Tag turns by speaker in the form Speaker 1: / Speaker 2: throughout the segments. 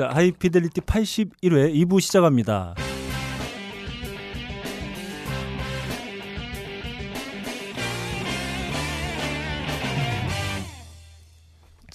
Speaker 1: 자, 하이피델리티 81회 2부 시작합니다.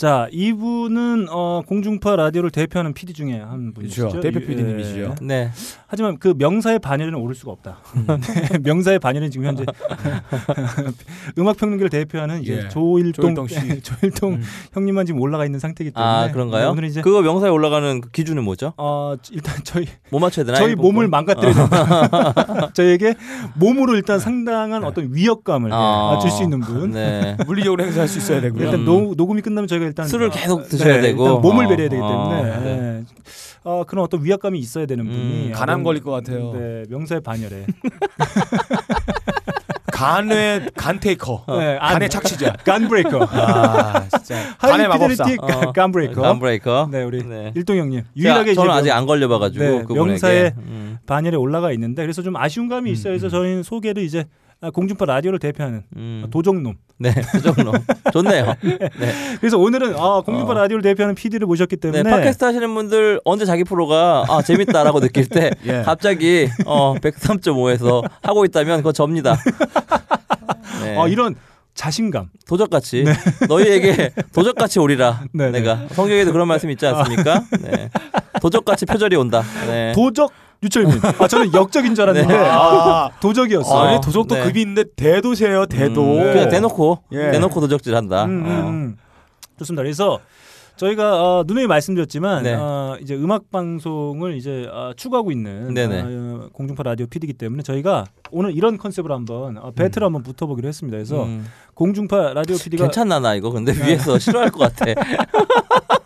Speaker 1: 자, 이분은 어, 공중파 라디오를 대표하는 PD 중에 한 분이시죠.
Speaker 2: 그렇죠. 대표
Speaker 1: 유-
Speaker 2: PD님이시죠.
Speaker 1: 예.
Speaker 3: 네.
Speaker 1: 하지만 그 명사의 반열에는 오를 수가 없다. 네, 명사의 반열은 지금 현재 음악 평론계를 대표하는 이제
Speaker 2: 예.
Speaker 1: 조일동
Speaker 2: 조일동 씨.
Speaker 1: 조일동
Speaker 2: 음.
Speaker 1: 형님만 지금 올라가 있는 상태이기 때문에
Speaker 3: 아 그런가요?
Speaker 1: 네, 오늘 이제
Speaker 3: 그거 명사에 올라가는 그 기준은 뭐죠?
Speaker 1: 어, 일단 저희
Speaker 3: 뭐 맞춰야 되나?
Speaker 1: 저희 몸을
Speaker 3: 거?
Speaker 1: 망가뜨려야 된다. 저에게 몸으로 일단 상당한 어떤 위협감을
Speaker 3: 아,
Speaker 1: 줄수 있는 분.
Speaker 3: 네.
Speaker 2: 물리적으로 행사할 수 있어야 되고요.
Speaker 1: 일단
Speaker 3: 음.
Speaker 1: 노, 녹음이 끝나면 저희가 일단
Speaker 3: 술을
Speaker 1: 어,
Speaker 3: 계속 드셔야
Speaker 1: 네,
Speaker 3: 되고
Speaker 1: 몸을
Speaker 3: 어,
Speaker 1: 배려야 되기
Speaker 3: 어,
Speaker 1: 때문에
Speaker 3: 네.
Speaker 1: 예. 어, 그런 어떤 위압감이 있어야 되는 분이
Speaker 3: 음,
Speaker 2: 간암 걸릴 것 같아요.
Speaker 1: 네, 명사의 반열에
Speaker 2: 간의 간 taker.
Speaker 1: 네, 안-
Speaker 2: 간의 착취자.
Speaker 1: 간 breaker.
Speaker 2: 아, 진짜. 간의 마법사.
Speaker 3: 어,
Speaker 1: 간 breaker.
Speaker 3: 간 breaker.
Speaker 1: 네, 우리
Speaker 3: 네.
Speaker 1: 일동 형님.
Speaker 3: 제가-
Speaker 1: 유일하게
Speaker 3: 저는
Speaker 1: 이제
Speaker 3: 아직 안 걸려봐가지고
Speaker 1: 네. 명사에
Speaker 3: 음,
Speaker 1: 반열에 올라가 있는데 그래서 좀 아쉬운 감이 있어요. 그래서 저희는 소개를 이제 아, 공중파 라디오를 대표하는
Speaker 3: 음.
Speaker 1: 도적놈.
Speaker 3: 네, 그 정도. 좋네요. 네.
Speaker 1: 그래서 오늘은 아, 공중파
Speaker 3: 어.
Speaker 1: 라디오를 대표하는 PD를 모셨기
Speaker 3: 네,
Speaker 1: 때문에
Speaker 3: 팟캐스트 하시는 분들 언제 자기 프로가 아 재밌다라고 느낄 때
Speaker 2: 예.
Speaker 3: 갑자기 어 103.5에서 하고 있다면 그거 접니다. 네.
Speaker 1: 어, 이런 자신감.
Speaker 3: 도적같이 너희에게 도적같이 오리라.
Speaker 1: 네, 네.
Speaker 3: 내가 성경에도 그런 말씀 있지 않습니까? 네. 도적같이 표절이 온다. 네.
Speaker 1: 도적 유철민. 아 저는 역적인 줄 알았는데
Speaker 3: 네.
Speaker 1: 아, 도적이었어.
Speaker 3: 어,
Speaker 2: 도적도
Speaker 3: 네.
Speaker 2: 급이 있는데 대도세요 대도.
Speaker 3: 음, 그냥 대놓고
Speaker 2: 예.
Speaker 3: 대놓고 도적질한다.
Speaker 1: 음, 음,
Speaker 3: 어.
Speaker 1: 음. 좋습니다. 그래서 저희가 어, 누누이 말씀드렸지만
Speaker 3: 네.
Speaker 1: 어, 이제 음악 방송을 이제 어, 추구하고 있는. 어, 공중파 라디오 PD이기 때문에 저희가 오늘 이런 컨셉으로 한번 어, 배틀 을 한번 붙어보기로 했습니다. 그래서
Speaker 3: 음.
Speaker 1: 공중파 라디오 PD가
Speaker 3: 괜찮나 나 이거 근데 위에서 싫어할 것 같아.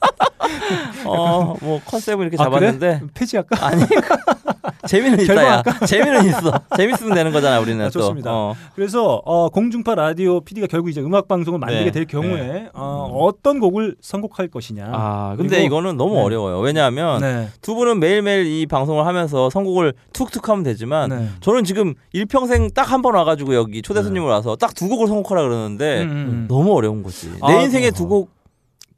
Speaker 3: 어, 뭐 컨셉을 이렇게
Speaker 1: 아, 그래?
Speaker 3: 잡았는데
Speaker 1: 폐지할까?
Speaker 3: 아니 재미는 있다야. 재미는 있어. 재밌으면 되는 거잖아 우리는
Speaker 1: 아,
Speaker 3: 또.
Speaker 1: 좋습니다.
Speaker 3: 어.
Speaker 1: 그래서 어, 공중파 라디오 PD가 결국 이제 음악 방송을 만들게
Speaker 3: 네.
Speaker 1: 될 경우에 어, 어떤 곡을 선곡할 것이냐.
Speaker 3: 아 근데 이거는 너무
Speaker 1: 네.
Speaker 3: 어려워요. 왜냐하면
Speaker 1: 네.
Speaker 3: 두 분은 매일매일 이 방송을 하면서 선곡을 툭툭 하면 되지만
Speaker 1: 네.
Speaker 3: 저는 지금 일평생 딱 한 번 와가지고 여기 초대 손님으로 와서 딱 두 곡을 선곡하라 그러는데
Speaker 1: 음, 음.
Speaker 3: 너무 어려운 거지.
Speaker 1: 아,
Speaker 3: 내 인생에
Speaker 1: 어.
Speaker 3: 두곡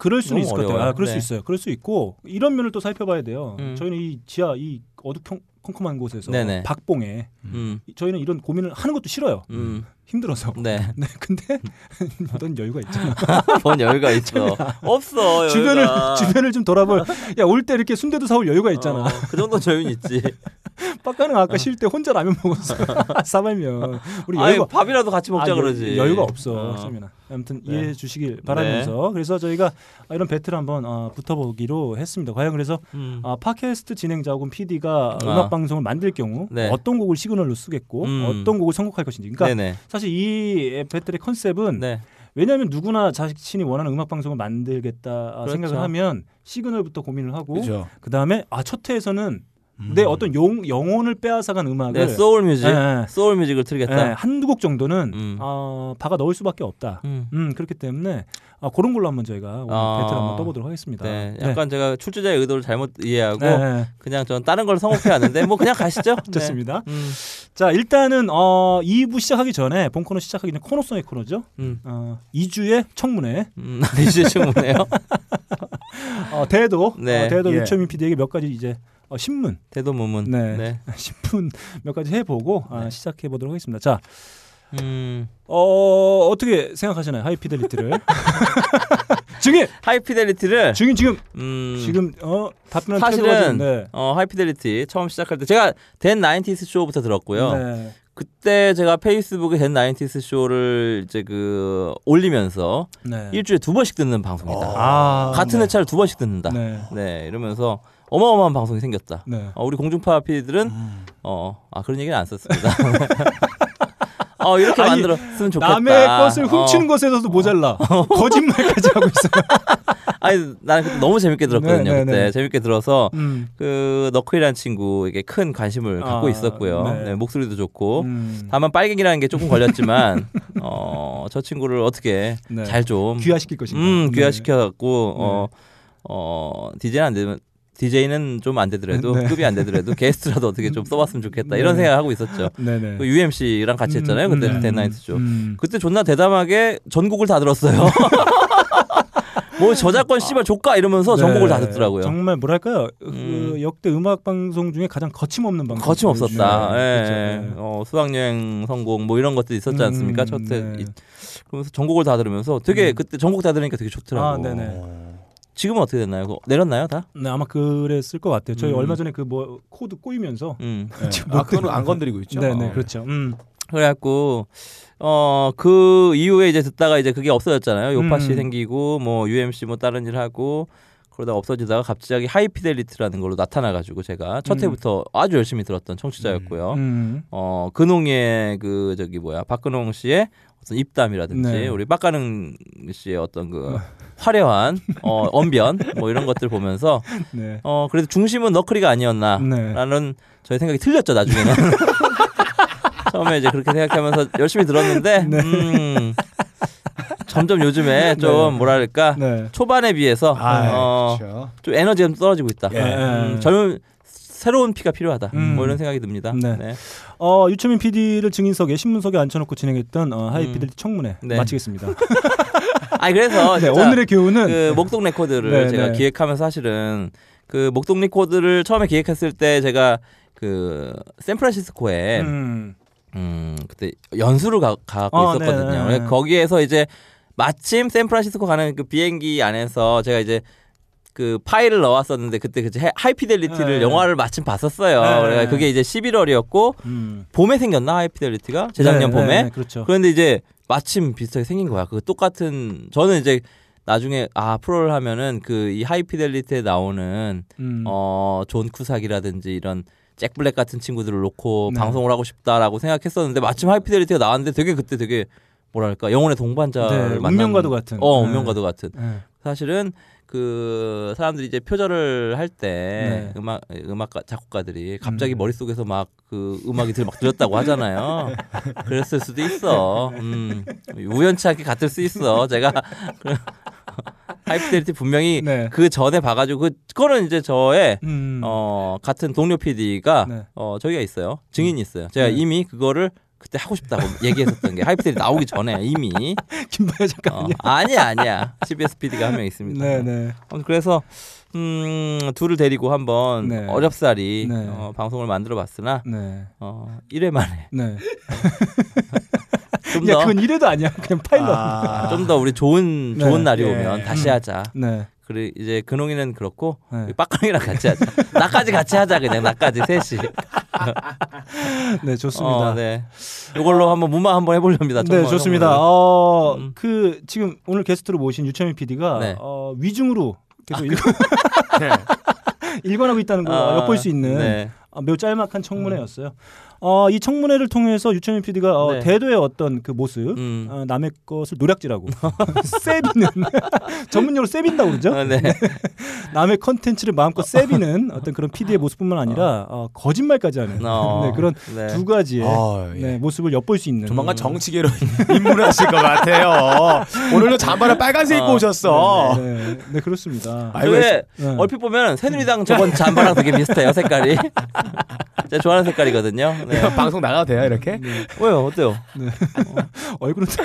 Speaker 1: 그럴 수는 있을 것 같아요. 아, 그럴 수
Speaker 3: 네.
Speaker 1: 있어요. 그럴 수 있고 이런 면을 또 살펴봐야 돼요.
Speaker 3: 음.
Speaker 1: 저희는 이 지하 이 어두컴컴한 곳에서
Speaker 3: 네네.
Speaker 1: 박봉에
Speaker 3: 음,
Speaker 1: 저희는 이런 고민을 하는 것도 싫어요.
Speaker 3: 음,
Speaker 1: 힘들어서.
Speaker 3: 네.
Speaker 1: 네, 근데 넌 여유가 있잖아.
Speaker 3: 뭔 여유가 있죠. 없어.
Speaker 1: 주변을
Speaker 3: 여유가.
Speaker 1: 주변을 좀 돌아볼. 야, 올 때 이렇게 순대도 사올 여유가 있잖아.
Speaker 3: 어, 그 정도 여유는 있지.
Speaker 1: 빡가는 아까 쉴 때 혼자 라면 먹었어. 싸발면. 우리
Speaker 3: 아니
Speaker 1: 여유가
Speaker 3: 밥이라도 같이 먹자
Speaker 1: 아, 여-
Speaker 3: 그러지.
Speaker 1: 여유가 없어.
Speaker 3: 어.
Speaker 1: 성민아. 아무튼
Speaker 3: 네.
Speaker 1: 이해해 주시길 바라면서 그래서 저희가 이런 배틀 한번 어, 붙어보기로 했습니다. 과연 그래서
Speaker 3: 음.
Speaker 1: 아, 팟캐스트 진행자 혹은 PD가
Speaker 3: 아.
Speaker 1: 음악 방송을 만들 경우
Speaker 3: 네.
Speaker 1: 어떤 곡을 시그널로 쓰겠고
Speaker 3: 음.
Speaker 1: 어떤 곡을 선곡할 것인지. 그러니까
Speaker 3: 네네.
Speaker 1: 사실 이 배틀의 컨셉은
Speaker 3: 네.
Speaker 1: 왜냐하면 누구나 자신이 원하는 음악 방송을 만들겠다 아,
Speaker 3: 그렇죠.
Speaker 1: 생각을 하면 시그널부터 고민을 하고
Speaker 2: 그죠.
Speaker 1: 그다음에 아첫 회에서는
Speaker 2: 음.
Speaker 1: 내 어떤 영, 영혼을 빼앗아간 음악을
Speaker 3: 네, 소울 뮤직,
Speaker 1: 예, 예.
Speaker 3: 소울 뮤직을 틀겠다.
Speaker 1: 예, 한두 곡 정도는
Speaker 3: 음.
Speaker 1: 어, 박아 넣을 수밖에 없다.
Speaker 3: 음.
Speaker 1: 음 그렇기 때문에 아, 그런 걸로 한번 저희가 오늘
Speaker 3: 아.
Speaker 1: 배틀 한번 떠보도록 하겠습니다.
Speaker 3: 네, 약간 제가 출제자의 의도를 잘못 이해하고
Speaker 1: 네, 네,
Speaker 3: 그냥 전 다른 걸 선곡해 왔는데 뭐 그냥 가시죠. 네.
Speaker 1: 좋습니다.
Speaker 3: 음,
Speaker 1: 자 일단은 어, 2부 시작하기 전에 본 코너 시작하기 전에 코너송의 코너죠.
Speaker 3: 음,
Speaker 1: 어, 2주의 청문회
Speaker 3: 음, 이제 충분해요.
Speaker 1: 어, 대도
Speaker 3: 네.
Speaker 1: 어, 대도
Speaker 2: 예.
Speaker 1: 류철민 PD에게 몇 가지 이제 어, 신문
Speaker 3: 대도무문.
Speaker 1: 네.
Speaker 3: 네.
Speaker 1: 신문 몇 가지 해보고 아, 시작해 보도록 하겠습니다. 자
Speaker 3: 음,
Speaker 1: 어, 어떻게 생각하시나요 하이피델리티를 증인
Speaker 3: 하이피델리티를
Speaker 1: 증인 지금
Speaker 3: 음,
Speaker 1: 지금 어 답변을
Speaker 3: 사실은
Speaker 1: 네.
Speaker 3: 어, 하이피델리티 처음 시작할 때 제가 That Nineties Show부터 들었고요.
Speaker 1: 네.
Speaker 3: 그때 제가 페이스북에 That Nineties Show를 이제 그 올리면서
Speaker 1: 네.
Speaker 3: 일주일에 두 번씩 듣는 방송이다.
Speaker 1: 아,
Speaker 3: 같은
Speaker 1: 네.
Speaker 3: 회차를 두 번씩 듣는다. 네.
Speaker 1: 네.
Speaker 3: 이러면서 어마어마한 방송이 생겼다.
Speaker 1: 네.
Speaker 3: 어, 우리 공중파 PD들은
Speaker 2: 음.
Speaker 3: 어, 아 그런 얘기는 안 썼습니다. 어 이렇게
Speaker 1: 아니,
Speaker 3: 만들었으면 좋겠다.
Speaker 1: 남의 것을 훔치는
Speaker 3: 어.
Speaker 1: 것에서도 모자라 거짓말까지 하고 있어요.
Speaker 3: 아니 나는 너무 재밌게 들었거든요.
Speaker 1: 네, 네,
Speaker 3: 그때
Speaker 1: 네.
Speaker 3: 재밌게 들어서
Speaker 1: 음.
Speaker 3: 그 너클이라는 친구에게 큰 관심을 갖고
Speaker 1: 아,
Speaker 3: 있었고요.
Speaker 1: 네.
Speaker 3: 네, 목소리도 좋고
Speaker 1: 음.
Speaker 3: 다만 빨갱이라는 게 조금 걸렸지만 어, 저 친구를 어떻게
Speaker 1: 네.
Speaker 3: 잘좀
Speaker 1: 귀화시킬 것인가.
Speaker 3: 음,
Speaker 1: 네.
Speaker 3: 귀화시켜 갖고 어, 어, DJ는 안 되면 DJ는 좀 안 되더라도
Speaker 1: 네.
Speaker 3: 급이 안 되더라도 게스트라도 어떻게 좀 써봤으면 좋겠다 이런
Speaker 1: 네.
Speaker 3: 생각을 하고 있었죠.
Speaker 1: 네네.
Speaker 3: 그 UMC랑 같이 했잖아요. 그때
Speaker 1: 음,
Speaker 3: 댄나이트 쇼.
Speaker 1: 음.
Speaker 3: 그때 존나 대담하게 전곡을 다 들었어요. 뭐 저작권 씨발 조까 이러면서
Speaker 1: 네.
Speaker 3: 전곡을 다 듣더라고요.
Speaker 1: 정말 뭐랄까요?
Speaker 3: 음.
Speaker 1: 그 역대 음악 방송 중에 가장 거침없는 방송.
Speaker 3: 거침없었다.
Speaker 1: 네,
Speaker 3: 예.
Speaker 1: 그렇죠. 네.
Speaker 3: 어, 수학여행 성공 뭐 이런 것도 있었지
Speaker 1: 음,
Speaker 3: 않습니까? 첫회
Speaker 1: 네.
Speaker 3: 그러면서 전곡을 다 들으면서 되게
Speaker 1: 음.
Speaker 3: 그때 전곡 다 들으니까 되게 좋더라고.
Speaker 1: 아, 네네.
Speaker 2: 어.
Speaker 3: 지금은 어떻게 됐나요? 그거 내렸나요 다?
Speaker 1: 네, 아마 그랬을 것 같아요. 저희
Speaker 3: 음.
Speaker 1: 얼마 전에 그 뭐 코드 꼬이면서
Speaker 3: 음.
Speaker 2: 네. 아, 그거는 안 건드리고 있죠.
Speaker 1: 네, 네,
Speaker 2: 어.
Speaker 1: 그렇죠. 음.
Speaker 3: 그래갖고 어 그 이후에 이제 듣다가 이제 그게 없어졌잖아요. 요파시
Speaker 1: 음.
Speaker 3: 생기고 뭐 UMC 뭐 다른 일 하고 그러다가 없어지다가 갑자기 하이피델리티라는 걸로 나타나가지고 제가 첫
Speaker 1: 음.
Speaker 3: 회부터 아주 열심히 들었던 청취자였고요.
Speaker 1: 음.
Speaker 3: 어 근홍의 그 저기 뭐야 박근홍 씨의 어떤 입담이라든지
Speaker 1: 네.
Speaker 3: 우리 빡가능 씨의 어떤 그 화려한 어 언변 뭐 이런 것들 보면서
Speaker 1: 네.
Speaker 3: 어 그래도 중심은 너클이가 아니었나라는
Speaker 1: 네.
Speaker 3: 저희 생각이 틀렸죠 나중에는 처음에 이제 그렇게 생각하면서 열심히 들었는데
Speaker 1: 네.
Speaker 3: 음, 점점 요즘에 좀
Speaker 1: 네.
Speaker 3: 뭐랄까
Speaker 1: 네.
Speaker 3: 초반에 비해서
Speaker 2: 아,
Speaker 3: 어,
Speaker 2: 그렇죠.
Speaker 3: 좀 에너지가 좀 떨어지고 있다.
Speaker 2: 예.
Speaker 3: 음, 젊은 새로운 피가 필요하다.
Speaker 1: 음.
Speaker 3: 뭐 이런 생각이 듭니다.
Speaker 1: 네.
Speaker 3: 네.
Speaker 1: 어, 류철민 PD를 증인석에 신문석에 앉혀놓고 진행했던 어, 하이피델리티 청문회
Speaker 3: 네.
Speaker 1: 마치겠습니다.
Speaker 3: 아니 그래서
Speaker 1: 네, 오늘의 교훈은
Speaker 3: 그 목동 레코드를
Speaker 1: 네,
Speaker 3: 제가
Speaker 1: 네.
Speaker 3: 기획하면서 사실은 그 목동 레코드를 처음에 기획했을 때 제가 그 샌프란시스코에 음,
Speaker 1: 음.
Speaker 3: 그때 연수를 가, 가고
Speaker 1: 어,
Speaker 3: 있었거든요.
Speaker 1: 네.
Speaker 3: 거기에서 이제 마침 샌프란시스코 가는 그 비행기 안에서 제가 이제 그 파일을 넣었었는데 그때 그 하이피델리티를
Speaker 1: 네.
Speaker 3: 영화를 마침 봤었어요.
Speaker 1: 네.
Speaker 3: 그래서 그게 이제 11월이었고
Speaker 1: 음.
Speaker 3: 봄에 생겼나 하이피델리티가 재작년
Speaker 1: 네,
Speaker 3: 봄에
Speaker 1: 네, 네, 그렇죠.
Speaker 3: 그런데 이제 마침 비슷하게 생긴 거야. 그 똑같은 저는 이제 나중에 아 프로를 하면은 그 이 하이피델리티에 나오는
Speaker 1: 음.
Speaker 3: 어 존 쿠삭이라든지 이런 잭 블랙 같은 친구들을 놓고
Speaker 1: 네.
Speaker 3: 방송을 하고 싶다라고 생각했었는데 마침 하이피델리티가 나왔는데 되게 그때 되게 뭐랄까 영혼의 동반자를
Speaker 1: 네,
Speaker 3: 만난
Speaker 1: 운명과도 같은.
Speaker 3: 어
Speaker 1: 네.
Speaker 3: 운명과도 같은
Speaker 1: 네.
Speaker 3: 사실은 그 사람들이 이제 표절을 할때
Speaker 1: 네.
Speaker 3: 음악 음악 작곡가들이 갑자기
Speaker 1: 음.
Speaker 3: 머릿속에서 막 그 음악이 들 막 들렸다고 하잖아요. 그랬을 수도 있어. 음, 우연치 않게 같을 수 있어. 제가 그 하이피델리티 분명히
Speaker 1: 네.
Speaker 3: 그 전에 봐가지고 그 그거는 이제 저의
Speaker 1: 음.
Speaker 3: 어 같은 동료 PD가
Speaker 1: 네.
Speaker 3: 어 저기가 있어요. 증인이 있어요. 제가
Speaker 1: 네.
Speaker 3: 이미 그거를 그때 하고 싶다고 얘기했었던 게 하이피델리티 나오기 전에 이미
Speaker 1: 김바야
Speaker 3: 어,
Speaker 1: 잠깐만요.
Speaker 3: 아니야 아니야 CBS PD가 한 명 있습니다.
Speaker 1: 네, 네.
Speaker 3: 그래서 음 둘을 데리고 한번
Speaker 1: 네.
Speaker 3: 어렵사리
Speaker 1: 네.
Speaker 3: 어, 방송을 만들어봤으나
Speaker 1: 네.
Speaker 3: 어 1회 만에
Speaker 1: 네.
Speaker 3: 좀
Speaker 1: 야,
Speaker 3: 더
Speaker 1: 그건 이래도 아니야. 그냥 파일럿.
Speaker 2: 아.
Speaker 3: 좀더 우리 좋은
Speaker 1: 네.
Speaker 3: 좋은 날이
Speaker 2: 예.
Speaker 3: 오면 다시
Speaker 1: 음.
Speaker 3: 하자.
Speaker 1: 네.
Speaker 3: 그래 이제 근홍이는 그렇고
Speaker 1: 네.
Speaker 3: 빡강이랑 같이 하자. 나까지 같이 하자 그냥 나까지 셋이.
Speaker 1: 네, 좋습니다.
Speaker 3: 어, 네. 이걸로 한번 무마 한번 해보렵니다.
Speaker 1: 네, 좋습니다. 어,
Speaker 3: 음.
Speaker 1: 그 지금 오늘 게스트로 모신 류철민 PD가
Speaker 3: 네.
Speaker 1: 어, 위증으로 계속 일,
Speaker 2: 네.
Speaker 1: 일관하고 있다는 걸
Speaker 3: 아,
Speaker 1: 엿볼 수 있는
Speaker 3: 네.
Speaker 1: 어, 매우 짤막한 청문회였어요. 어, 이 청문회를 통해서 류철민 PD가 어,
Speaker 3: 네.
Speaker 1: 대도의 어떤 그 모습,
Speaker 3: 음.
Speaker 1: 어, 남의 것을 노략질하고 쌔비는 전문용어로 쌔빈다고 그러죠?
Speaker 3: 어, 네.
Speaker 1: 남의 컨텐츠를 마음껏 쌔비는 어떤 그런 PD의 모습뿐만 아니라 어, 거짓말까지 하는
Speaker 3: 어,
Speaker 1: 네, 그런
Speaker 3: 네.
Speaker 1: 두 가지의
Speaker 2: 아, 예.
Speaker 1: 네, 모습을 엿볼 수 있는
Speaker 2: 조만간 정치계로 입문하실 것 같아요. 오늘도 잠바를 빨간색 입고
Speaker 3: 어.
Speaker 2: 오셨어.
Speaker 1: 네, 네, 네, 그렇습니다.
Speaker 2: 아이고,
Speaker 3: 저게
Speaker 1: 네.
Speaker 3: 얼핏 보면 새누리당 저번 잠바랑 되게 비슷해요 색깔이. 제가 좋아하는 색깔이거든요. 네.
Speaker 2: 방송 나가도 돼요 이렇게?
Speaker 3: 왜요? 어때요?
Speaker 1: 얼굴은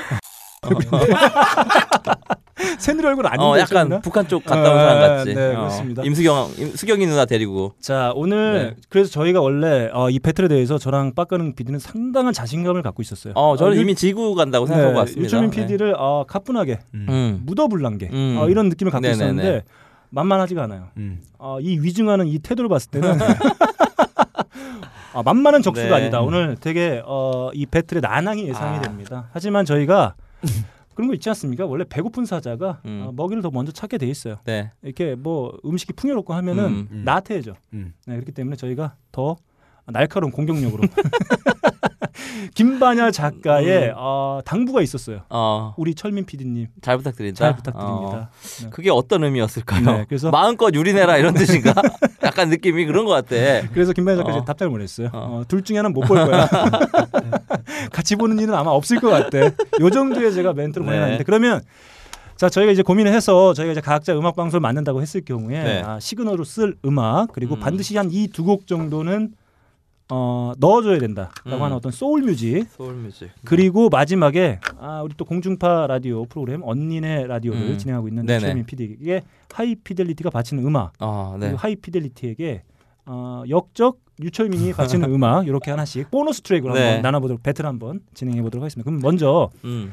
Speaker 1: 새누리 얼굴 아닌데
Speaker 3: 어, 약간
Speaker 1: 저기나?
Speaker 3: 북한 쪽 갔다 온 사람 같지.
Speaker 1: 네,
Speaker 3: 어.
Speaker 1: 그렇습니다.
Speaker 3: 임수경, 임, 수경이 누나 데리고.
Speaker 1: 자 오늘
Speaker 3: 네.
Speaker 1: 그래서 저희가 원래 어, 이 배틀에 대해서 저랑 빡가는 PD는 상당한 자신감을 갖고 있었어요.
Speaker 3: 어, 저는
Speaker 1: 유-
Speaker 3: 이미 지구 간다고 생각하고
Speaker 1: 네,
Speaker 3: 왔습니다.
Speaker 1: 유철민
Speaker 3: 네.
Speaker 1: PD를 어, 가뿐하게
Speaker 3: 음.
Speaker 1: 묻어불난게
Speaker 3: 음.
Speaker 1: 어, 이런 느낌을 갖고
Speaker 3: 네네네.
Speaker 1: 있었는데 만만하지가 않아요.
Speaker 2: 음.
Speaker 1: 어, 이 위증하는 이 태도를 봤을 때는 아, 만만한 적수가
Speaker 3: 네.
Speaker 1: 아니다. 오늘 되게 어, 이 배틀의 난항이 예상이
Speaker 2: 아.
Speaker 1: 됩니다. 하지만 저희가 그런 거 있지 않습니까? 원래 배고픈 사자가
Speaker 3: 음.
Speaker 1: 어, 먹이를 더 먼저 찾게 돼 있어요.
Speaker 3: 네.
Speaker 1: 이렇게 뭐 음식이 풍요롭고 하면은
Speaker 3: 음,
Speaker 2: 음.
Speaker 1: 나태해져.
Speaker 2: 음.
Speaker 1: 네, 그렇기 때문에 저희가 더 날카로운 공격력으로 김반야 작가의
Speaker 3: 음.
Speaker 1: 어, 당부가 있었어요.
Speaker 3: 어,
Speaker 1: 우리 철민 PD님
Speaker 3: 잘 부탁드립니다.
Speaker 1: 잘 부탁드립니다.
Speaker 3: 어, 그게 어떤 의미였을까요?
Speaker 1: 네, 그래서-
Speaker 3: 마음껏 유리내라 이런 뜻인가? 약간 느낌이 그런 것 같아.
Speaker 1: 그래서 김반야 작가
Speaker 3: 어.
Speaker 1: 어. 답장을 보냈어요.
Speaker 3: 어.
Speaker 1: 어, 둘 중에 하나는 못 볼 거야. 같이 보는 일은 아마 없을 것 같대. 요 정도의 제가 멘트를
Speaker 3: 네.
Speaker 1: 보내놨는데 그러면 자 저희가 이제 고민을 해서 저희가 이제 각자 음악 방송을 만든다고 했을 경우에
Speaker 3: 네.
Speaker 1: 아, 시그널로 쓸 음악 그리고
Speaker 3: 음.
Speaker 1: 반드시 한 이 두 곡 정도는 어, 넣어줘야 된다라고
Speaker 3: 음.
Speaker 1: 하는 어떤 소울 뮤직
Speaker 3: 소울 뮤직.
Speaker 1: 그리고 마지막에 아, 우리 또 공중파 라디오 프로그램 언니네 라디오를
Speaker 3: 음.
Speaker 1: 진행하고 있는. 철민 PD에게 하이피델리티가 바치는 음악
Speaker 3: 아, 네.
Speaker 1: 하이피델리티에게 어, 역적 류철민이 바치는 음악 이렇게 하나씩 보너스 트랙으로
Speaker 3: 네.
Speaker 1: 한번 나눠보도록 배틀 한번 진행해 보도록 하겠습니다. 그럼 먼저
Speaker 3: 음.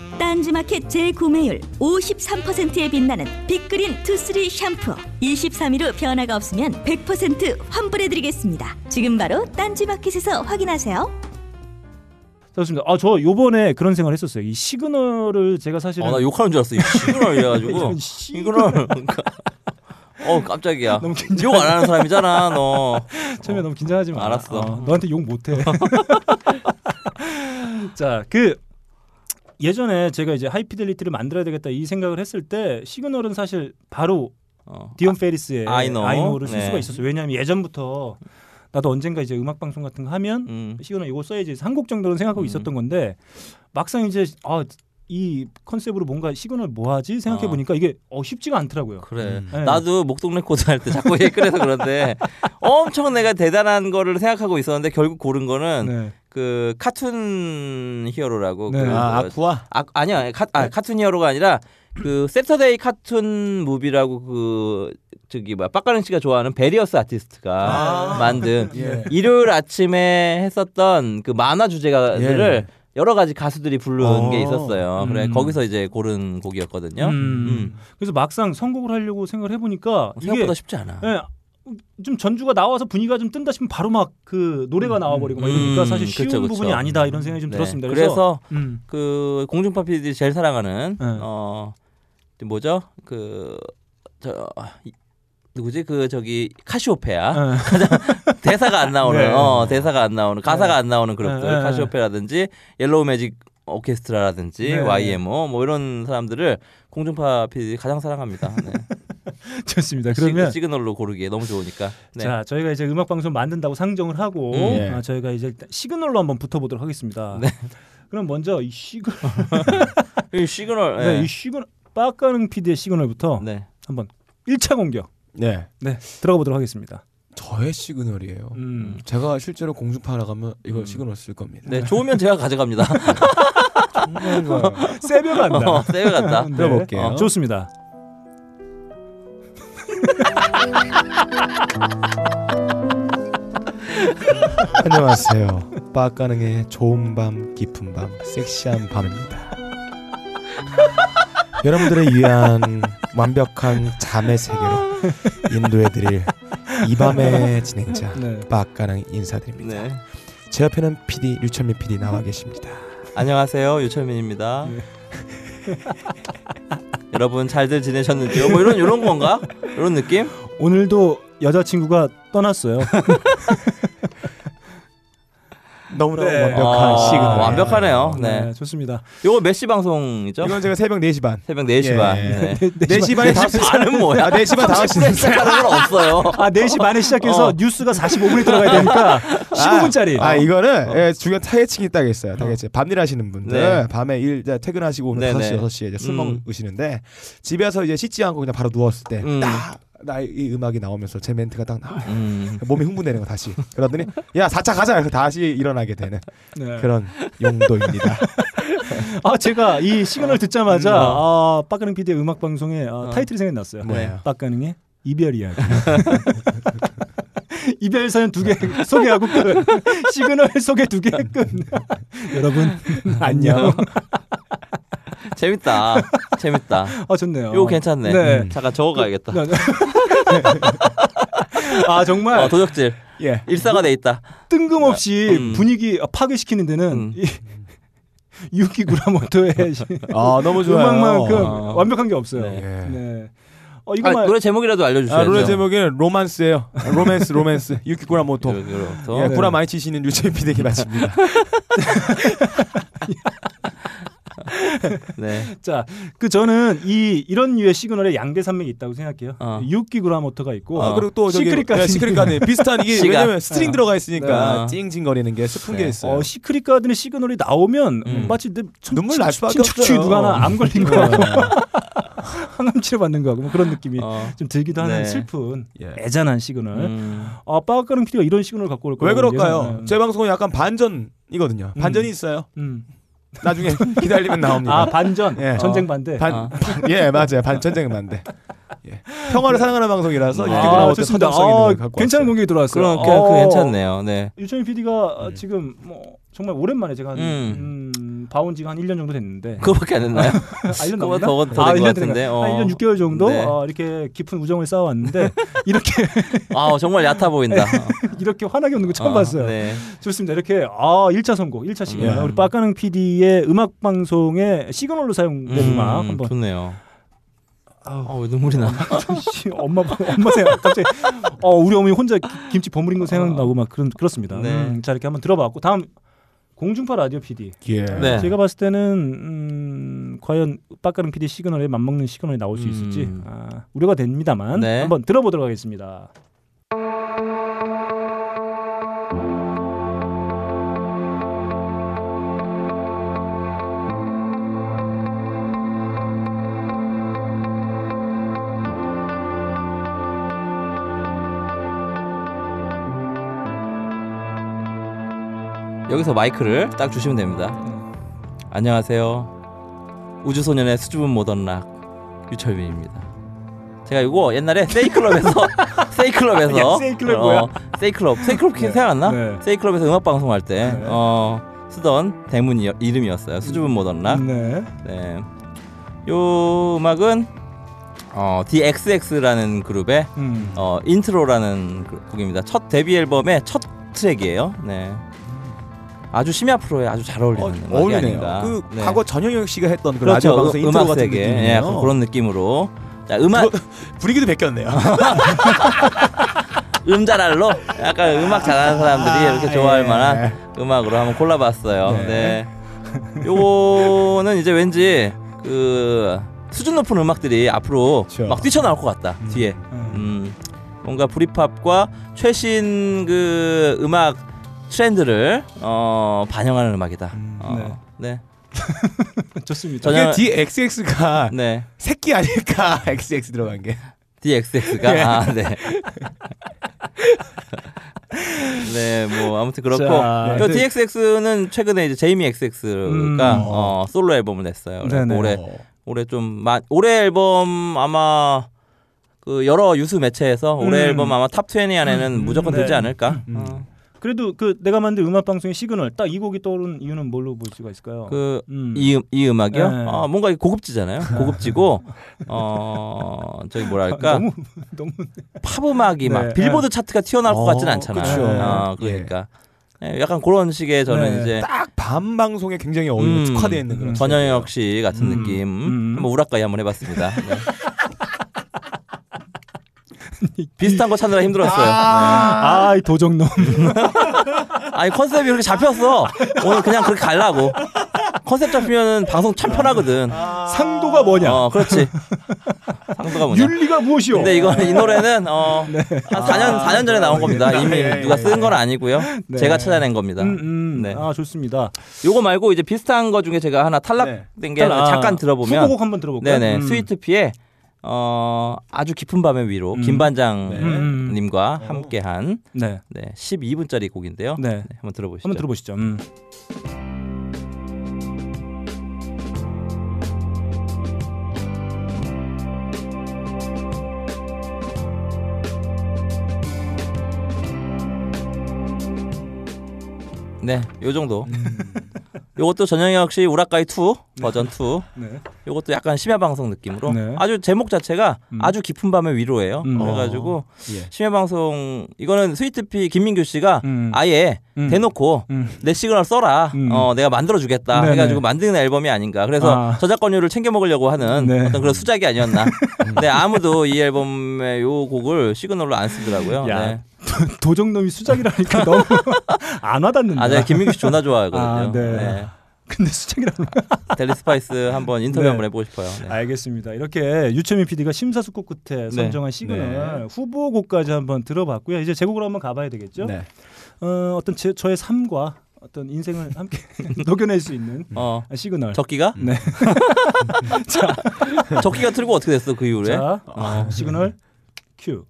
Speaker 4: 딴지마켓 재구매율 53%에 빛나는 빅그린 투쓰리 샴푸 23일 후 변화가 없으면 100% 환불해드리겠습니다 지금 바로 딴지마켓에서 확인하세요
Speaker 1: 좋습니다. 아, 저 요번에 그런 생각을 했었어요. 이 시그널을 제가 사실은
Speaker 3: 어, 나 욕하는 줄 알았어. 이 시그널 이래가지고.
Speaker 1: 시-
Speaker 3: 시그널. 그러니까. 어, 깜짝이야.
Speaker 1: 너무
Speaker 3: 욕 안 하는 사람이잖아, 너.
Speaker 1: 처음에 너무 긴장하지 마.
Speaker 3: 알았어.
Speaker 1: 어, 너한테 욕 못해. 자, 그 예전에 제가 이제 하이피델리티를 만들어야 되겠다 이 생각을 했을 때 시그널은 사실 바로
Speaker 3: 어.
Speaker 1: 디온 페리스의
Speaker 3: I know.
Speaker 1: I know를 쓸
Speaker 3: 네.
Speaker 1: 수가 있었어요. 왜냐하면 예전부터 나도 언젠가 이제 음악 방송 같은 거 하면
Speaker 3: 음.
Speaker 1: 시그널 이거 써야지 한 곡 정도는 생각하고
Speaker 3: 음.
Speaker 1: 있었던 건데 막상 이제 아, 이 컨셉으로 뭔가 시그널 뭐 하지 생각해 보니까 이게 어, 쉽지가 않더라고요.
Speaker 3: 그래.
Speaker 2: 음.
Speaker 1: 네.
Speaker 3: 나도 목동 레코드 할 때 자꾸 얘기 꺼내서 그런데 엄청 내가 대단한 거를 생각하고 있었는데 결국 고른 거는
Speaker 1: 네.
Speaker 3: 그 Cartoon Hero라고
Speaker 1: 네.
Speaker 3: 그
Speaker 2: 아
Speaker 3: 뭐-
Speaker 2: 아쿠아
Speaker 3: 아, 아니야 카, 아, Cartoon Hero가 아니라 그 Saturday Cartoon Movie라고 그 저기 뭐야 박근홍 씨가 좋아하는 various artist가
Speaker 2: 아.
Speaker 3: 만든
Speaker 2: 예.
Speaker 3: 일요일 아침에 했었던 그 만화 주제가들을 여러 가지 가수들이 부른
Speaker 2: 어.
Speaker 3: 게 있었어요. 그래
Speaker 1: 음.
Speaker 3: 거기서 이제 고른 곡이었거든요.
Speaker 1: 음.
Speaker 3: 음.
Speaker 1: 그래서 막상 선곡을 하려고 생각을 해보니까 이게
Speaker 3: 생각보다 쉽지 않아.
Speaker 1: 예, 좀 전주가 나와서 분위기가 좀 뜬다 싶으면 바로 막 그 노래가 나와버리고 막 이러니까
Speaker 3: 음,
Speaker 1: 사실 쉬운
Speaker 3: 그쵸, 그쵸.
Speaker 1: 부분이 아니다 이런 생각이 좀
Speaker 3: 네.
Speaker 1: 들었습니다.
Speaker 3: 그래서,
Speaker 1: 음,
Speaker 3: 그 공중파 PD들이 제일 사랑하는
Speaker 1: 네.
Speaker 3: 어 뭐죠? 그 저 누구지? 그 저기 카시오페아
Speaker 1: 예.
Speaker 3: 대사가 안 나오는
Speaker 1: 네.
Speaker 3: 어 대사가 안 나오는 가사가
Speaker 1: 네.
Speaker 3: 안 나오는 그룹들
Speaker 1: 네, 네.
Speaker 3: 카시오페아라든지 옐로우 매직 오케스트라라든지
Speaker 1: 네.
Speaker 3: YMO 뭐 이런 사람들을 공중파 PD 가장 사랑합니다. 네.
Speaker 1: 좋습니다. 그러면
Speaker 3: 시, 시그널로 고르기에 너무 좋으니까. 네.
Speaker 1: 자 저희가 이제 음악 방송 만든다고 상정을 하고
Speaker 3: 음.
Speaker 2: 예.
Speaker 1: 아, 저희가 이제 시그널로 한번 붙어보도록 하겠습니다.
Speaker 3: 네.
Speaker 1: 그럼 먼저 이 시그널,
Speaker 3: 이 시그널.
Speaker 1: 네.
Speaker 3: 네.
Speaker 1: 이 시그널 빡가는 PD의 시그널부터
Speaker 3: 네.
Speaker 1: 한번 1차 공격
Speaker 2: 네
Speaker 1: 네 들어가 보도록 하겠습니다.
Speaker 2: 저의 시그널이에요.
Speaker 1: 음.
Speaker 2: 제가 실제로 공중파 나가면 이거
Speaker 3: 음.
Speaker 2: 시그널 쓸 겁니다.
Speaker 3: 네, 좋으면 제가 가져갑니다.
Speaker 1: 쌔벼 간다.
Speaker 3: 어, 세게 간다.
Speaker 1: 네.
Speaker 2: 들어볼게요.
Speaker 1: 어, 좋습니다.
Speaker 2: 안녕하세요. 빠가능의 좋은 밤, 깊은 밤, 섹시한 밤입니다. 여러분들을 위한 완벽한 잠의 세계로 인도해드릴 이 밤의 진행자
Speaker 1: 네.
Speaker 2: 빠가능 인사드립니다.
Speaker 3: 네.
Speaker 2: 제 옆에는 PD 류철민 PD 나와 계십니다.
Speaker 3: 안녕하세요. 유철민입니다. 여러분 잘들 지내셨는지요? 뭐 이런 이런 건가? 이런 느낌?
Speaker 1: 오늘도 여자친구가 떠났어요.
Speaker 2: 너무나
Speaker 1: 네.
Speaker 2: 완벽한
Speaker 3: 아,
Speaker 2: 시그널.
Speaker 3: 완벽하네요. 네.
Speaker 1: 네, 좋습니다.
Speaker 3: 요거 몇 시 방송이죠?
Speaker 2: 이건 제가 새벽 4시 반.
Speaker 3: 새벽 4시
Speaker 2: 예.
Speaker 3: 반. 네.
Speaker 2: 4시 반에 다
Speaker 3: 반은 뭐야?
Speaker 2: 아, 4시 반 5시.
Speaker 3: 30분 시작하는 건 없어요.
Speaker 1: 아, 4시 반에 시작해서
Speaker 3: 어.
Speaker 1: 뉴스가 45분에 들어가야 되니까 15분짜리.
Speaker 2: 아, 이거는 예, 중요한 타겟층이 딱 있어요. 타겟층. 밤일 하시는 분들
Speaker 3: 네.
Speaker 2: 밤에 일 이제 퇴근하시고 오는
Speaker 3: 네,
Speaker 2: 5시,
Speaker 3: 네.
Speaker 2: 6시에 이제 술
Speaker 3: 음.
Speaker 2: 먹으시는데 집에서 이제 씻지 않고 그냥 바로 누웠을 때
Speaker 3: 음.
Speaker 2: 딱 나 이 음악이 나오면서 제 멘트가 딱 나와요.
Speaker 3: 음.
Speaker 2: 몸이 흥분되는 거 다시. 그러더니 야 4차 가자. 다시 일어나게 되는
Speaker 1: 네.
Speaker 2: 그런 용도입니다.
Speaker 1: 아, 제가 이 시그널 듣자마자
Speaker 3: 음.
Speaker 1: 아, 빡가능 PD의 음악 방송에 아,
Speaker 3: 어.
Speaker 1: 타이틀이 생각났어요.
Speaker 2: 뭐예요?
Speaker 1: 빡가능의 이별 이야기. 이별 사연 두 개 소개하고 끝. 시그널 소개 두 개 끝. 여러분 안녕.
Speaker 3: 재밌다. 재밌다.
Speaker 1: 아 좋네요.
Speaker 3: 요거 괜찮네.
Speaker 1: 네.
Speaker 3: 음. 잠깐 적어가야겠다.
Speaker 1: 네. 아 정말
Speaker 3: 어, 도적질.
Speaker 2: 예.
Speaker 3: 일사가 돼 있다.
Speaker 1: 뜬금없이
Speaker 3: 음.
Speaker 1: 분위기 파괴시키는 데는
Speaker 3: 음.
Speaker 1: 이 유키 구라모토의
Speaker 2: 아 너무 좋아요.
Speaker 1: 음악만큼
Speaker 3: 어.
Speaker 1: 완벽한 게 없어요.
Speaker 3: 네.
Speaker 2: 예.
Speaker 1: 네. 어
Speaker 3: 아,
Speaker 1: 이거만
Speaker 3: 노래 제목이라도 알려주셔야죠.
Speaker 2: 아, 노래 제목은 로만스예요. 로맨스, 로맨스. 유키 구라 모토.
Speaker 3: 이렇게부터.
Speaker 2: 예,
Speaker 1: 네.
Speaker 2: 구라 많이 치시는 유철민 피디에게 바칩니다.
Speaker 3: 네.
Speaker 1: 자, 그 저는 이 이런 류의 시그널에 양대 산맥이 있다고 생각해요.
Speaker 3: 어.
Speaker 1: 유키 구라모토가 있고
Speaker 3: 어.
Speaker 2: 그리고 또 저기
Speaker 1: 시크릿 가든.
Speaker 2: 예, 시크릿 가든 비슷한 이게
Speaker 3: 시가.
Speaker 2: 왜냐면 스트링
Speaker 1: 네.
Speaker 2: 들어가 있으니까
Speaker 3: 네.
Speaker 2: 찡찡거리는 게 슬픈
Speaker 3: 네.
Speaker 2: 게 있어요.
Speaker 1: 어, 시크릿 가든의 시그널이 나오면
Speaker 3: 음.
Speaker 1: 마치 내 천-
Speaker 2: 눈물 날 수밖에 없어요.
Speaker 1: 누가 하나 암 걸린 거 항암 치료 받는 거하고 뭐 그런 느낌이
Speaker 3: 어.
Speaker 1: 좀 들기도 하는
Speaker 3: 네.
Speaker 1: 슬픈
Speaker 2: 예.
Speaker 1: 애잔한 시그널.
Speaker 3: 음.
Speaker 1: 아, 빠까릉 PD가 이런 시그널 갖고 올 거라고
Speaker 2: 그럴까요? 제 방송은 약간 반전이거든요. 반전이 있어요.
Speaker 1: 음.
Speaker 2: 나중에 기다리면 나옵니다.
Speaker 1: 아 반전
Speaker 2: 예.
Speaker 1: 전쟁 반대.
Speaker 2: 반,
Speaker 3: 아.
Speaker 2: 예 맞아요. 반 전쟁 반대. 예. 평화를 사랑하는 방송이라서 이렇게
Speaker 1: 아, 좋습니다.
Speaker 2: 서정성 있는
Speaker 1: 아,
Speaker 2: 걸 갖고
Speaker 1: 괜찮은. 공격이 들어왔어요.
Speaker 3: 그럼 그,
Speaker 1: 어.
Speaker 3: 그 괜찮네요. 네.
Speaker 1: 유천희 PD가 지금 뭐 정말 오랜만에 제가 한
Speaker 3: 음.
Speaker 1: 음, 봐온 지가 한 1년 정도 됐는데
Speaker 3: 그거밖에 안 됐나요?
Speaker 1: 아, 1년
Speaker 3: 그거보다
Speaker 1: 넘었나?
Speaker 3: 더- 더된것
Speaker 1: 1년
Speaker 3: 같은데,
Speaker 1: 됐나?
Speaker 3: 어.
Speaker 1: 한 1년 6개월 정도
Speaker 3: 네.
Speaker 1: 어, 이렇게 깊은 우정을 쌓아왔는데 이렇게
Speaker 3: 아 정말 얕아 보인다.
Speaker 1: 이렇게 환하게 웃는 거 처음
Speaker 3: 어,
Speaker 1: 봤어요.
Speaker 3: 네.
Speaker 1: 좋습니다. 이렇게 아 1차 선곡, 1차 시그널.
Speaker 2: 예.
Speaker 1: 우리 빠까능 PD의 음악 방송의 시그널로 사용된 음, 악 한번
Speaker 3: 좋네요.
Speaker 1: 아우.
Speaker 3: 아, 왜 눈물이 나?
Speaker 1: 씨, 엄마 엄마 생각 갑자기 어 우리 어머니 혼자 기- 김치 버무린 거 생각나고 막 그런 그렇습니다.
Speaker 3: 네.
Speaker 1: 음, 자 이렇게 한번 들어봤고 다음 공중파 라디오 PD.
Speaker 2: 예.
Speaker 3: 네.
Speaker 1: 제가 봤을 때는 음, 과연 빡가능 PD 시그널에 맞먹는 시그널이 나올 수 있을지
Speaker 3: 음.
Speaker 1: 아, 우려가 됩니다만
Speaker 3: 네.
Speaker 1: 한번 들어보도록 하겠습니다.
Speaker 3: 여기서 마이크를 딱 주시면 됩니다. 안녕하세요. 우주소년의 수줍은 모던락 유철민입니다. 제가 이거 옛날에 세이클럽에서 세이클럽에서
Speaker 1: 야, 세이클럽 뭐야?
Speaker 3: 어, 세이클럽 세이클럽
Speaker 1: 네.
Speaker 3: 생각 안 나?
Speaker 1: 네.
Speaker 3: 세이클럽에서 음악 방송할 때
Speaker 1: 네.
Speaker 3: 어, 쓰던 대문 이, 이름이었어요. 수줍은 모던락.
Speaker 1: 네.
Speaker 3: 네. 요 음악은 어, DXX라는 그룹의
Speaker 1: 음.
Speaker 3: 어, 인트로라는 그 곡입니다. 첫 데뷔 앨범의 첫 트랙이에요. 네. 아주 심야 프로에 아주 잘 어울리는
Speaker 2: 어, 어울리네요.
Speaker 3: 아닌가.
Speaker 2: 그
Speaker 3: 네.
Speaker 2: 과거 전영혁 씨가 했던 그
Speaker 3: 그렇죠.
Speaker 2: 라디오 방송
Speaker 3: 음-
Speaker 2: 인트로 같은. 느낌이에요.
Speaker 3: 예, 약간 그런 느낌으로. 자, 음악
Speaker 2: 분위기도 베꼈네요.
Speaker 3: 음잘알로 약간 음악 잘하는 사람들이 이렇게
Speaker 2: 아,
Speaker 3: 좋아할
Speaker 2: 예.
Speaker 3: 만한 음악으로 한번 골라봤어요.
Speaker 2: 네.
Speaker 3: 네. 요거는 이제 왠지 그 수준 높은 음악들이 앞으로
Speaker 2: 그렇죠.
Speaker 3: 막 뛰쳐나올 것 같다. 뒤에. 음, 뭔가 브리팝과 최신 그 음악 트렌드를 어, 반영하는 음악이다. 어, 네.
Speaker 1: 좋습니다.
Speaker 3: 전혀-
Speaker 2: 이게 DXX가
Speaker 3: 네.
Speaker 2: 새끼 아닐까 XX 들어간 게.
Speaker 3: DXX가
Speaker 2: 예.
Speaker 3: 아, 네. 네, 뭐 아무튼 그렇고
Speaker 1: 자,
Speaker 3: 또
Speaker 1: 네.
Speaker 3: DXX는 최근에 이제 제이미 XX가
Speaker 1: 음.
Speaker 3: 어, 솔로 앨범을 냈어요.
Speaker 1: 네네.
Speaker 3: 올해 올해 좀 마, 올해 앨범 아마 그 여러 유수 매체에서 올해
Speaker 1: 음.
Speaker 3: 앨범 아마 탑20 안에는
Speaker 1: 음,
Speaker 3: 무조건 들지
Speaker 1: 네.
Speaker 3: 않을까?
Speaker 2: 음.
Speaker 3: 어,
Speaker 1: 그래도 그 내가 만든 음악 방송의 시그널 딱 이 곡이 떠오른 이유는 뭘로 볼 수가 있을까요?
Speaker 3: 그
Speaker 1: 음.
Speaker 3: 이, 음- 이 음악이요?
Speaker 1: 네.
Speaker 3: 아, 뭔가 고급지잖아요. 고급지고 어 저기 뭐랄까
Speaker 1: 너무 너무
Speaker 3: 팝 음악이 막
Speaker 1: 네.
Speaker 3: 빌보드 차트가 튀어나올 것
Speaker 2: 어,
Speaker 3: 같지는 않잖아요.
Speaker 2: 그쵸.
Speaker 3: 어, 그러니까 네, 약간 그런 식의 저는
Speaker 1: 네.
Speaker 3: 이제
Speaker 2: 딱 밤 방송에 굉장히 어울리는
Speaker 3: 음,
Speaker 2: 특화되어 있는 그런
Speaker 3: 전영혁 씨 같은
Speaker 1: 음,
Speaker 3: 느낌
Speaker 1: 음.
Speaker 3: 한번 우락가이 한번 해봤습니다. 네. 비슷한 거 찾느라 힘들었어요.
Speaker 1: 아, 이 도적놈.
Speaker 3: 아니 컨셉이 그렇게 잡혔어. 오늘 그냥 그렇게 갈라고. 컨셉 잡히면은 방송 참 편하거든.
Speaker 1: 상도가 뭐냐?
Speaker 3: 어, 그렇지. 상도가 뭐냐?
Speaker 1: 윤리가 무엇이오?
Speaker 3: 근데 이거 이 노래는 어, 한 4년 4년 전에 나온 겁니다. 이미
Speaker 2: 예,
Speaker 3: 누가
Speaker 2: 예,
Speaker 3: 쓴건 아니고요.
Speaker 1: 네.
Speaker 3: 제가 찾아낸 겁니다.
Speaker 1: 음, 음.
Speaker 3: 네.
Speaker 1: 아 좋습니다.
Speaker 3: 요거 말고 이제 비슷한 거 중에 제가 하나 탈락된 게
Speaker 1: 아,
Speaker 3: 잠깐 들어보면
Speaker 1: 후보곡 한번 들어볼까요?
Speaker 3: 네네
Speaker 1: 음.
Speaker 3: 스위트피의 어 아주 깊은 밤의 위로
Speaker 1: 음.
Speaker 3: 김반장님과
Speaker 1: 네.
Speaker 3: 함께한
Speaker 1: 네.
Speaker 3: 네 12분짜리 곡인데요.
Speaker 1: 네.
Speaker 3: 네, 한번 들어보시죠.
Speaker 1: 한번 들어보시죠. 음.
Speaker 3: 네, 요 정도. 요것도 전영혁 씨 우라카이 2 버전 2.
Speaker 1: 네.
Speaker 3: 요것도 약간 심야 방송 느낌으로
Speaker 1: 네.
Speaker 3: 아주 제목 자체가
Speaker 1: 음.
Speaker 3: 아주 깊은 밤의 위로예요.
Speaker 1: 음.
Speaker 3: 그래가지고
Speaker 2: 예.
Speaker 3: 심야 방송 이거는 스위트피 김민규 씨가
Speaker 1: 음.
Speaker 3: 아예
Speaker 1: 음.
Speaker 3: 대놓고
Speaker 1: 음.
Speaker 3: 내 시그널 써라.
Speaker 1: 음.
Speaker 3: 어, 내가 만들어 주겠다.
Speaker 1: 네네.
Speaker 3: 해가지고 만드는 앨범이 아닌가. 그래서
Speaker 1: 아.
Speaker 3: 저작권료를 챙겨 먹으려고 하는
Speaker 1: 네.
Speaker 3: 어떤 그런 수작이 아니었나. 근데 아무도 이 앨범의 요 곡을 시그널로 안 쓰더라고요.
Speaker 1: 야,
Speaker 3: 네.
Speaker 1: 도적놈이 수작이라니까 너무 안 와닿는다.
Speaker 3: 아, 제가 김민규 씨 존나 좋아하거든요.
Speaker 1: 아, 네.
Speaker 3: 네.
Speaker 1: 근데 수작이라는
Speaker 3: 델리 스파이스 한번 인터뷰
Speaker 1: 네.
Speaker 3: 한번 해보고 싶어요. 네.
Speaker 1: 알겠습니다. 이렇게 유채민 PD가 심사숙고 끝에 선정한 시그널 후보곡까지 한번 들어봤고요. 이제 제 곡으로 한번 가봐야 되겠죠.
Speaker 2: 네.
Speaker 1: 어, 어떤 제, 저의 삶과 어떤 인생을 함께 녹여낼 수 있는
Speaker 3: 어,
Speaker 1: 시그널.
Speaker 3: 적기가?
Speaker 1: 네.
Speaker 3: 적기가 틀고 어떻게 됐어 그 이후에?
Speaker 1: 자, 어, 시그널 큐.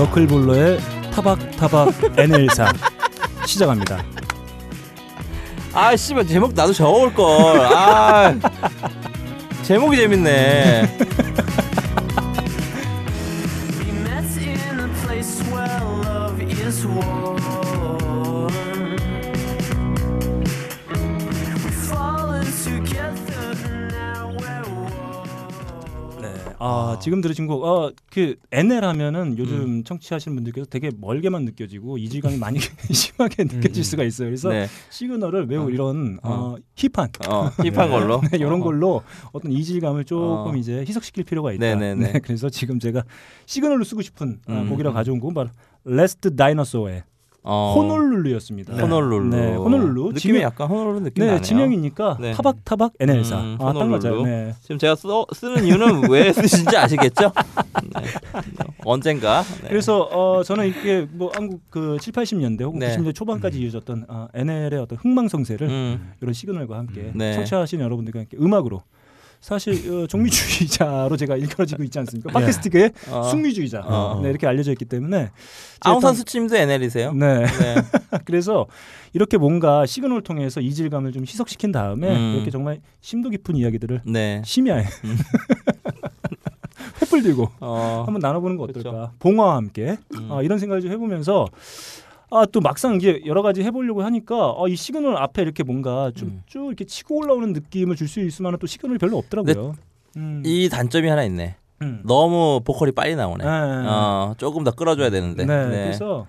Speaker 1: 너클볼러의 타박타박 N14 시작합니다.
Speaker 3: 아 씨발 제목 나도 적어올 걸. 아 제목이 재밌네.
Speaker 1: 지금 들으신 곡, 어, 그 NL 하면은 요즘 청취하시는 분들께서 되게 멀게만 느껴지고 이질감이 많이 심하게 느껴질 수가 있어요. 그래서
Speaker 3: 네.
Speaker 1: 시그널을 매우 이런 어, 힙한
Speaker 3: 어 힙한 걸로.
Speaker 1: 네, 이런
Speaker 3: 어.
Speaker 1: 걸로 어떤 이질감을 조금
Speaker 3: 어.
Speaker 1: 이제 희석시킬 필요가 있다.
Speaker 3: 네네네.
Speaker 1: 네, 그래서 지금 제가 시그널로 쓰고 싶은 어,
Speaker 3: 음.
Speaker 1: 곡이라 가져온 곡은 바로 레스트 다이너소의
Speaker 3: 어.
Speaker 1: 호놀룰루였습니다.
Speaker 3: 호놀룰루.
Speaker 1: 네, 호놀룰루.
Speaker 3: 느낌이
Speaker 1: 지명-
Speaker 3: 약간 호놀룰루 느낌
Speaker 1: 네,
Speaker 3: 나네요.
Speaker 1: 지명이니까
Speaker 3: 네.
Speaker 1: 타박타박 NL4.
Speaker 3: 음,
Speaker 1: 아, 딱
Speaker 3: 호놀룰루.
Speaker 1: 맞아요. 네.
Speaker 3: 지금 제가 써, 쓰는 이유는 왜 쓰신지 아시겠죠? 네. 언젠가. 네.
Speaker 1: 그래서 어 저는 이게 뭐 한국 그 7, 80년대 혹은
Speaker 3: 네.
Speaker 1: 90년대 초반까지 이어졌던 어, NL의 어떤 흥망성쇠를
Speaker 3: 음,
Speaker 1: 이런 시그널과 함께
Speaker 3: 네.
Speaker 1: 청취하시는 여러분들과 함께 음악으로 사실 어, 종미주의자로 제가 일컬어지고 있지 않습니까?
Speaker 3: 네.
Speaker 1: 팟캐스트계의
Speaker 3: 어.
Speaker 1: 숙미주의자
Speaker 3: 어.
Speaker 1: 네, 이렇게 알려져 있기 때문에
Speaker 3: 아웅산 수치도 NL이세요?
Speaker 1: 네
Speaker 3: 네.
Speaker 1: 그래서 이렇게 뭔가 시그널을 통해서 이질감을 좀 희석시킨 다음에
Speaker 3: 음.
Speaker 1: 이렇게 정말 심도 깊은 이야기들을
Speaker 3: 네.
Speaker 1: 심야에 횃불 들고
Speaker 3: 어.
Speaker 1: 한번 나눠보는 거 어떨까?
Speaker 3: 그렇죠.
Speaker 1: 봉화와 함께
Speaker 3: 음.
Speaker 1: 아, 이런 생각을 좀 해보면서 아 또 막상 이제 여러 가지 해보려고 하니까 아, 이 시그널 앞에 이렇게 뭔가 좀
Speaker 3: 음.
Speaker 1: 쭉 이렇게 치고 올라오는 느낌을 줄 수 있을 만한 또 시그널이 별로 없더라고요. 음.
Speaker 3: 이 단점이 하나 있네.
Speaker 1: 음.
Speaker 3: 너무 보컬이 빨리 나오네.
Speaker 1: 네.
Speaker 3: 어, 조금 더 끌어줘야 되는데.
Speaker 1: 네,
Speaker 3: 네.
Speaker 1: 그래서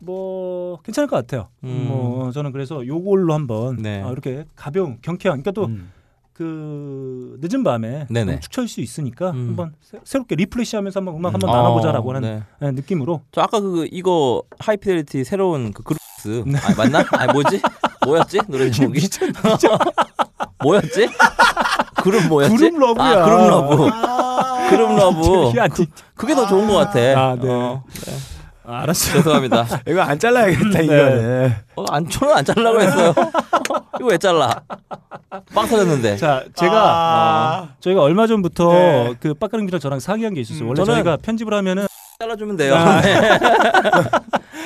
Speaker 1: 뭐 괜찮을 것 같아요.
Speaker 3: 음.
Speaker 1: 뭐 저는 그래서 요걸로 한번
Speaker 3: 네.
Speaker 1: 아, 이렇게 가벼운 경쾌한 그러니까 또
Speaker 2: 음.
Speaker 1: 그 늦은 밤에
Speaker 3: 네네.
Speaker 1: 좀축 처할 수 있으니까
Speaker 3: 음.
Speaker 1: 한번 새, 새롭게 리프레시하면서 한번 음악 한번
Speaker 3: 어,
Speaker 1: 나눠보자라고 하는
Speaker 3: 네.
Speaker 1: 네, 느낌으로
Speaker 3: 저 아까 그 이거 하이피델리티 새로운 그 그룹스
Speaker 1: 네.
Speaker 3: 아 맞나? 아 뭐지? 뭐였지? 노래 제목이 뭐였지? 그룹 뭐였지?
Speaker 1: Grouplove야.
Speaker 3: 아, Grouplove. Grouplove. 그, 그게 더 좋은 것 같아.
Speaker 1: 아, 네.
Speaker 3: 어,
Speaker 1: 아, 알았어요.
Speaker 3: 죄송합니다.
Speaker 2: 이거 안 잘라야겠다 이거는.
Speaker 3: 어, 안 저는 안 잘라고 했어요. 이거 왜 잘라? 빵 터졌는데.
Speaker 1: 자, 제가
Speaker 2: 아.
Speaker 1: 저희가 얼마 전부터
Speaker 2: 네.
Speaker 1: 그 빡가능이랑 저랑 상의한 게 있었어요.
Speaker 3: 음,
Speaker 1: 원래 저희가 편집을 하면은
Speaker 3: 잘라주면 돼요. 네.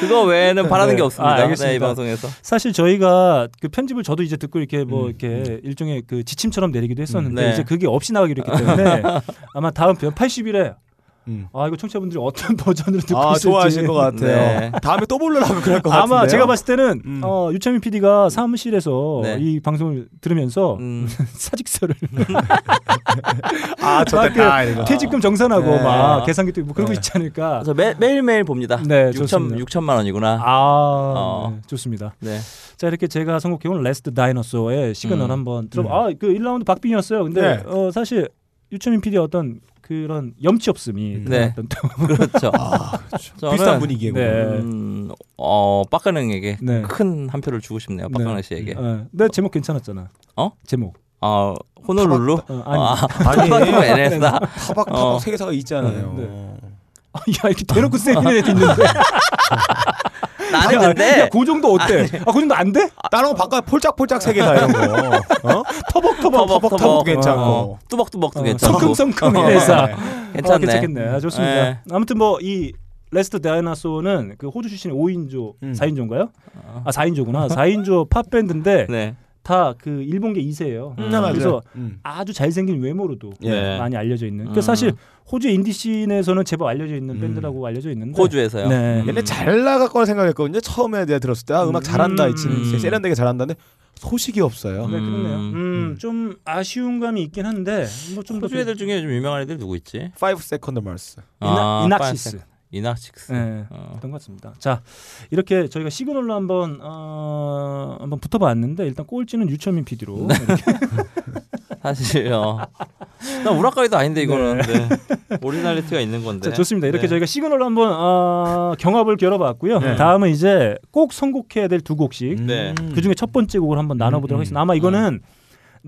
Speaker 3: 그거 외에는 바라는
Speaker 1: 네.
Speaker 3: 게 없습니다.
Speaker 1: 아, 알겠습니다.
Speaker 3: 네, 이 방송에서.
Speaker 1: 사실 저희가 그 편집을 저도 이제 듣고 이렇게 뭐
Speaker 2: 음,
Speaker 1: 이렇게 일종의 그 지침처럼 내리기도 했었는데
Speaker 3: 음, 네.
Speaker 1: 이제 그게 없이 나가기로 했기 때문에 아마 다음 편 80일에
Speaker 2: 음.
Speaker 1: 아 이거 청취자분들이 어떤 버전으로 듣고
Speaker 2: 아
Speaker 1: 있을지
Speaker 2: 좋아하실 것 같아요.
Speaker 3: 네.
Speaker 2: 다음에 또 보려고 그럴 것 같은데요.
Speaker 1: 아마 제가 봤을 때는
Speaker 2: 음.
Speaker 1: 어, 유채민 PD가 사무실에서
Speaker 3: 네.
Speaker 1: 이 방송을 들으면서
Speaker 3: 음,
Speaker 1: 사직서를
Speaker 2: 아 좋겠다
Speaker 1: 막
Speaker 2: 이거.
Speaker 1: 퇴직금 정산하고
Speaker 2: 네.
Speaker 1: 막 계산기도 뭐 그러고
Speaker 2: 네.
Speaker 1: 있지 않을까.
Speaker 3: 그래서 매, 매일매일 봅니다.
Speaker 1: 네,
Speaker 3: 6천,
Speaker 1: 좋습니다.
Speaker 3: 6천만 원이구나.
Speaker 1: 아,
Speaker 3: 어.
Speaker 1: 네, 좋습니다.
Speaker 3: 네.
Speaker 1: 자 이렇게 제가 선곡해온 Last Dinosaurs의 시그널
Speaker 3: 음.
Speaker 1: 한번 들어봐. 아그 1라운드 박빙이었어요. 근데
Speaker 2: 네.
Speaker 1: 어, 사실 유철민 PD의 어떤 그런 염치 없음이
Speaker 3: 네.
Speaker 1: 어떤 또
Speaker 3: 그렇죠.
Speaker 2: 아, 그렇죠.
Speaker 3: 저는-
Speaker 2: 비슷한 분위기고.
Speaker 1: 네.
Speaker 3: 음, 어, 빡가능에게
Speaker 1: 네.
Speaker 3: 큰 한 표를 주고 싶네요. 빡가능 씨에게.
Speaker 1: 어, 내 제목 괜찮았잖아.
Speaker 3: 어?
Speaker 1: 제목.
Speaker 3: 어, 호놀룰루?
Speaker 1: 어, 아니.
Speaker 3: 아,
Speaker 2: 아니
Speaker 3: 타박타박 NSA다.
Speaker 2: 타박 타박
Speaker 3: 어.
Speaker 2: 세계사가 있잖아요.
Speaker 1: 네. 아, 야 이렇게 대놓고 세미네 있는데.
Speaker 3: 나는
Speaker 1: 야,
Speaker 3: 근데
Speaker 1: 야, 그 정도 어때? 아, 그 정도 안 돼?
Speaker 2: 다른 거 바꿔 폴짝폴짝 세계사 이런 거. 어? 터벅터벅
Speaker 3: 터벅터벅.
Speaker 2: 터벅터벅 괜찮고.
Speaker 3: 뚜벅뚜벅도
Speaker 1: 어,
Speaker 3: 괜찮고.
Speaker 1: 성큼성큼
Speaker 3: 어,
Speaker 1: 이래서.
Speaker 2: 네.
Speaker 1: 아,
Speaker 3: 괜찮네.
Speaker 1: 괜찮겠네. 아, 좋습니다.
Speaker 3: 네.
Speaker 1: 아무튼 뭐 이 Last Dinosaurs는 그 호주 출신의 5인조,
Speaker 2: 음.
Speaker 1: 4인조인가요? 아 4인조구나. 4인조 팝 밴드인데
Speaker 3: 네.
Speaker 1: 다 그 일본계 2세예요.
Speaker 2: 음, 맞아요.
Speaker 1: 그래서
Speaker 2: 음.
Speaker 1: 아주 잘생긴 외모로도
Speaker 2: 예.
Speaker 1: 많이 알려져 있는.
Speaker 3: 음.
Speaker 1: 그 사실 호주 인디 씬에서는 제법 알려져 있는
Speaker 2: 음.
Speaker 1: 밴드라고 알려져 있는데.
Speaker 3: 호주에서요.
Speaker 1: 네.
Speaker 3: 음.
Speaker 2: 얘네 잘 나갈 거라 생각했거든요. 처음에 내가 들었을 때 아, 음악 잘한다 이 친구
Speaker 3: 음.
Speaker 2: 세련되게 잘한다는데 소식이 없어요.
Speaker 1: 네, 그렇네요.
Speaker 3: 음.
Speaker 1: 음, 좀 아쉬운 감이 있긴 한데 뭐 좀 더
Speaker 3: 호주 애들 중에 좀 유명한 애들 누구 있지?
Speaker 2: Five Second Mars.
Speaker 1: 이나- 이낙시스.
Speaker 3: 이낙식스.
Speaker 1: 네.
Speaker 3: 어.
Speaker 1: 했던 것 같습니다. 자 이렇게 저희가 시그널로 한번 어, 한번 붙어봤는데 일단 꼴찌는 유철민 PD로
Speaker 3: 네. 사실 어. 나 우라카이도 아닌데 이거는 네. originality가 있는 건데.
Speaker 1: 자, 좋습니다. 이렇게
Speaker 3: 네.
Speaker 1: 저희가 시그널로 한번 어, 경합을 겨뤄봤고요.
Speaker 2: 네.
Speaker 1: 다음은 이제 꼭 선곡해야 될 두 곡씩
Speaker 3: 네.
Speaker 1: 그 중에 첫 번째 곡을 한번 나눠보도록
Speaker 2: 음,
Speaker 1: 하겠습니다. 아마 이거는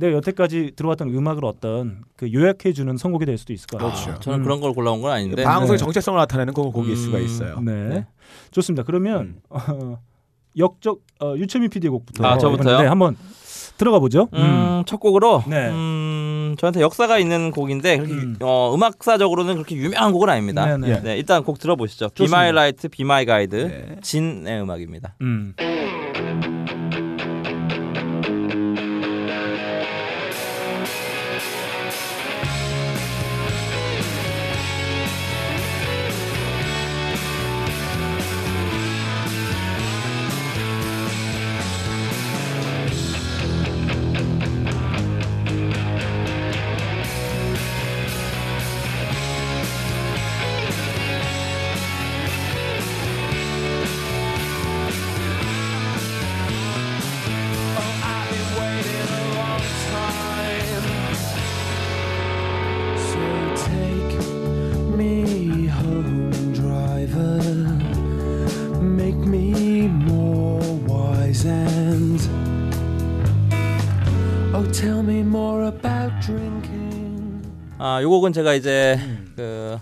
Speaker 1: 내가 여태까지 들어왔던 음악을 어떤 그 요약해 주는 선곡이 될 수도 있을 것 같아요.
Speaker 2: 그렇죠.
Speaker 3: 저는
Speaker 1: 음.
Speaker 3: 그런 걸 골라온 건 아닌데.
Speaker 2: 방송의
Speaker 1: 네.
Speaker 2: 정체성을 나타내는 그런 곡일
Speaker 3: 음.
Speaker 2: 수가 있어요.
Speaker 1: 네.
Speaker 3: 네.
Speaker 1: 좋습니다. 그러면 어, 역적 어, 유철민 PD의 곡부터
Speaker 3: 아, 저부터요?
Speaker 1: 네, 한번 들어가 보죠.
Speaker 3: 음, 첫 곡으로
Speaker 1: 네.
Speaker 3: 음, 저한테 역사가 있는 곡인데 그렇게
Speaker 1: 음.
Speaker 3: 어, 음악사적으로는 그렇게 유명한 곡은 아닙니다.
Speaker 1: 네, 네.
Speaker 3: 네, 일단 곡 들어보시죠. Be
Speaker 1: 좋습니다.
Speaker 3: My Light, Be My Guide,
Speaker 2: 네.
Speaker 3: 진의 음악입니다.
Speaker 1: 음.
Speaker 3: 아, 요 곡은 제가 이제
Speaker 1: 음.
Speaker 3: 그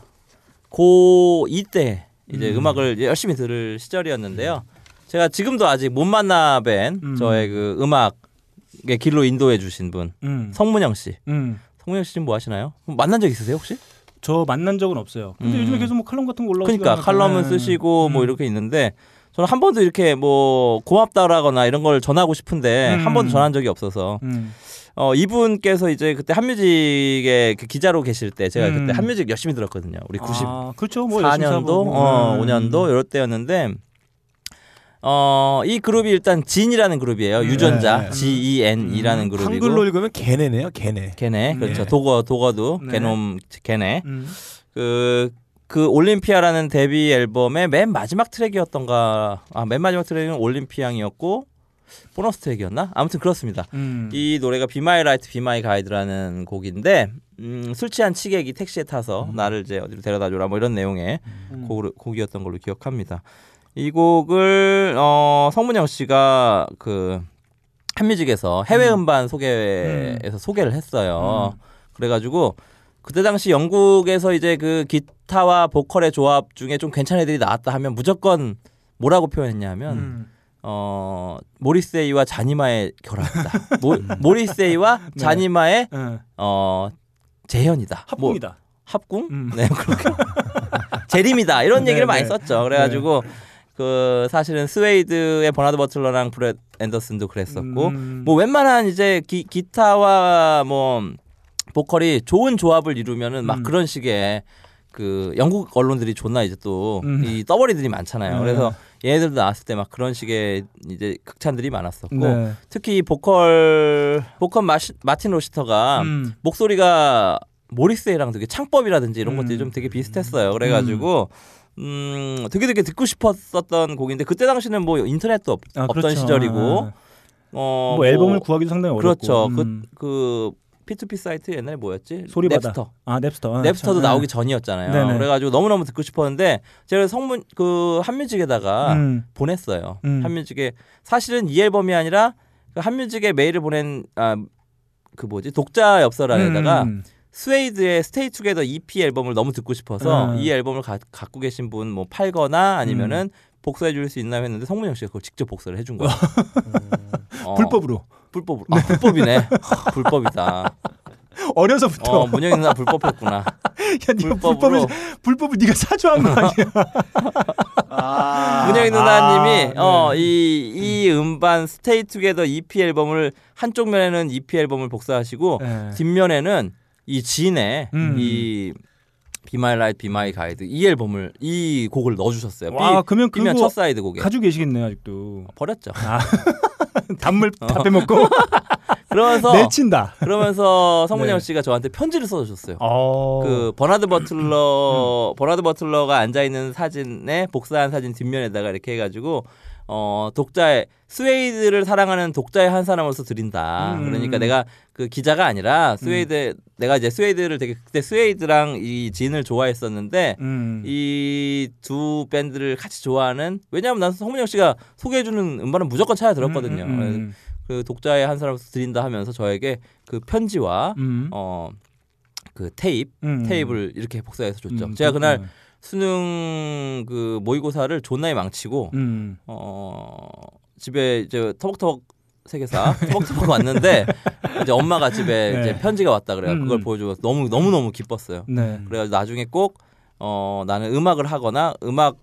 Speaker 3: 고2 때 이제 음. 악을 열심히 들을 시절이었는데요. 제가 지금도 아직 못 만나 뵌
Speaker 1: 음.
Speaker 3: 저의 그 음악의 길로 인도해 주신 분
Speaker 1: 음.
Speaker 3: 성문영 씨.
Speaker 1: 음.
Speaker 3: 성문영 씨 지금 뭐 하시나요? 만난 적 있으세요 혹시?
Speaker 1: 저 만난 적은 없어요. 근데
Speaker 3: 음.
Speaker 1: 요즘에 계속 뭐 칼럼 같은 거 올라오고
Speaker 3: 그러니까 칼럼은 쓰시고 뭐 이렇게 있는데 저는 한 번도 이렇게 뭐 고맙다라거나 이런 걸 전하고 싶은데
Speaker 1: 음.
Speaker 3: 한 번도 전한 적이 없어서
Speaker 1: 음.
Speaker 3: 어 이분께서 이제 그때 한뮤직의 그 기자로 계실 때 제가
Speaker 1: 음.
Speaker 3: 그때 한뮤직 열심히 들었거든요. 우리 90
Speaker 1: 아, 그렇죠. 뭐 열심히
Speaker 3: 4년도,
Speaker 1: 사보고.
Speaker 3: 어,
Speaker 1: 음.
Speaker 3: 5년도 이럴 때였는데 어, 이 그룹이 일단 진이라는 그룹이에요. 유전자
Speaker 2: 네.
Speaker 3: G N E라는
Speaker 1: 음,
Speaker 3: 그룹이고
Speaker 2: 한글로 읽으면 걔네네요. 걔네.
Speaker 3: 걔네 그렇죠.
Speaker 2: 네.
Speaker 3: 독어 독어도
Speaker 1: 네.
Speaker 3: 개놈 걔네
Speaker 1: 음.
Speaker 3: 그, 그 올림피아라는 데뷔 앨범의 맨 마지막 트랙이었던가 아 맨 마지막 트랙은 올림피앙이었고 보너스 트랙이었나 아무튼 그렇습니다.
Speaker 1: 음.
Speaker 3: 이 노래가 Be My Light, Be My Guide라는 곡인데 음, 술 취한 치객이 택시에 타서 나를 이제 어디로 데려다 줘라 뭐 이런 내용의
Speaker 1: 음.
Speaker 3: 곡을, 곡이었던 걸로 기억합니다. 이 곡을 어, 성문영 씨가 그 한뮤직에서 해외 음반 소개에서 소개를 했어요. 그래가지고 그때 당시 영국에서 이제 그 기타와 보컬의 조합 중에 좀 괜찮은 애들이 나왔다 하면 무조건 뭐라고 표현했냐면
Speaker 1: 음.
Speaker 3: 어 모리세이와 자니 마의 결합이다. 모, 모리세이와 자니 마의
Speaker 1: 예.
Speaker 3: 어 재현이다. 뭐,
Speaker 1: 합궁이다.
Speaker 3: 합궁?
Speaker 1: 음.
Speaker 3: 네 그렇게 재림이다 이런
Speaker 1: 네,
Speaker 3: 얘기를 많이
Speaker 1: 네.
Speaker 3: 썼죠. 그래가지고 그 사실은 스웨이드의 버나드 버틀러랑 브렛 앤더슨도 그랬었고
Speaker 1: 음.
Speaker 3: 뭐 웬만한 이제 기, 기타와 뭐 보컬이 좋은 조합을 이루면은 막
Speaker 1: 음.
Speaker 3: 그런 식의 그 영국 언론들이 존나 이제 또
Speaker 1: 음.
Speaker 3: 이 떠버리들이 많잖아요.
Speaker 1: 네.
Speaker 3: 그래서 얘네들도 나왔을 때 막 그런 식의 이제 극찬들이 많았었고
Speaker 1: 네.
Speaker 3: 특히 이 보컬 보컬 마시, 마틴 로시터가
Speaker 1: 음.
Speaker 3: 목소리가 모리스이랑 되게 창법이라든지 이런
Speaker 1: 음.
Speaker 3: 것들이 좀 되게 비슷했어요. 그래가지고 음 되게 되게 듣고 싶었었던 곡인데 그때 당시는 뭐 인터넷도 없,
Speaker 1: 아,
Speaker 3: 던
Speaker 1: 그렇죠.
Speaker 3: 시절이고
Speaker 1: 아. 어뭐 앨범을 구하기도 상당히 어렵고.
Speaker 3: 그렇죠.
Speaker 1: 음.
Speaker 3: 그, 그 P2P 사이트 옛날에 뭐였지?
Speaker 1: 소리바다.
Speaker 3: 냅스터.
Speaker 1: 아 냅스터. 아,
Speaker 3: 냅스터도
Speaker 1: 참.
Speaker 3: 나오기 전이었잖아요.
Speaker 1: 네네.
Speaker 3: 그래가지고 너무너무 듣고 싶었는데 제가 성문 그 핫뮤직에다가
Speaker 1: 음.
Speaker 3: 보냈어요.
Speaker 1: 음.
Speaker 3: 핫뮤직에 사실은 이 앨범이 아니라 그 핫뮤직에 메일을 보낸 아 그 뭐지 독자 엽서란에다가
Speaker 1: 음.
Speaker 3: 스웨이드의 Stay Together EP 앨범을 너무 듣고 싶어서
Speaker 1: 음.
Speaker 3: 이 앨범을 가, 갖고 계신 분 뭐 팔거나 아니면은 복사해 줄 수 있나 했는데 성문영 씨가 그걸 직접 복사를 해준 거야. 어,
Speaker 1: 불법으로.
Speaker 3: 불법으로. 아, 불법이네. 불법이다.
Speaker 1: 어려서부터.
Speaker 3: 어, 문영이 누나 불법했구나.
Speaker 1: 야, 네가
Speaker 3: 불법으로.
Speaker 1: 불법을 불법을 네가 사주한 거 아니야?
Speaker 3: 문영이 누나님이
Speaker 1: 아,
Speaker 3: 어, 이, 이 음반 Stay Together EP 앨범을 한쪽 면에는 EP 앨범을 복사하시고
Speaker 1: 네.
Speaker 3: 뒷면에는 이 진의
Speaker 1: 음.
Speaker 3: Be My Light, Be My Guide 이 앨범을 이 곡을 넣어주셨어요.
Speaker 1: 와, 그러면
Speaker 3: B면
Speaker 1: 그거
Speaker 3: 첫 사이드 곡에
Speaker 1: 가지고 계시겠네요 아직도.
Speaker 3: 버렸죠.
Speaker 1: 단물
Speaker 3: 어.
Speaker 1: 다 빼먹고
Speaker 3: 그러면서
Speaker 1: 내친다.
Speaker 3: 그러면서 성문영
Speaker 1: 네.
Speaker 3: 씨가 저한테 편지를 써주셨어요.
Speaker 1: 어.
Speaker 3: 그 버나드 버틀러 버나드 버틀러가 앉아 있는 사진에 복사한 사진 뒷면에다가 이렇게 해가지고 어 독자의 스웨이드를 사랑하는 독자의 한 사람으로서 드린다.
Speaker 1: 음.
Speaker 3: 그러니까 내가 그 기자가 아니라 스웨이드 내가 이제 스웨이드를 되게 그때 스웨이드랑 이 진을 좋아했었는데
Speaker 1: 음.
Speaker 3: 이 두 밴드를 같이 좋아하는 왜냐하면 난 성문영 씨가 소개해주는 음반은 무조건 찾아 들었거든요.
Speaker 1: 음, 음,
Speaker 3: 그 독자의 한 사람으로서 드린다 하면서 저에게 그 편지와
Speaker 1: 음.
Speaker 3: 어 그 테이프
Speaker 1: 음.
Speaker 3: 테이프를 이렇게 복사해서 줬죠.
Speaker 1: 음,
Speaker 3: 제가 그날. 수능 그 모의고사를 존나게 망치고
Speaker 1: 음.
Speaker 3: 어 집에 이제 터벅터벅 세계사 터벅터벅 왔는데 이제 엄마가 집에
Speaker 1: 네.
Speaker 3: 이제 편지가 왔다 그래요.
Speaker 1: 음.
Speaker 3: 그걸 보여주고 너무 너무 너무 기뻤어요.
Speaker 1: 네.
Speaker 3: 그래가지고 나중에 꼭 어 나는 음악을 하거나 음악에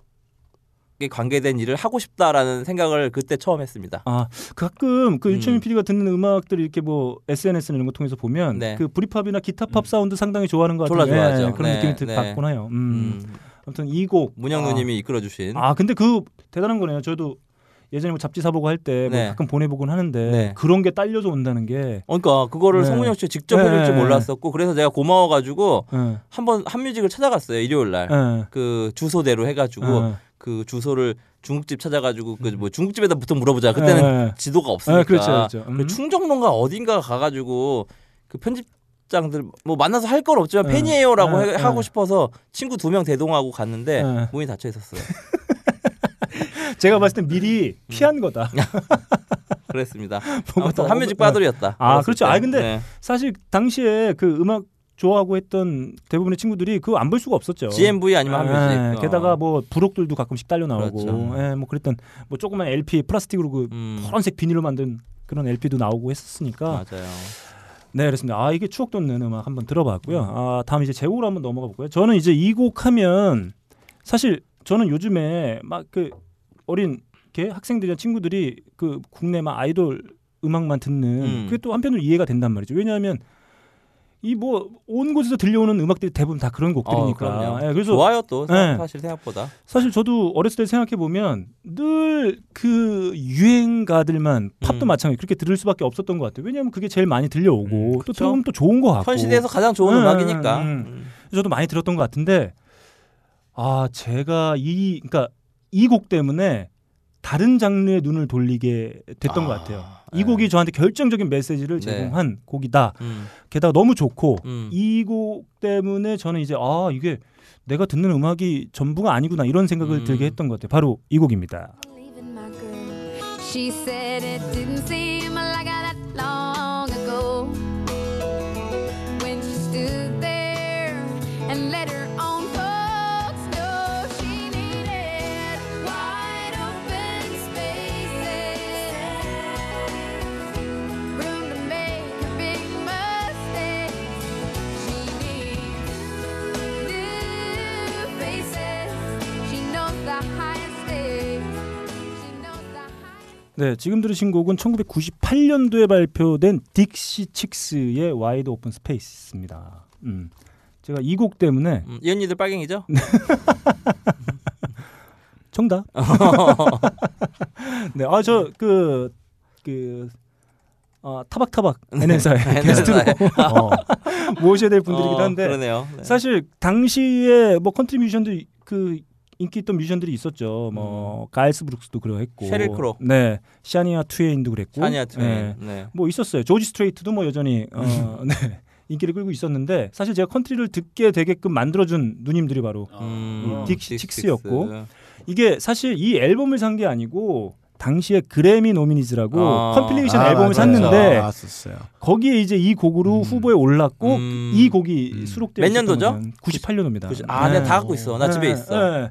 Speaker 3: 관계된 일을 하고 싶다라는 생각을 그때 처음 했습니다.
Speaker 1: 아 가끔 그
Speaker 3: 음.
Speaker 1: 유철민 PD가 듣는 음악들을 이렇게 뭐 SNS나 이런 거 통해서 보면
Speaker 3: 네.
Speaker 1: 그 브리팝이나 기타 팝 사운드 상당히 좋아하는 것
Speaker 3: 졸라
Speaker 1: 같은데
Speaker 3: 좋아하죠.
Speaker 1: 그런
Speaker 3: 네,
Speaker 1: 느낌이 들
Speaker 3: 네.
Speaker 1: 받곤 해요. 음.
Speaker 3: 음.
Speaker 1: 아무튼 이곡
Speaker 3: 문영
Speaker 1: 아,
Speaker 3: 누님이 이끌어주신
Speaker 1: 아 근데 그 대단한 거네요. 저도 예전에 뭐 잡지 사보고 할때 뭐
Speaker 3: 네.
Speaker 1: 가끔 보내보곤 하는데
Speaker 3: 네.
Speaker 1: 그런 게 딸려서 온다는 게
Speaker 3: 어, 그러니까 그거를
Speaker 1: 네.
Speaker 3: 성문영 씨가 직접
Speaker 1: 네.
Speaker 3: 해줄 줄 몰랐었고 그래서 제가 고마워가지고
Speaker 1: 예,
Speaker 3: 한번 한뮤직을 찾아갔어요 일요일 날.
Speaker 1: 예,
Speaker 3: 그 주소대로 해가지고
Speaker 1: 예.
Speaker 3: 그 주소를 중국집 찾아가지고 그 뭐 중국집에다 부터 물어보자. 그때는
Speaker 1: 예.
Speaker 3: 지도가 없으니까.
Speaker 1: 예, 그렇죠, 그렇죠. 음.
Speaker 3: 그리고 충정로인가 어딘가 가가지고 그 편집 장들 뭐 만나서 할 건 없지만
Speaker 1: 예.
Speaker 3: 팬이에요라고
Speaker 1: 예,
Speaker 3: 해- 하고
Speaker 1: 예.
Speaker 3: 싶어서 친구 두 명 대동하고 갔는데
Speaker 1: 예.
Speaker 3: 문이 닫혀 있었어요.
Speaker 1: 제가 봤을 땐 미리 피한 거다.
Speaker 3: 그랬습니다. 아무튼 한뮤직
Speaker 1: 어-
Speaker 3: 빠돌이었다.
Speaker 1: 아, 그렇죠.
Speaker 3: 때.
Speaker 1: 아, 근데
Speaker 3: 네.
Speaker 1: 사실 당시에 그 음악 좋아하고 했던 대부분의 친구들이 그거 안 볼 수가 없었죠.
Speaker 3: GMV 아니면 한뮤직.
Speaker 1: 예,
Speaker 3: 어.
Speaker 1: 게다가 뭐 부록들도 가끔씩 딸려 나오고,
Speaker 3: 그렇죠.
Speaker 1: 예, 뭐 그랬던 뭐 조그만 LP 플라스틱으로 그
Speaker 3: 음,
Speaker 1: 파란색 비닐로 만든 그런 LP도 나오고 했었으니까.
Speaker 3: 맞아요.
Speaker 1: 네, 그렇습니다. 아 이게 추억 돋는 음악 한번 들어봤고요.
Speaker 3: 음.
Speaker 1: 아 다음 이제 제곡으로 한번 넘어가 볼까요? 저는 이제 이 곡 하면 사실 저는 요즘에 막 그 어린 이렇게 학생들이나 친구들이 그 국내 막 아이돌 음악만 듣는
Speaker 3: 음.
Speaker 1: 그게 또 한편으로 이해가 된단 말이죠. 왜냐하면 이 뭐 온 곳에서 들려오는 음악들이 대부분 다 그런
Speaker 3: 어,
Speaker 1: 곡들이니까.
Speaker 3: 그럼요.
Speaker 1: 예, 그래서
Speaker 3: 좋아요 또
Speaker 1: 네.
Speaker 3: 사실 생각보다.
Speaker 1: 사실 저도 어렸을 때 생각해 보면 늘 그 유행가들만 팝도
Speaker 3: 음.
Speaker 1: 마찬가지 그렇게 들을 수밖에 없었던 것 같아요. 왜냐하면 그게 제일 많이 들려오고
Speaker 3: 음,
Speaker 1: 또. 들으면 또 좋은 거 같고.
Speaker 3: 현 시대에서 가장 좋은
Speaker 1: 음,
Speaker 3: 음악이니까.
Speaker 1: 음,
Speaker 3: 음.
Speaker 1: 저도 많이 들었던 것 같은데 아 제가 이 그러니까 이 곡 때문에 다른 장르의 눈을 돌리게 됐던
Speaker 3: 아,
Speaker 1: 것 같아요. 이
Speaker 3: 네.
Speaker 1: 곡이 저한테 결정적인 메시지를
Speaker 3: 네.
Speaker 1: 제공한 곡이다.
Speaker 3: 음.
Speaker 1: 게다가 너무 좋고
Speaker 3: 음.
Speaker 1: 이곡 때문에 저는 이제 아 이게 내가 듣는 음악이 전부가 아니구나 이런 생각을
Speaker 3: 음.
Speaker 1: 들게 했던 것 같아요. 바로 이 곡입니다. 네, 지금 들으신 곡은 1998년도에 발표된 딕시 칙스의 Wide Open Spaces입니다. 음. 제가 이 곡 때문에
Speaker 3: 음, 이 언니들 빨갱이죠?
Speaker 1: 정답. 네, 아 저 그 그 어, 타박타박 NSA의
Speaker 3: NSA.
Speaker 1: 게스트로 어, 모셔야 될 분들이긴
Speaker 3: 어,
Speaker 1: 한데
Speaker 3: 그러네요. 네.
Speaker 1: 사실 당시에 뭐 컨트리 뮤지션들 그 인기 있던 뮤지션들이 있었죠. 뭐 가스 브룩스도 그러고 했고,
Speaker 3: 음. 셰릴 크로.
Speaker 1: 네, 샤니아 트웨인도 그랬고,
Speaker 3: 샤니아 트웨인.
Speaker 1: 네.
Speaker 3: 네.
Speaker 1: 뭐 있었어요. 조지 스트레이트도 뭐 여전히 어,
Speaker 3: 음.
Speaker 1: 네, 인기를 끌고 있었는데 사실 제가 컨트리를 듣게 되게끔 만들어준 누님들이 바로
Speaker 3: 음,
Speaker 1: 딕시
Speaker 3: 딕시
Speaker 1: 칙스였고.
Speaker 3: 칙스.
Speaker 1: 이게 사실 이 앨범을 산 게 아니고 당시에 Grammy Nominees라고
Speaker 3: 아,
Speaker 1: compilation
Speaker 2: 아,
Speaker 1: 앨범을
Speaker 2: 맞아요.
Speaker 1: 샀는데
Speaker 2: 나왔었어요.
Speaker 1: 거기에 이제 이 곡으로
Speaker 2: 음.
Speaker 1: 후보에 올랐고
Speaker 3: 음.
Speaker 1: 이 곡이
Speaker 2: 음.
Speaker 1: 수록되어
Speaker 3: 몇 년도죠?
Speaker 1: 98년도입니다.
Speaker 3: 그치. 아, 내가 다 갖고 있어. 나 집에 있어.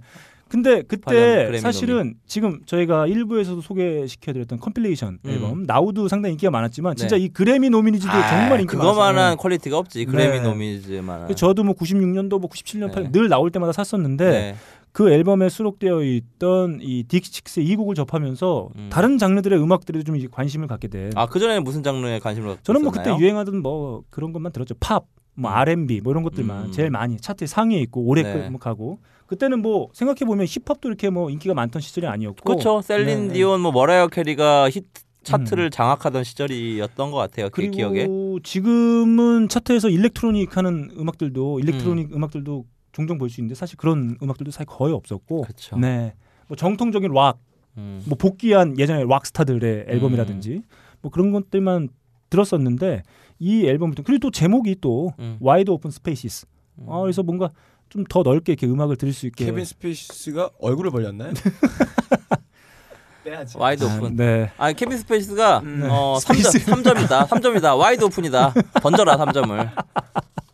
Speaker 1: 근데
Speaker 3: 발견
Speaker 1: 그때 사실은 지금 저희가 일부에서도 소개시켜드렸던 compilation
Speaker 3: 음.
Speaker 1: 앨범 NOW도 상당히 인기가 많았지만 진짜
Speaker 3: 네.
Speaker 1: 이 Grammy Nominees도
Speaker 3: 아,
Speaker 1: 정말 인기가
Speaker 3: 그거만한. quality가 없지. Grammy
Speaker 1: 네.
Speaker 3: Nominees만한.
Speaker 1: 저도 뭐 96년도 뭐 97년
Speaker 3: 네.
Speaker 1: 8년 늘 나올 때마다 샀었는데
Speaker 3: 네.
Speaker 1: 그 앨범에 수록되어 있던 이 딕시 칙스의 이 곡을 접하면서
Speaker 3: 음.
Speaker 1: 다른 장르들의 음악들에도 좀 관심을 갖게 돼.
Speaker 3: 아, 그전에는 무슨 장르에 관심을 갖고
Speaker 1: 저는 뭐 그때
Speaker 3: 있었나요?
Speaker 1: 유행하던 뭐 그런 것만 들었죠. 팝, 뭐
Speaker 3: 음.
Speaker 1: R&B 뭐 이런 것들만
Speaker 3: 음.
Speaker 1: 제일 많이 차트 상위에 있고 오래
Speaker 3: 네.
Speaker 1: 가고 그때는 뭐 생각해 보면 힙합도 이렇게 뭐 인기가 많던 시절이 아니었고
Speaker 3: 그렇죠. 셀린
Speaker 1: 네.
Speaker 3: 디온, 뭐 머라이어 캐리가 히트 차트를 장악하던 시절이었던 것 같아요. 그
Speaker 1: 그리고
Speaker 3: 기억에.
Speaker 1: 지금은 차트에서 electronic 하는 음악들도 electronic 음. 악들도 종종 볼 수 있는데 사실 그런 음악들도 사실 거의 없었고
Speaker 3: 그렇죠.
Speaker 1: 네. 뭐 정통적인 락,
Speaker 3: 음.
Speaker 1: 뭐 복귀한 예전에 락스타들의 앨범이라든지 뭐 그런 것들만 들었었는데 이 앨범부터 그리고 또 제목이 또
Speaker 3: 음.
Speaker 1: Wide Open Spaces.
Speaker 3: 음.
Speaker 1: 아, 그래서 뭔가 좀 더 넓게 이렇게 음악을 들을 수 있게
Speaker 2: 케빈 스페이시가 얼굴을 벌렸나요? 빼야지.
Speaker 3: Wide
Speaker 1: 아,
Speaker 3: 오픈.
Speaker 1: 네.
Speaker 3: 아, 케빈 스페이시가
Speaker 2: 음.
Speaker 3: 어,
Speaker 1: space.
Speaker 3: 3점, 3점이다. 3점이다. Wide open이다. 던져라 3점을.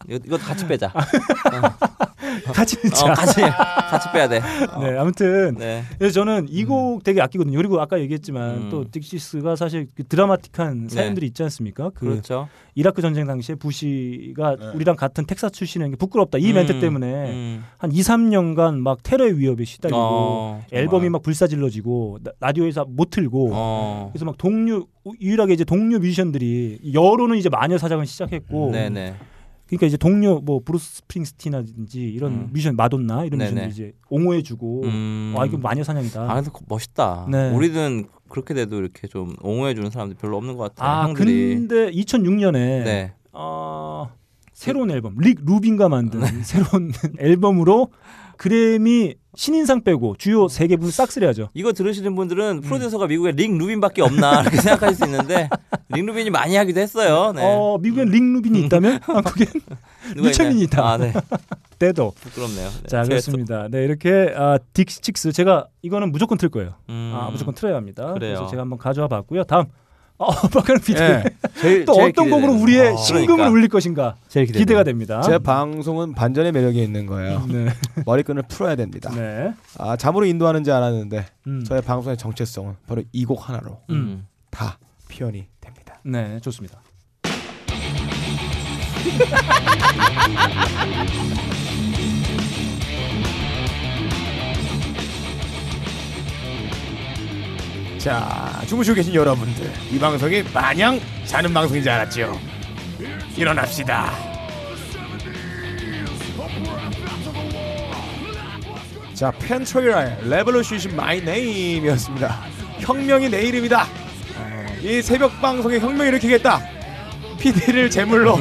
Speaker 3: 이거, 이거 같이 빼자.
Speaker 1: 같이
Speaker 3: 어. 같이 같이 빼야 돼.
Speaker 1: 네, 아무튼
Speaker 3: 네.
Speaker 1: 그래서 저는 이 곡 되게 아끼거든요. 그리고 아까 얘기했지만
Speaker 3: 음.
Speaker 1: 또 딕시 칙스가 사실 그 드라마틱한 사연들이 있지 않습니까? 그
Speaker 3: 그렇죠.
Speaker 1: 이라크 전쟁 당시에 부시가
Speaker 2: 네.
Speaker 1: 우리랑 같은 텍사스 출신인 게 부끄럽다. 이 멘트
Speaker 3: 음,
Speaker 1: 때문에
Speaker 3: 음.
Speaker 1: 한 2, 3년간 막 테러의 위협에 시달리고
Speaker 3: 어,
Speaker 1: 앨범이. 막 불사질러지고 나- 라디오에서 못 틀고
Speaker 3: 어.
Speaker 1: 그래서 막 동료 유일하게 이제 동료 뮤지션들이 여론은 이제 마녀 사냥을 시작했고
Speaker 3: 네네.
Speaker 1: 그러니까 이제 동료 뭐 브루스 스프링스틴이라든지 이런
Speaker 3: 음.
Speaker 1: 뮤지션 마돈나 이런
Speaker 3: 네네.
Speaker 1: 뮤지션들 이제 옹호해주고
Speaker 3: 음.
Speaker 1: 아 이거 마녀 사냥이다.
Speaker 3: 아, 근데 멋있다.
Speaker 1: 네.
Speaker 3: 우리는 그렇게 돼도 이렇게 좀 옹호해 주는 사람들 별로 없는 것 같아요.
Speaker 1: 아
Speaker 3: 형들이.
Speaker 1: 근데 2006년에
Speaker 3: 네.
Speaker 1: 어, 새로운 앨범 릭 루빈이 만든 새로운 앨범으로 그래미 신인상 빼고 주요 세 개 부문을 싹쓸이 하죠.
Speaker 3: 이거 들으시는
Speaker 1: 음.
Speaker 3: 분들은 프로듀서가 미국에 릭 루빈밖에 없나 이렇게 생각하실 수 있는데 릭 루빈이 많이 하기도 했어요. 네.
Speaker 1: 어 미국엔 릭 루빈이 있다면 한국엔 류철민이? 있다.
Speaker 3: 아, 네.
Speaker 1: 때도.
Speaker 3: 부끄럽네요. 네.
Speaker 1: 자 그렇습니다. 네 이렇게 아, 딕시 칙스 제가 이거는 무조건 틀 거예요.
Speaker 3: 음.
Speaker 1: 아 무조건 틀어야 합니다.
Speaker 3: 그래요.
Speaker 1: 그래서 제가 한번 가져와 봤고요. 다음 어 박가는 PD
Speaker 2: 예.
Speaker 3: 제일,
Speaker 1: 또
Speaker 3: 제일
Speaker 1: 어떤 곡으로. 우리의
Speaker 3: 어,
Speaker 1: 신금을
Speaker 3: 그러니까.
Speaker 1: 울릴 것인가. 기대가 됩니다.
Speaker 2: 제 방송은 반전의 매력이 있는 거예요.
Speaker 1: 네.
Speaker 2: 머리끈을 풀어야 됩니다.
Speaker 1: 네.
Speaker 2: 아 잠으로 인도하는지 알았는데
Speaker 1: 음.
Speaker 2: 저의 방송의 정체성은 바로 이 곡 하나로
Speaker 3: 음.
Speaker 2: 다 표현이 됩니다.
Speaker 1: 네 좋습니다.
Speaker 2: 자 주무시고 계신 여러분들 이 방송이 마냥 자는 방송인 줄 알았죠? 일어납시다. 자 판테라의 Revolution My Name이었습니다. 혁명이 내 이름이다. 이 새벽 방송에 혁명 일으키겠다. PD를 제물로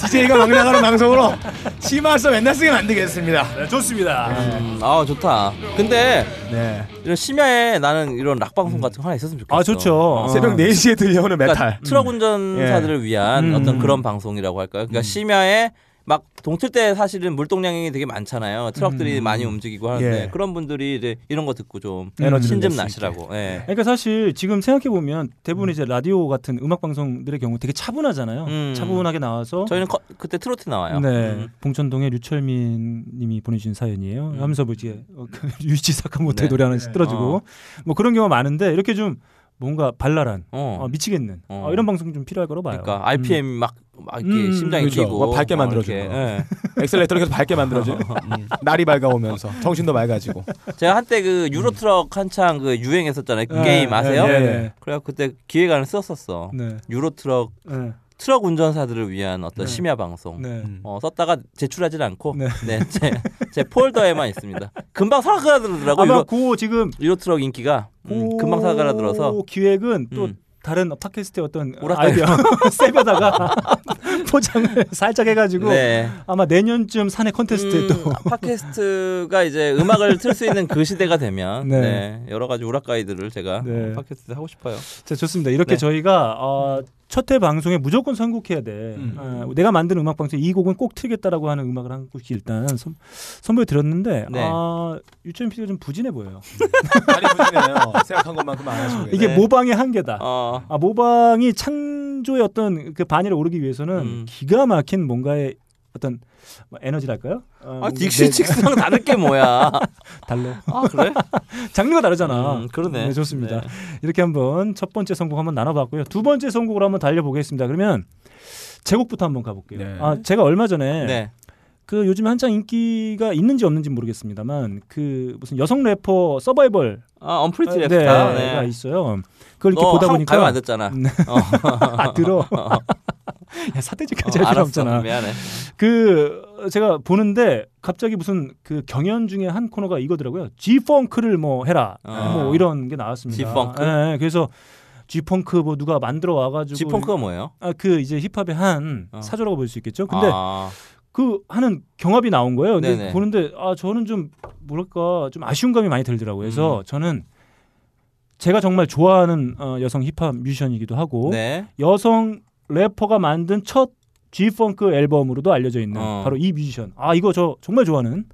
Speaker 2: DJ가 막 나가는 방송으로 시말서 맨날 쓰게 만들겠습니다.
Speaker 1: 네, 좋습니다.
Speaker 3: 음, 아 좋다. 근데
Speaker 2: 네.
Speaker 3: 이런 심야에 나는 이런 락 방송 같은 거 하나 있었으면 좋겠어.
Speaker 1: 아 좋죠.
Speaker 3: 어.
Speaker 2: 새벽 4시에 들려오는 메탈.
Speaker 3: 그러니까 트럭 운전사들을 위한
Speaker 1: 음.
Speaker 3: 어떤 그런 방송이라고 할까요? 그러니까 심야에 막 동틀 때 사실은 물동량이 되게 많잖아요. 트럭들이
Speaker 1: 음.
Speaker 3: 많이 움직이고 하는데
Speaker 2: 예.
Speaker 3: 그런 분들이 이제 이런 거 듣고 좀
Speaker 2: 에너지를
Speaker 3: 신좀 나시라고. 예.
Speaker 1: 그러니까 사실 지금 생각해 보면 대부분 이제 라디오 같은 음악 방송들의 경우 되게 차분하잖아요.
Speaker 3: 음.
Speaker 1: 차분하게 나와서
Speaker 3: 저희는 커- 그때 트로트 나와요.
Speaker 1: 네
Speaker 3: 음.
Speaker 1: 봉천동의 류철민님이 보내주신 사연이에요.
Speaker 3: 음.
Speaker 1: 하면서 뭐지 어, 그 류이치 사카모토의
Speaker 3: 네.
Speaker 1: 노래 하나 틀어주고
Speaker 3: 어.
Speaker 1: 뭐 그런 경우가 많은데 이렇게 좀 뭔가 발랄한
Speaker 3: 어.
Speaker 1: 어, 미치겠는
Speaker 3: 어.
Speaker 1: 어, 이런 방송 좀 필요할 거로 봐요.
Speaker 3: 그러니까 RPM 막, 막 이렇게
Speaker 1: 음,
Speaker 3: 심장이
Speaker 2: 그렇죠.
Speaker 3: 뛰고
Speaker 2: 뭐 밟게
Speaker 3: 막
Speaker 2: 만들어주고.
Speaker 3: 이렇게, 예.
Speaker 2: 엑셀레이터를 계속 밟게 만들어줘. 음. 날이 밝아오면서 정신도 맑아지고.
Speaker 3: 제가 한때 그 유로트럭 한창 그 유행했었잖아요. 그
Speaker 1: 네,
Speaker 3: 게임 아세요?
Speaker 1: 네, 네,
Speaker 3: 그래갖고 그때 기획안을 썼었어.
Speaker 1: 네.
Speaker 3: 유로트럭
Speaker 1: 네.
Speaker 3: 트럭 운전사들을 위한 어떤
Speaker 1: 네.
Speaker 3: 심야 방송.
Speaker 1: 네.
Speaker 2: 음.
Speaker 3: 어, 썼다가 제출하진 않고
Speaker 1: 네.
Speaker 3: 네. 제, 제 폴더에만 있습니다. 금방 사그라들더라고
Speaker 1: 아마 그 지금
Speaker 3: 유로 트럭 인기가 음, 금방 사그라들어서
Speaker 1: 그 기획은 또
Speaker 3: 음.
Speaker 1: 다른 팟캐스트의 어떤. 아이디어 세벼다가 포장을 살짝 해가지고
Speaker 3: 네.
Speaker 1: 아마 내년쯤 사내 컨테스트에
Speaker 3: 음,
Speaker 1: 또
Speaker 3: 팟캐스트가 이제 음악을 틀 수 있는 그 시대가 되면
Speaker 1: 네.
Speaker 3: 네. 여러 가지 오락 가이드를 제가
Speaker 1: 네.
Speaker 3: 어, 팟캐스트 하고 싶어요.
Speaker 1: 자, 좋습니다. 이렇게
Speaker 3: 네.
Speaker 1: 저희가 어, 첫 회 방송에 무조건 선곡해야 돼.
Speaker 2: 음.
Speaker 1: 어, 내가 만든 음악 방송 이 곡은 꼭 틀겠다라고 하는 음악을 한 곡씩 일단 선, 선보여 드렸는데
Speaker 3: 네.
Speaker 1: 아, 유천 PD가 좀 부진해 보여요.
Speaker 2: 많이 부지네요. 생각한 것만큼 안 하시고.
Speaker 1: 이게
Speaker 3: 네.
Speaker 1: 모방의 한계다.
Speaker 3: 어,
Speaker 1: 아, 모방이 창조의 어떤 그 반열에 오르기 위해서는
Speaker 3: 음.
Speaker 1: 기가 막힌 뭔가의 어떤 뭐 에너지랄까요? 어,
Speaker 3: 아,
Speaker 1: 네,
Speaker 3: 딕시6랑 다를 게 뭐야?
Speaker 1: 달로
Speaker 3: 아 그래?
Speaker 1: 장르가 다르잖아.
Speaker 3: 음, 그러네.
Speaker 1: 네, 좋습니다.
Speaker 3: 네.
Speaker 1: 이렇게 한번 첫 번째 선곡 한번 나눠봤고요. 두 번째 선곡으로 한번 달려보겠습니다. 그러면 제곡부터 한번 가볼게요.
Speaker 2: 네.
Speaker 1: 아 제가 얼마 전에
Speaker 3: 네.
Speaker 1: 그 요즘에 한창 인기가 있는지 없는지 모르겠습니다만 그 무슨 여성 래퍼 서바이벌
Speaker 3: 아 언프리티
Speaker 1: 네,
Speaker 3: 랩스타.
Speaker 1: 가
Speaker 3: 네.
Speaker 1: 있어요. 그걸 이렇게
Speaker 3: 너
Speaker 1: 보다 보니까
Speaker 3: 가면 안 됐잖아.
Speaker 1: 네.
Speaker 3: 어.
Speaker 1: 아 들어. 야 싸대기까지 할 필요. 없잖아.
Speaker 3: 미안해.
Speaker 1: 그 제가 보는데 갑자기 무슨 그 경연 중에 한 코너가 이거더라고요. G-funk를 뭐 해라.
Speaker 3: 아.
Speaker 1: 뭐 이런 게 나왔습니다.
Speaker 3: G-funk?
Speaker 1: 예, 그래서 G 펑크 뭐 누가 만들어 와가지고
Speaker 3: 지펑크가 뭐예요?
Speaker 1: 아 그 이제 힙합의 한
Speaker 3: 어.
Speaker 1: 사조라고 볼 수 있겠죠. 근데
Speaker 3: 아,
Speaker 1: 그 하는 경합이 나온 거예요. 근데
Speaker 3: 네네.
Speaker 1: 보는데 아 저는 좀 뭐랄까 좀 아쉬운 감이 많이 들더라고요. 그래서
Speaker 3: 음.
Speaker 1: 저는 제가 정말 좋아하는 어, 여성 힙합 뮤지션이기도 하고
Speaker 3: 네.
Speaker 1: 여성 래퍼가 만든 첫 G 펑크 앨범으로도 알려져 있는
Speaker 3: 어.
Speaker 1: 바로 이 뮤지션. 아 이거 저 정말 좋아하는.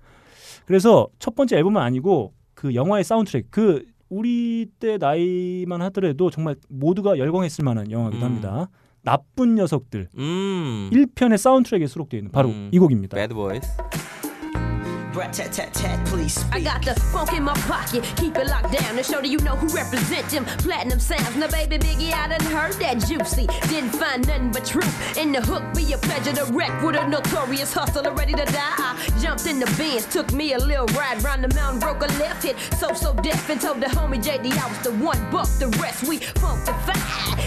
Speaker 1: 그래서 첫 번째 앨범은 아니고 그 영화의 사운드트랙 그 우리 때 나이만 하더라도 정말 모두가 열광했을 만한 영화기도
Speaker 3: 음.
Speaker 1: 합니다. 나쁜 녀석들
Speaker 3: 음.
Speaker 1: 1편의 사운드트랙에 수록되어 있는 바로
Speaker 3: 음.
Speaker 1: 이 곡입니다.
Speaker 3: Bad Boys.
Speaker 5: Rat-tat-tat-tat, please
Speaker 6: I got the funk in my pocket, keep it locked down to show that you know who represent them platinum sounds. Now, baby Biggie, I done heard that juicy. Didn't find nothing but truth in the hook. Be a pleasure to wreck with a notorious hustler ready to die. I jumped in the Benz, took me a little ride round the mountain, broke a left hit. So so deaf and told the homie JD I was the one. Buck the rest, we. But the repeat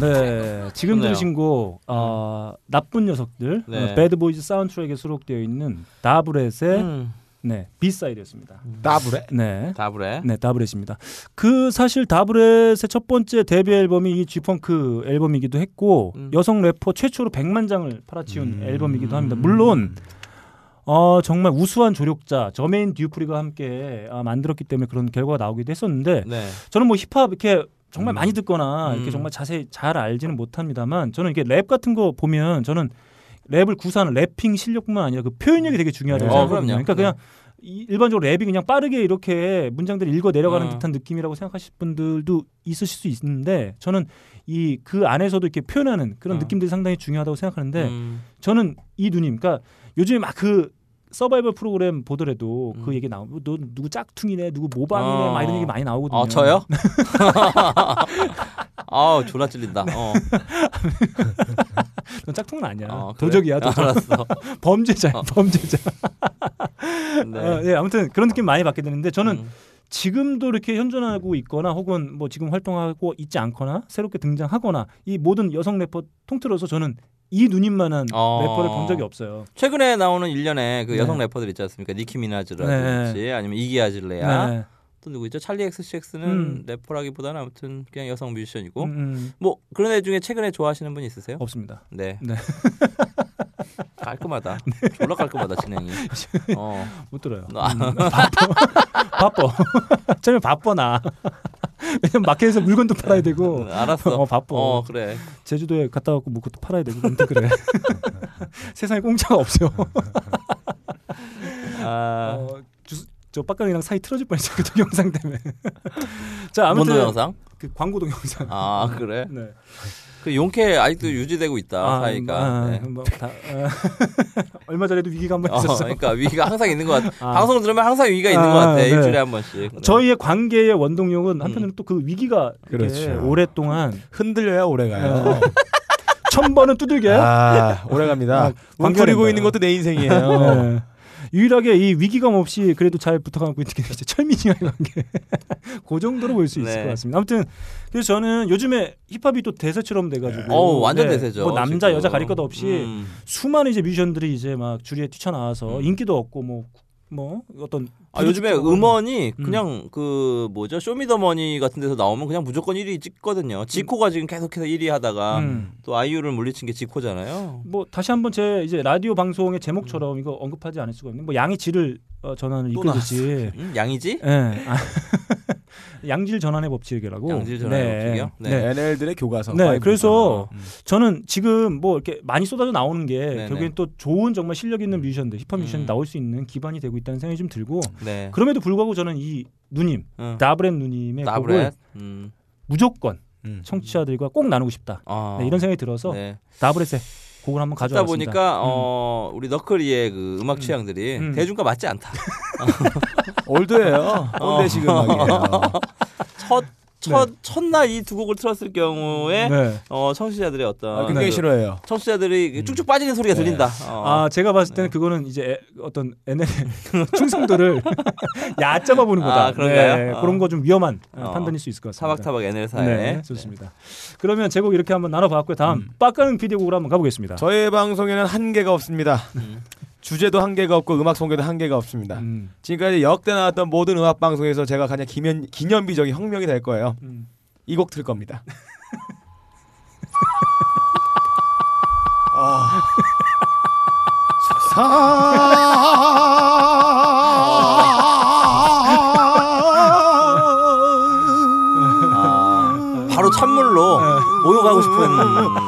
Speaker 1: 네, 지금
Speaker 3: 좋네요.
Speaker 1: 들으신 곡 어, 나쁜 녀석들
Speaker 3: 네.
Speaker 1: 어, Bad Boys 사운드트랙에 수록되어 있는 다브렛의
Speaker 3: 음.
Speaker 1: 네 B Side였습니다.
Speaker 2: 따블에
Speaker 1: 네.
Speaker 3: 다브레.
Speaker 1: 네, 다브렛입니다. 그 사실 다브렛의 첫 번째 데뷔 앨범이 이 G-funk 앨범이기도 했고
Speaker 3: 음.
Speaker 1: 여성 래퍼 최초로 100만 장을 팔아치운
Speaker 2: 음.
Speaker 1: 앨범이기도 합니다. 물론 어, 정말 우수한 조력자 저메인 듀프리가 함께 아, 만들었기 때문에 그런 결과가 나오기도 했었는데
Speaker 3: 네.
Speaker 1: 저는 뭐 힙합 이렇게 정말
Speaker 2: 음.
Speaker 1: 많이 듣거나
Speaker 3: 음.
Speaker 1: 이렇게 정말 자세히 잘 알지는 못합니다만 저는 이게 랩 같은 거 보면 저는 랩을 구사하는 래핑 실력뿐만 아니라 그 표현력이 되게 중요하다고
Speaker 2: 네.
Speaker 3: 어,
Speaker 1: 생각하거든요.
Speaker 3: 그럼요.
Speaker 1: 그러니까 그냥 이- 일반적으로 랩이 그냥 빠르게 이렇게 문장들을 읽어 내려가는
Speaker 3: 어.
Speaker 1: 듯한 느낌이라고 생각하실 분들도 있으실 수 있는데 저는 이 그 안에서도 이렇게 표현하는 그런
Speaker 3: 어.
Speaker 1: 느낌들이 상당히 중요하다고 생각하는데
Speaker 3: 음.
Speaker 1: 저는 이 누님, 그러니까 요즘에 막 그 서바이벌 프로그램 보더라도
Speaker 3: 음.
Speaker 1: 그 얘기 나오고 너 누구 짝퉁이네, 누구 모방이네,
Speaker 3: 어.
Speaker 1: 막 이런 얘기 많이 나오거든요.
Speaker 3: 어 저요? 아우 졸라 찔린다. 어.
Speaker 1: 넌 짝퉁은 아니야.
Speaker 3: 어, 그래?
Speaker 1: 도적이야, 도적.
Speaker 3: 알았어.
Speaker 1: 범죄자야,
Speaker 3: 어.
Speaker 1: 범죄자.
Speaker 3: 네.
Speaker 1: 어, 예, 아무튼 그런 느낌 많이 받게 되는데 저는
Speaker 3: 음.
Speaker 1: 지금도 이렇게 현존하고 있거나 혹은 뭐 지금 활동하고 있지 않거나 새롭게 등장하거나 이 모든 여성 래퍼 통틀어서 저는 이 누님만한
Speaker 3: 어.
Speaker 1: 래퍼를 본 적이 없어요.
Speaker 3: 최근에 나오는 일련의 그
Speaker 1: 네.
Speaker 3: 여성 래퍼들 있지 않습니까? 니키 미나즈라든지 아니면 이기 아질레야
Speaker 1: 네.
Speaker 3: 또 누구 있죠? 찰리 XCX는
Speaker 1: 음.
Speaker 3: 래퍼라기보다는 아무튼 그냥 여성 뮤지션이고
Speaker 1: 음, 음,
Speaker 3: 뭐 그런 애 중에 최근에 좋아하시는 분 있으세요?
Speaker 1: 없습니다.
Speaker 3: 네.
Speaker 1: 네.
Speaker 3: 깔끔하다. 졸라 깔끔하다 진행이. 어.
Speaker 1: 못 들어요.
Speaker 3: 아.
Speaker 1: 음, 바빠. 바빠. 처음에 바빠 나. 왜냐면 마켓에서 물건도 팔아야 되고
Speaker 3: 알았어.
Speaker 1: 어, 바빠.
Speaker 3: 어 그래.
Speaker 1: 제주도에 갔다 왔고 뭐 그것도 팔아야 되고 아무튼 그래. 세상에 공짜가 없어요.
Speaker 3: 아.
Speaker 1: 어, 주, 저 빡가능이랑 사이 틀어질 뻔했어요 그 동영상 때문에. 자 아무튼
Speaker 3: 뭔 동영상?
Speaker 1: 그 광고 동영상.
Speaker 3: 아 그래.
Speaker 1: 네.
Speaker 3: 그 용케 아직도 유지되고 있다 사이가.
Speaker 1: 아,
Speaker 3: 네.
Speaker 1: 뭐 다, 아, 얼마 전에도 위기가 한번
Speaker 3: 어,
Speaker 1: 있었어.
Speaker 3: 그러니까 위기가 항상 있는 것 같아.
Speaker 1: 아.
Speaker 3: 방송 들으면 항상 위기가 있는
Speaker 1: 아,
Speaker 3: 것 같아.
Speaker 1: 네.
Speaker 3: 일주일에 한 번씩. 네.
Speaker 1: 저희의 관계의 원동력은 한편으로는 또그 위기가
Speaker 2: 그렇죠.
Speaker 1: 오랫동안
Speaker 2: 흔들려야 오래 가요.
Speaker 1: 네. 천 번은 두들겨요.
Speaker 2: 아 오래 갑니다.
Speaker 1: 아,
Speaker 2: 웅크리고. 있는 것도 내 인생이에요.
Speaker 1: 네. 유일하게 이 위기감 없이 그래도 잘 부탁하고 있는 게 이제 철민이와의 관계. 그 정도로 볼 수 있을
Speaker 3: 네.
Speaker 1: 것 같습니다. 아무튼 그래서 저는 요즘에 힙합이 또 대세처럼 돼가지고
Speaker 3: 어우 완전
Speaker 1: 네,
Speaker 3: 대세죠.
Speaker 1: 뭐 남자
Speaker 3: 지금.
Speaker 1: 여자 가릴 것 없이
Speaker 3: 음.
Speaker 1: 수많은 이제 뮤지션들이 이제 막 주리에 뛰쳐나와서
Speaker 3: 음.
Speaker 1: 인기도 얻고 뭐 뭐 어떤
Speaker 3: 아, 요즘에 음원이
Speaker 1: 음.
Speaker 3: 그냥 그 뭐죠 쇼미더머니 같은 데서 나오면 그냥 무조건 1위 찍거든요. 지코가 지금 계속해서 1위 하다가
Speaker 1: 음.
Speaker 3: 또 아이유를 물리친 게 지코잖아요.
Speaker 1: 뭐 다시 한번 제 이제 라디오 방송의 제목처럼 이거 언급하지 않을 수가 없는 뭐 양이 질을 어, 전환을
Speaker 2: 또
Speaker 1: 이끌듯이
Speaker 3: 음, 양이지?
Speaker 1: 예. 아, 양질 전환의 법칙이라고.
Speaker 3: 양질 전환의 법칙이요?
Speaker 1: 네.
Speaker 3: 네.
Speaker 1: 네.
Speaker 2: NL들의 교과서.
Speaker 1: 네. 그래서
Speaker 2: 음.
Speaker 1: 저는 지금 뭐 이렇게 많이 쏟아져 나오는 게
Speaker 3: 네네.
Speaker 1: 결국엔 또 좋은 정말 실력 있는 뮤지션들, 힙합 뮤지션이
Speaker 3: 음.
Speaker 1: 나올 수 있는 기반이 되고 있다는 생각이 좀 들고
Speaker 3: 네.
Speaker 1: 그럼에도 불구하고 저는 이 누님,
Speaker 3: 응.
Speaker 1: 다브렌 누님의 곡을.
Speaker 3: 음.
Speaker 1: 무조건
Speaker 2: 음.
Speaker 1: 청취자들과 꼭 나누고 싶다.
Speaker 3: 아,
Speaker 1: 네, 이런 생각이 들어서
Speaker 3: 네.
Speaker 1: 다브레세 곡을 한번 가져왔습니다.
Speaker 3: 보니까 어, 우리 너클리의 그 음악 취향들이
Speaker 1: 음.
Speaker 3: 대중과 맞지 않다.
Speaker 2: 올드예요. 꼰대식 음악이에요.
Speaker 3: 첫, 첫, 첫날 이 두 곡을 틀었을 경우에
Speaker 1: 네.
Speaker 3: 어, 청취자들의 어떤
Speaker 2: 아, 굉장히
Speaker 3: 그
Speaker 2: 싫어해요.
Speaker 3: 청취자들이 쭉쭉 빠지는 소리가
Speaker 2: 네.
Speaker 3: 들린다. 어.
Speaker 1: 아 제가 봤을 때는 그거는 이제 에- 어떤 NL 충성도를 얕잡아 보는 거다.
Speaker 3: 아, 그런가요?
Speaker 1: 네,
Speaker 3: 어.
Speaker 1: 그런 거 좀 위험한 어,
Speaker 3: 어.
Speaker 1: 판단일 수 있을 것 같습니다.
Speaker 3: 타박타박 NL사에
Speaker 1: 네, 좋습니다. 그러면 제곡 이렇게 한번 나눠봤고요. 다음 빡가는 비디오 곡으로 한번 가보겠습니다.
Speaker 2: 저희 방송에는 한계가 없습니다. 주제도 한계가 없고 음악 소개도 한계가 없습니다.
Speaker 1: 음,
Speaker 2: 지금까지 역대 나왔던 모든 음악 방송에서 제가 가장 기념, 기념비적인 혁명이 될 거예요.
Speaker 1: 음.
Speaker 2: 이곡틀 겁니다. 아.
Speaker 3: 아, 바로 찬물로 목욕하고 싶은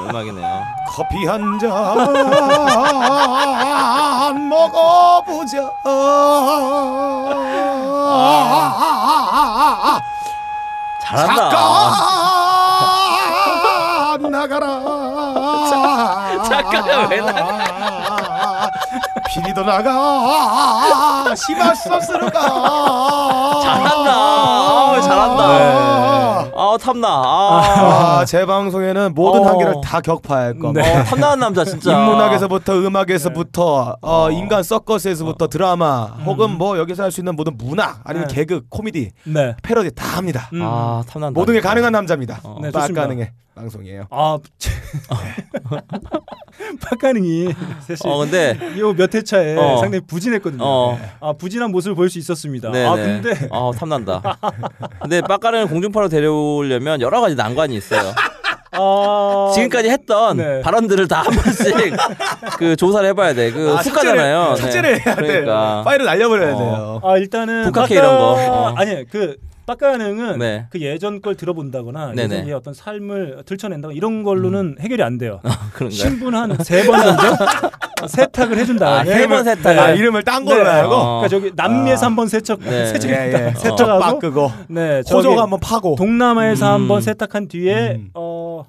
Speaker 3: 음악이네요.
Speaker 2: 커피 한 잔 먹어보자.
Speaker 3: 잘한다.
Speaker 2: 잠깐 나가라.
Speaker 3: 잠깐만 왜
Speaker 2: 나가? 피리도 나가. 시마소스로 가.
Speaker 3: 잘한다. 아, 잘한다. 아 탐나. 아,
Speaker 2: 아, 제 방송에는 모든
Speaker 3: 어.
Speaker 2: 한계를 다 격파할 겁니다.
Speaker 3: 어, 탐나는 남자 진짜.
Speaker 2: 인문학에서부터 음악에서부터 어, 인간 서커스에서부터 드라마 혹은 뭐 여기서 할 수 있는 모든 문학 아니면
Speaker 1: 네.
Speaker 2: 개그 코미디
Speaker 1: 네.
Speaker 2: 패러디 다 합니다.
Speaker 1: 음.
Speaker 3: 아 탐난다.
Speaker 2: 모든 게. 가능한 남자입니다.
Speaker 3: 어.
Speaker 1: 네,
Speaker 2: 딱. 가능해 방송이에요.
Speaker 1: 아, 빡가능이 사실
Speaker 3: 어 근데
Speaker 1: 요몇 회차에
Speaker 3: 어.
Speaker 1: 상당히 부진했거든요.
Speaker 3: 어.
Speaker 1: 아 부진한 모습을 볼수 있었습니다.
Speaker 3: 네네.
Speaker 1: 아 근데
Speaker 3: 어 탐난다. 근데 빡가는 공중파로 데려오려면 여러 가지 난관이 있어요.
Speaker 1: 아
Speaker 3: 지금까지 했던
Speaker 1: 네.
Speaker 3: 발언들을 다 한 번씩 그 조사를 해봐야 돼. 그
Speaker 2: 아,
Speaker 3: 숙가잖아요.
Speaker 2: 삭제를 해야 돼.
Speaker 3: 그러니까.
Speaker 2: 파일을 날려버려야
Speaker 3: 어.
Speaker 2: 돼요.
Speaker 1: 아 일단은
Speaker 3: 북학회 이런 거. 어.
Speaker 1: 아니 그 빡가능은
Speaker 3: 네.
Speaker 1: 그 예전 걸 들어본다거나
Speaker 3: 네네.
Speaker 1: 예전의 어떤 삶을 들춰낸다거나 이런 걸로는 해결이 안 돼요.
Speaker 3: 그런가요?
Speaker 1: 신분 한 세 번 정도 세탁을 해준 다음에
Speaker 3: 아, 세번 세탁을.
Speaker 2: 아, 이름을 딴 걸로
Speaker 1: 네.
Speaker 2: 하고
Speaker 3: 어.
Speaker 1: 그러니까 저기 남미에서 한번 세척
Speaker 3: 네.
Speaker 1: 세척
Speaker 2: 예, 예. 빡
Speaker 1: 세척하고
Speaker 2: 끄고
Speaker 1: 네
Speaker 2: 호적 한번 파고
Speaker 1: 동남아에서
Speaker 3: 음.
Speaker 1: 한번 세탁한 뒤에
Speaker 2: 음.
Speaker 1: 어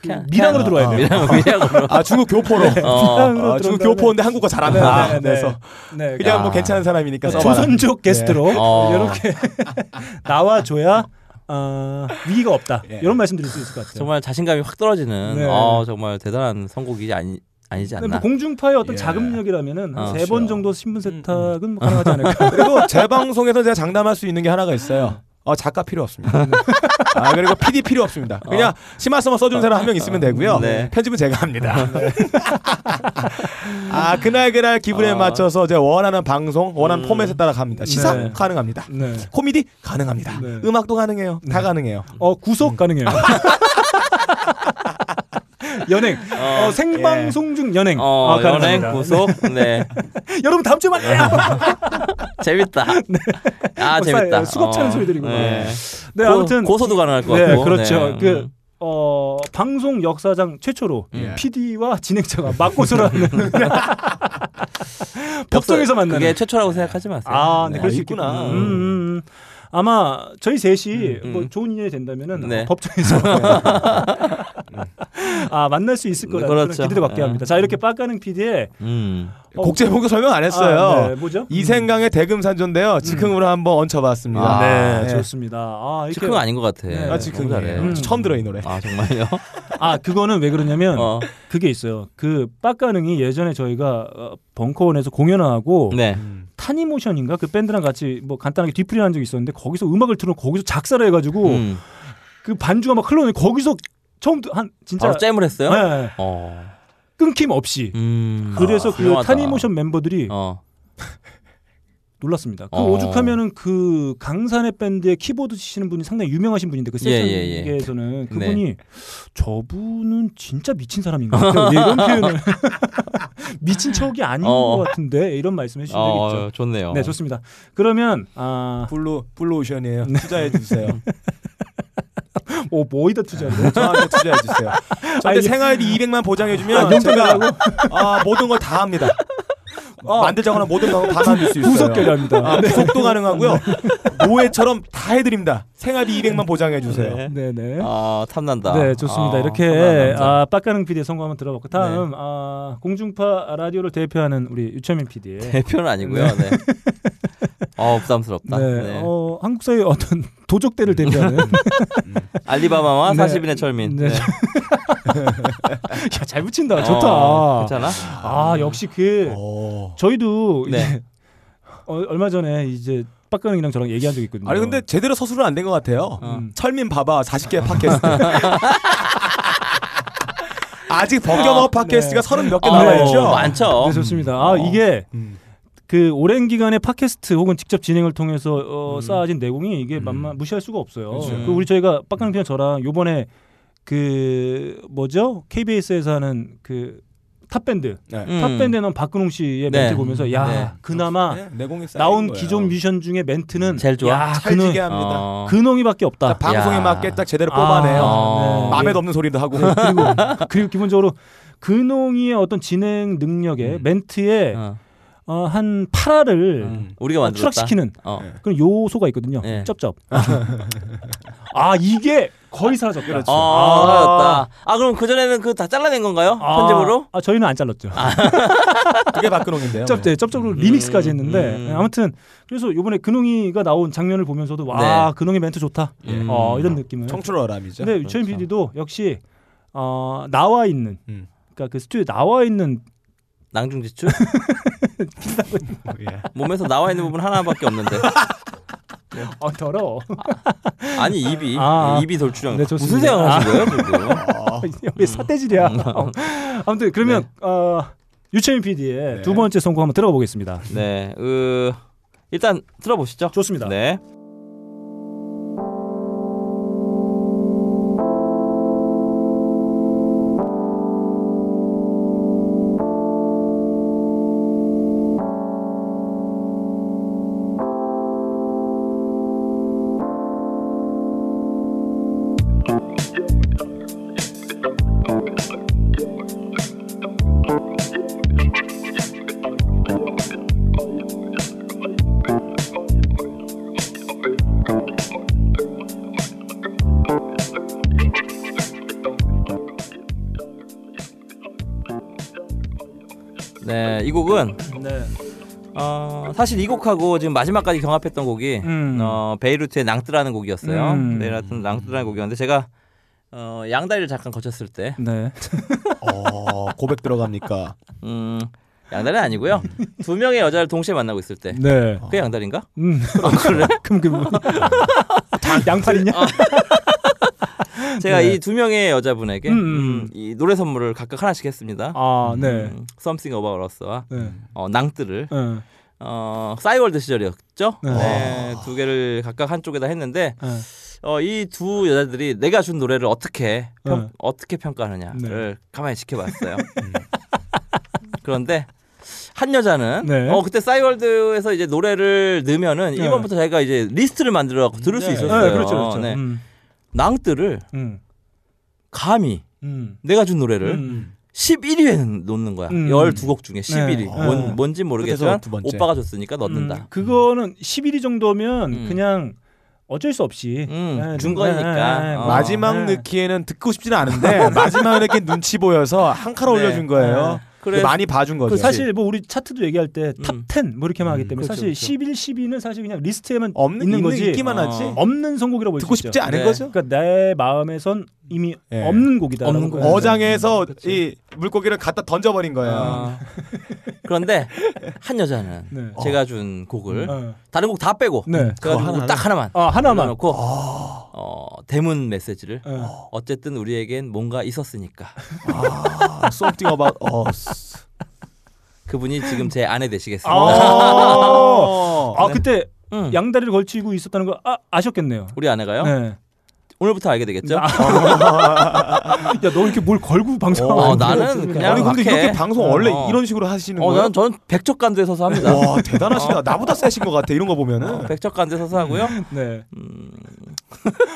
Speaker 1: 그 밀양으로 들어와야 돼요.
Speaker 3: 어, 밀양, 밀양으로.
Speaker 2: 아 중국 교포로
Speaker 3: 어.
Speaker 1: 밀양으로
Speaker 2: 아, 중국 교포인데 한국어 잘하는 아,
Speaker 1: 네, 네,
Speaker 2: 그래서
Speaker 1: 네.
Speaker 2: 그냥
Speaker 3: 야.
Speaker 2: 뭐 괜찮은 사람이니까.
Speaker 1: 조선족 게스트로
Speaker 3: 어.
Speaker 1: 이렇게 나와줘야 어, 위기가 없다.
Speaker 2: 예.
Speaker 1: 이런 말씀드릴 수 있을 것 같아요.
Speaker 3: 정말 자신감이 확 떨어지는
Speaker 1: 네.
Speaker 3: 어, 정말 대단한 선곡이지 아니 아니지
Speaker 1: 근데
Speaker 3: 않나.
Speaker 1: 뭐 공중파의 어떤
Speaker 2: 예.
Speaker 1: 자금력이라면은
Speaker 3: 어,
Speaker 1: 한세번
Speaker 2: 그렇죠.
Speaker 1: 정도 신분 세탁은 뭐 가능하지 않을까.
Speaker 2: 그리고 제 방송에서 제가 장담할 수 있는 게 하나가 있어요. 어 작가 필요 없습니다. 아 그리고 PD 필요 없습니다. 그냥 심화서만 써준 사람 한 명 있으면 되고요.
Speaker 3: 네.
Speaker 2: 편집은 제가 합니다. 아 그날 그날 기분에
Speaker 3: 어.
Speaker 2: 맞춰서 제가 원하는 방송, 원하는
Speaker 3: 음.
Speaker 2: 포맷에 따라 갑니다. 시사
Speaker 1: 네.
Speaker 2: 가능합니다.
Speaker 1: 네.
Speaker 2: 코미디 가능합니다.
Speaker 1: 네.
Speaker 2: 음악도 가능해요. 다 가능해요.
Speaker 1: 어 구속 가능해요. 연행. 어, 생방송 중 연행.
Speaker 3: 어,
Speaker 1: 아,
Speaker 3: 연행
Speaker 1: 가능합니다.
Speaker 3: 구속. 네.
Speaker 1: 여러분 다음 주에 만나요.
Speaker 3: 재밌다. 아,
Speaker 1: 어,
Speaker 3: 재밌다.
Speaker 1: 수갑 차는
Speaker 3: 어,
Speaker 1: 소리 들리고.
Speaker 3: 네.
Speaker 1: 네,
Speaker 3: 고-
Speaker 1: 아무튼
Speaker 3: 고소도 가능할 것
Speaker 1: 네,
Speaker 3: 같고.
Speaker 1: 그렇죠.
Speaker 3: 네.
Speaker 1: 그
Speaker 3: 음.
Speaker 1: 어, 방송 역사상 최초로
Speaker 3: 음.
Speaker 1: PD와 진행자가 맞고서로 하는 법정에서 만나는.
Speaker 3: 그게 최초라고 생각하지 마세요.
Speaker 1: 아, 네,
Speaker 3: 네.
Speaker 1: 그럴 수
Speaker 2: 있구나.
Speaker 1: 있구나. 음, 음, 음. 아마 저희 셋이
Speaker 3: 음, 음.
Speaker 1: 뭐 좋은 인연이 된다면은
Speaker 3: 네.
Speaker 1: 어, 법정에서 아 만날 수 있을 거라는
Speaker 3: 그렇죠.
Speaker 1: 기대를 갖게
Speaker 3: 네.
Speaker 1: 합니다. 자 이렇게 빡가는 PD의
Speaker 3: 음.
Speaker 2: 곡 제목도 설명 안 했어요.
Speaker 1: 아, 네, 뭐죠?
Speaker 2: 이생강의 대금산조인데요. 즉흥으로 한번 얹혀봤습니다.
Speaker 3: 아,
Speaker 1: 네,
Speaker 2: 네.
Speaker 1: 좋습니다. 아 이렇게
Speaker 3: 즉흥 아닌 것 같아.
Speaker 1: 네.
Speaker 2: 아, 즉흥이에요.
Speaker 3: 잘해.
Speaker 1: 음.
Speaker 2: 처음 들어 이 노래.
Speaker 3: 아 정말요?
Speaker 1: 아 그거는 왜 그러냐면
Speaker 3: 어.
Speaker 1: 그게 있어요. 그 빡가능이 예전에 저희가 어, 벙커원에서 공연을 하고
Speaker 3: 네.
Speaker 1: 타니모션인가 그 밴드랑 같이 뭐 간단하게 뒤풀이 한 적이 있었는데 거기서 음악을 틀어 거기서 작사를 해가지고
Speaker 3: 음.
Speaker 1: 그 반주가 막 흘러오는데 거기서 처음부터 한 진짜
Speaker 3: 바로 잼을 했어요?
Speaker 1: 네,
Speaker 3: 어.
Speaker 1: 끊김 없이
Speaker 3: 음.
Speaker 1: 그래서
Speaker 3: 아,
Speaker 1: 그
Speaker 3: 훌륭하다.
Speaker 1: 타니모션 멤버들이
Speaker 3: 어.
Speaker 1: 놀랐습니다. 그
Speaker 3: 어.
Speaker 1: 오죽하면은 그 강산에 밴드의 키보드 치시는 분이 상당히 유명하신 분인데 그
Speaker 3: 예, 예, 예.
Speaker 1: 세션계에서는
Speaker 3: 네.
Speaker 1: 그분이 저분은 진짜 미친 사람인가 그러니까 이런 표현을 미친 척이 아닌
Speaker 3: 어.
Speaker 1: 것 같은데 이런 말씀해 주신 적이 있죠.
Speaker 3: 어, 좋네요.
Speaker 1: 네 좋습니다. 그러면 아,
Speaker 2: 블루 블루 오션이에요. 투자해 주세요.
Speaker 1: 오 뭐이다 투자인데
Speaker 2: 저한테 투자해 주세요. 저한테 생활비 200만 보장해
Speaker 1: 아,
Speaker 2: 주면
Speaker 1: 용돈
Speaker 2: 제가? 아, 모든 걸 다 합니다. 만들자거나 모든 거다 만들 수 있어요.
Speaker 1: 구속 결합니다.
Speaker 2: 아, 구속도 가능하고요. 노예처럼 다 해드립니다. 생활비 200만 보장해 주세요.
Speaker 3: 네.
Speaker 1: 네 네.
Speaker 3: 아 탐난다.
Speaker 1: 네, 좋습니다.
Speaker 3: 아,
Speaker 1: 이렇게. 아, 빡가능 PD의 성공 한번 들어봤고
Speaker 2: 네.
Speaker 1: 다음 아, 공중파 라디오를 대표하는 우리 유철민 PD의
Speaker 3: 대표는 아니고요. 네. 어 부담스럽다.
Speaker 1: 네,
Speaker 3: 네.
Speaker 1: 어, 한국 사회 어떤 도적대를 대표하는
Speaker 3: 알리바마와
Speaker 1: 네.
Speaker 3: 40인의 철민.
Speaker 1: 네.
Speaker 3: 네.
Speaker 1: 야, 잘 붙인다. 좋다.
Speaker 3: 어, 괜찮아?
Speaker 1: 아, 역시 그
Speaker 2: 오.
Speaker 1: 저희도
Speaker 3: 네.
Speaker 1: 이제 어, 얼마 전에 이제 빡가능이랑 저랑 얘기한 적이 있거든요.
Speaker 2: 아니 근데 제대로 서술은 안 된 것 같아요.
Speaker 1: 음.
Speaker 2: 철민 봐봐 40개 팟캐스트. 아직 버겨머
Speaker 3: 어,
Speaker 2: 팟캐스트가
Speaker 1: 네.
Speaker 2: 서른 몇개
Speaker 3: 어,
Speaker 2: 남아있죠.
Speaker 3: 많죠.
Speaker 1: 네, 좋습니다. 아, 이게
Speaker 2: 음.
Speaker 1: 그 오랜 기간의 팟캐스트 혹은 직접 진행을 통해서 어,
Speaker 2: 음.
Speaker 1: 쌓아진 내공이 이게 만만 무시할 수가 없어요.
Speaker 2: 그렇죠.
Speaker 1: 그 우리 저희가 빡가능 PD랑 저랑 요번에 그 뭐죠? KBS에서 하는 그 탑밴드
Speaker 2: 네.
Speaker 3: 음.
Speaker 1: 탑밴드에 나온 박근홍 씨의
Speaker 3: 네.
Speaker 1: 멘트 보면서 야
Speaker 3: 네.
Speaker 1: 그나마
Speaker 2: 네,
Speaker 1: 나온
Speaker 2: 거예요.
Speaker 1: 기존 뮤지션 중에 멘트는
Speaker 3: 제일 좋아?
Speaker 1: 야 근홍
Speaker 2: 찰지게 합니다.
Speaker 3: 어.
Speaker 1: 근홍이밖에 없다.
Speaker 2: 딱 방송에
Speaker 3: 야.
Speaker 2: 맞게 딱 제대로
Speaker 1: 아,
Speaker 2: 뽑아내요.
Speaker 3: 어.
Speaker 2: 마음에 없는 소리도 하고.
Speaker 1: 그리고 그리고 기본적으로 근홍이의 어떤 진행 능력에
Speaker 2: 음.
Speaker 1: 멘트에
Speaker 3: 어.
Speaker 1: 어, 한 8화를
Speaker 2: 음.
Speaker 3: 우리가 만들었다.
Speaker 1: 추락시키는
Speaker 3: 어.
Speaker 2: 네.
Speaker 1: 그런 요소가 있거든요.
Speaker 3: 네.
Speaker 1: 쩝쩝. 아 이게 거의 사라졌다.
Speaker 2: 그렇죠.
Speaker 3: 아, 그렇다. 아, 그럼 그 전에는 그 다 잘라낸 건가요?
Speaker 1: 아,
Speaker 3: 편집으로?
Speaker 1: 아 저희는 안 잘랐죠.
Speaker 2: 그게 박근홍인데요.
Speaker 1: 쩝, 네, 쩝쩝으로 리믹스까지 했는데
Speaker 3: 음.
Speaker 1: 네, 아무튼 그래서 이번에 근홍이가 나온 장면을 보면서도 와
Speaker 3: 네.
Speaker 1: 근홍이 멘트 좋다.
Speaker 3: 음.
Speaker 1: 어 이런 느낌을.
Speaker 2: 청출어람이죠.
Speaker 1: 근데 유채민
Speaker 3: 그렇죠.
Speaker 1: PD도 역시 어 나와 있는
Speaker 2: 음.
Speaker 1: 그러니까 그 스튜디오에 나와 있는
Speaker 3: 낭중지출?
Speaker 2: 예.
Speaker 3: 몸에서 나와 있는 부분 하나밖에 없는데.
Speaker 1: 어 더러워.
Speaker 3: 아니, 입이.
Speaker 1: 아.
Speaker 3: 입이 돌출형.
Speaker 1: 네,
Speaker 3: 무슨
Speaker 1: 좋습니다.
Speaker 3: 생각을 하신 거예요?
Speaker 1: 아, 여기 사태질이야.
Speaker 3: 음.
Speaker 1: 아무튼 그러면 어, 유채민 PD의
Speaker 2: 네.
Speaker 1: 두 번째 선곡 한번 들어가 보겠습니다.
Speaker 3: 네. 으, 일단 들어보시죠.
Speaker 1: 좋습니다.
Speaker 3: 네. 네, 사실 이 곡하고 지금 마지막까지 경합했던 곡이
Speaker 1: 음.
Speaker 3: 어, 베이루트의 낭뜨라는 곡이었어요.
Speaker 1: 음.
Speaker 3: 베이루트의 낭뜨라는 곡이었는데 제가 어, 양다리를 잠깐 거쳤을 때,
Speaker 1: 네.
Speaker 2: 어, 고백 들어갑니까?
Speaker 3: 음, 양다리 아니고요. 두 명의 여자를 동시에 만나고 있을 때,
Speaker 1: 네.
Speaker 3: 그게 양다리인가?
Speaker 1: 음. 그래? 그럼 그 양팔이냐?
Speaker 3: 제가
Speaker 1: 네.
Speaker 3: 이두 명의 여자분에게
Speaker 1: 음, 음.
Speaker 3: 음, 이 노래 선물을 각각 하나씩 했습니다.
Speaker 1: 아, 네.
Speaker 3: 음, Something About Us와
Speaker 1: 네.
Speaker 3: 어, 낭뜨를
Speaker 1: 네.
Speaker 3: 어, 싸이월드 시절이었죠.
Speaker 1: 네.
Speaker 3: 네, 두 개를 각각 한쪽에다 했는데
Speaker 1: 네.
Speaker 3: 어, 이 두 여자들이 내가 준 노래를 어떻게 평,
Speaker 1: 네.
Speaker 3: 어떻게 평가하느냐를
Speaker 1: 네.
Speaker 3: 가만히 지켜봤어요. 음. 그런데 한 여자는
Speaker 1: 네.
Speaker 3: 어 그때 싸이월드에서 이제 노래를 넣으면은
Speaker 1: 네.
Speaker 3: 1번부터 자기가 이제 리스트를 만들어 갖고 들을 수
Speaker 2: 네.
Speaker 3: 있었어요.
Speaker 1: 네, 그렇죠, 그렇죠.
Speaker 3: 네.
Speaker 1: 음.
Speaker 3: 낭뜨를
Speaker 1: 음.
Speaker 3: 감히
Speaker 1: 음.
Speaker 3: 내가 준 노래를
Speaker 1: 음.
Speaker 3: 11위에 놓는 거야.
Speaker 1: 음.
Speaker 3: 12곡 중에 11위.
Speaker 1: 네.
Speaker 3: 뭔,
Speaker 1: 네.
Speaker 3: 뭔지 모르겠지만. 오빠가 줬으니까 넣는다.
Speaker 1: 음, 그거는 11위 정도면
Speaker 3: 음.
Speaker 1: 그냥 어쩔 수 없이
Speaker 3: 음,
Speaker 1: 네,
Speaker 3: 준
Speaker 1: 네,
Speaker 3: 거니까.
Speaker 1: 네,
Speaker 3: 어.
Speaker 2: 마지막
Speaker 1: 네.
Speaker 2: 넣기에는 듣고 싶지는 않은데 마지막에 이렇게 눈치 보여서 한칸
Speaker 3: 네.
Speaker 2: 올려준 거예요.
Speaker 3: 그래
Speaker 2: 많이 봐준 거죠.
Speaker 1: 그 사실 뭐 우리 차트도 얘기할 때 top
Speaker 3: 음.
Speaker 1: 10뭐 이렇게만 하기 때문에
Speaker 3: 그렇죠,
Speaker 1: 사실
Speaker 3: 그렇죠.
Speaker 1: 11, 12는 사실 그냥 리스트에만
Speaker 2: 없는
Speaker 1: 있는 거지.
Speaker 2: 있기만
Speaker 3: 어.
Speaker 2: 하지.
Speaker 1: 없는 선곡이라고 볼수
Speaker 2: 듣고. 싶지 않은
Speaker 3: 네.
Speaker 2: 거죠.
Speaker 1: 그러니까 내 마음에선 이미
Speaker 2: 예.
Speaker 1: 없는 곡이다.
Speaker 3: 없는 곡.
Speaker 2: 어장에서 이 물고기를 갖다 던져버린 거예요.
Speaker 3: 어. 그런데 한 여자는
Speaker 1: 네.
Speaker 3: 제가 준 곡을
Speaker 1: 어.
Speaker 3: 다른 곡 다 빼고
Speaker 1: 네.
Speaker 3: 제가 준
Speaker 2: 그거
Speaker 3: 곡딱 하나만
Speaker 1: 아 하나만.
Speaker 3: 넣고 어, 대문 메시지를
Speaker 1: 어.
Speaker 3: 어쨌든 우리에겐 뭔가 있었으니까
Speaker 2: 아, something about us.
Speaker 3: 그분이 지금 제 아내 되시겠습니다.
Speaker 1: 아, 아
Speaker 3: 네.
Speaker 1: 그때
Speaker 3: 응.
Speaker 1: 양다리를 걸치고 있었다는 거 아, 아셨겠네요.
Speaker 3: 우리 아내가요?
Speaker 1: 네.
Speaker 3: 오늘부터 알게 되겠죠?
Speaker 1: 아, 야, 너 이렇게 뭘 걸고 방송하고
Speaker 3: 어, 나는. 그냥
Speaker 2: 아니 근데
Speaker 3: 막해.
Speaker 2: 이렇게 방송 원래
Speaker 3: 어.
Speaker 2: 이런 식으로 하시는
Speaker 3: 어,
Speaker 2: 거예요?
Speaker 3: 난전 백척간두에 서서 합니다.
Speaker 2: 와 대단하시다. 나보다 세신 것 같아 이런 거 보면은.
Speaker 3: 백척간두에 서서 하고요.
Speaker 1: 네.
Speaker 3: 음,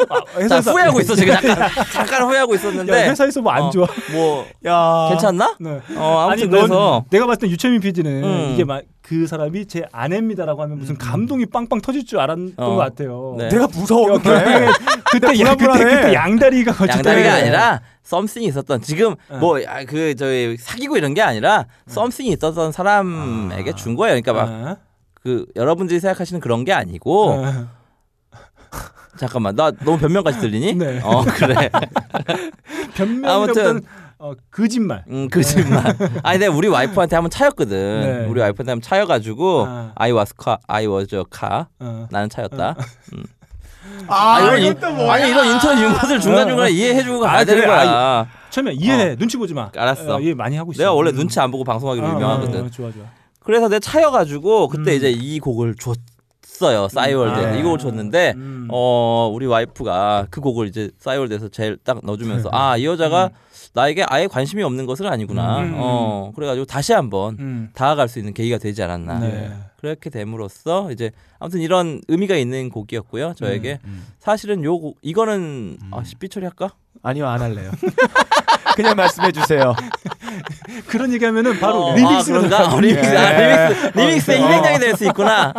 Speaker 3: 자,
Speaker 1: 회사에서
Speaker 3: 후회하고 있어 지금 잠깐 잠깐 후회하고 있었는데
Speaker 1: 야, 회사에서 뭐안
Speaker 3: 어,
Speaker 1: 좋아.
Speaker 3: 뭐
Speaker 2: 야.
Speaker 3: 괜찮나?
Speaker 1: 네.
Speaker 3: 어 아무튼
Speaker 1: 아니
Speaker 3: 그래서
Speaker 1: 넌 내가 봤을 때 유채민 PD는
Speaker 3: 음.
Speaker 1: 이게 막 그 사람이 제 아내입니다라고 하면 무슨 감동이 빵빵 터질 줄 알았던
Speaker 3: 어.
Speaker 1: 것 같아요.
Speaker 3: 네.
Speaker 2: 내가 무서워.
Speaker 1: 그때 그때, 야, 그때. 그때 양다리가 걸쳤
Speaker 3: 양다리가 아니라 썸씽이 있었던 지금
Speaker 1: 어.
Speaker 3: 뭐그 저희 사귀고 이런 게 아니라 썸씽이 있었던 사람에게 준 거예요. 그러니까 막 그 여러분들이 생각하시는 그런 게 아니고 잠깐만 나 너무 변명까지 들리니?
Speaker 1: 네.
Speaker 3: 어 그래.
Speaker 1: 변명이라보다는
Speaker 3: 아무튼
Speaker 1: 어, 거짓말.
Speaker 3: 음 거짓말. 아니 내가 우리 와이프한테 한번 차였거든.
Speaker 1: 네.
Speaker 3: 우리 와이프한테 한번 차여가지고
Speaker 1: 아.
Speaker 3: I was car, I was a car.
Speaker 1: 어.
Speaker 3: 나는 차였다. 음.
Speaker 2: 아,
Speaker 3: 이런 인-
Speaker 2: 이것도 뭐야?
Speaker 3: 아니 이런 인터넷 유머들 중간 중간에 이해해주고 가야
Speaker 1: 아,
Speaker 3: 되는
Speaker 1: 그래.
Speaker 3: 거야.
Speaker 1: 처음에 이해해 눈치 보지 마.
Speaker 3: 알았어.
Speaker 1: 어, 이해 많이 하고 있어.
Speaker 3: 내가 원래
Speaker 1: 음.
Speaker 3: 눈치 안 보고 방송하기로
Speaker 1: 어,
Speaker 3: 유명하거든.
Speaker 1: 어, 좋아 좋아.
Speaker 3: 그래서 내가 차여가지고 그때
Speaker 1: 음.
Speaker 3: 이제 이 곡을 줬 어요. 싸이월드에서
Speaker 1: 아.
Speaker 3: 이 곡을 줬는데
Speaker 1: 음.
Speaker 3: 어 우리 와이프가 그 곡을 이제 싸이월드에서 제일 딱 넣어주면서 아 이 여자가 나에게 아예 관심이 없는 것은 아니구나.
Speaker 1: 음.
Speaker 3: 어 그래가지고 다시 한번
Speaker 1: 음.
Speaker 3: 다가갈 수 있는 계기가 되지 않았나.
Speaker 1: 네.
Speaker 3: 그렇게 됨으로써 이제 아무튼 이런 의미가 있는 곡이었고요. 저에게
Speaker 1: 음.
Speaker 3: 사실은 요 곡 이거는 아씨 삐처리 할까?
Speaker 2: 아니요 안 할래요. 그냥 말씀해 주세요.
Speaker 1: 그런 얘기하면은 바로
Speaker 3: 어,
Speaker 1: 리믹스가
Speaker 3: 아? 어, 리믹스,
Speaker 2: 예.
Speaker 3: 아, 리믹스, 리믹스의
Speaker 1: 어.
Speaker 3: 희생양이 될 수 있구나.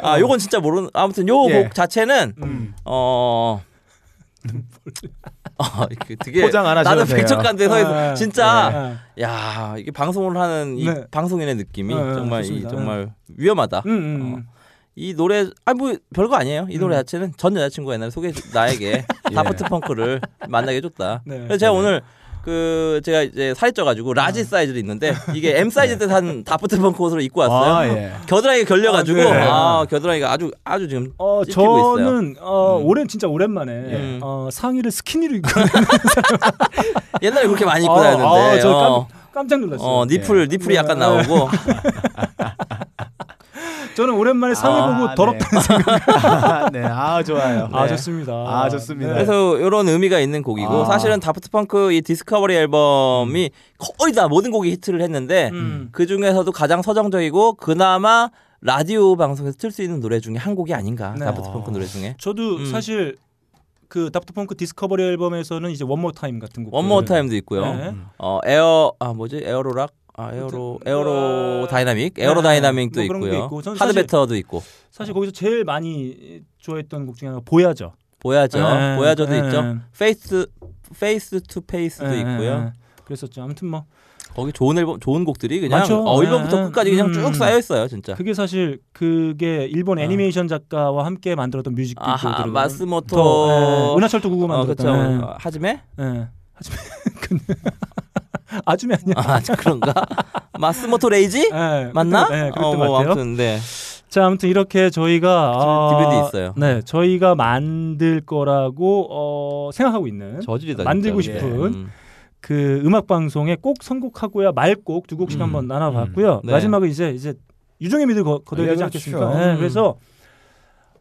Speaker 3: 아, 요건 진짜 모르는. 아무튼 요곡
Speaker 2: 예.
Speaker 3: 자체는
Speaker 1: 음.
Speaker 3: 어. 어, 그 되게
Speaker 2: 포장 안
Speaker 3: 나는
Speaker 2: 돼요.
Speaker 3: 백척간두에 서
Speaker 1: 아,
Speaker 3: 진짜
Speaker 1: 네.
Speaker 3: 야 이게 방송을 하는 이
Speaker 1: 네.
Speaker 3: 방송인의 느낌이
Speaker 1: 네,
Speaker 3: 정말 이. 정말 위험하다.
Speaker 1: 음, 음.
Speaker 3: 어. 이 노래 아니 뭐 별거 아니에요. 이 노래
Speaker 1: 음.
Speaker 3: 자체는 전 여자친구가 옛날에 소개 나에게 다프트 펑크를 만나게 해줬다.
Speaker 1: 네.
Speaker 3: 그래서 제가 오늘 그 제가 이제 살이 쪄가지고 라지 사이즈를 입는데 이게 M 사이즈 때산 다프트 펑크 옷을 입고 왔어요.
Speaker 2: 아, 예.
Speaker 3: 겨드랑이 걸려가지고
Speaker 1: 아, 네.
Speaker 3: 아, 겨드랑이가 아주 아주 지금
Speaker 1: 어
Speaker 3: 찢기고
Speaker 1: 저는 어
Speaker 3: 음.
Speaker 1: 올해 진짜 오랜만에
Speaker 3: 음.
Speaker 1: 어, 상의를 스키니로 입고
Speaker 3: 옛날에 그렇게 많이 입고
Speaker 1: 어,
Speaker 3: 다녔는데
Speaker 1: 어, 저
Speaker 3: 어,
Speaker 1: 깜짝 놀랐어요.
Speaker 3: 어, nipple nipple이
Speaker 1: 네.
Speaker 3: 약간 나오고
Speaker 1: 저는 오랜만에 상의
Speaker 2: 아,
Speaker 1: 보고
Speaker 2: 네.
Speaker 1: 더럽다는 생각.
Speaker 2: 네, 아 좋아요.
Speaker 1: 아
Speaker 2: 네.
Speaker 1: 좋습니다.
Speaker 2: 아, 좋습니다.
Speaker 3: 그래서 이런 의미가 있는 곡이고
Speaker 2: 아.
Speaker 3: 사실은 다프트 펑크 이 Discovery 앨범이 거의 다 모든 곡이 히트를 했는데
Speaker 1: 음.
Speaker 3: 그 중에서도 가장 서정적이고 그나마 라디오 방송에서 틀 수 있는 노래 중에 한 곡이 아닌가
Speaker 1: 네.
Speaker 3: 다프트 펑크 노래 중에
Speaker 1: 저도
Speaker 3: 음.
Speaker 1: 사실 그 다프트 펑크 Discovery 앨범에서는 이제 One More Time 같은 곡.
Speaker 3: One More Time도 있고요.
Speaker 1: 네.
Speaker 3: 어 에어 아 뭐지 에어로락 아 에어로 Aero 어, 다이나믹
Speaker 1: 네.
Speaker 3: Aerodynamic도
Speaker 1: 뭐
Speaker 3: 있고요.
Speaker 1: 있고.
Speaker 3: 하드베터도 있고
Speaker 1: 사실 거기서 제일 많이 좋아했던 곡 중에 하나가 보야죠.
Speaker 3: 보야죠.
Speaker 1: 네,
Speaker 3: 보야죠도
Speaker 1: 네.
Speaker 3: 있죠. Face Face to Face도
Speaker 1: 네,
Speaker 3: 있고요.
Speaker 1: 네. 그랬었죠. 아무튼 뭐
Speaker 3: 거기 좋은 앨범 좋은 곡들이 그냥
Speaker 1: 많죠.
Speaker 3: 어, 1번부터
Speaker 1: 네.
Speaker 3: 끝까지 그냥
Speaker 1: 음.
Speaker 3: 쭉 쌓여 있어요, 진짜.
Speaker 1: 그게 사실 그게 일본
Speaker 3: 아.
Speaker 1: 애니메이션 작가와 함께 만들었던 뮤직비디오들.
Speaker 3: 마츠모토
Speaker 1: 네. 은하철도 구구
Speaker 3: 어, 그렇죠.
Speaker 1: 만들었던.
Speaker 3: 어, 하지메?
Speaker 1: 네. 네. 하지만 근데 아주매 아니야.
Speaker 3: 아, 그런가? 마츠모토 레이지?
Speaker 1: 네,
Speaker 3: 맞나?
Speaker 1: 네, 그랬던
Speaker 3: 어, 것뭐
Speaker 1: 같아요.
Speaker 3: 아무튼 네.
Speaker 1: 자, 아무튼 이렇게 저희가
Speaker 3: DVD
Speaker 1: 아,
Speaker 3: 있어요.
Speaker 1: 네, 저희가 만들 거라고 어, 생각하고 있는
Speaker 3: 저질이다.
Speaker 1: 만들고
Speaker 3: 진짜.
Speaker 1: 싶은
Speaker 3: 음.
Speaker 1: 그 음악 방송에 꼭 선곡하고야 말곡 두 곡씩
Speaker 3: 음.
Speaker 1: 한번 나눠봤고요.
Speaker 3: 음. 네.
Speaker 1: 마지막은 이제 이제 유종의 미들 거, 거둬야 되지
Speaker 2: 알려주십시오.
Speaker 1: 않겠습니까? 네,
Speaker 3: 음.
Speaker 1: 그래서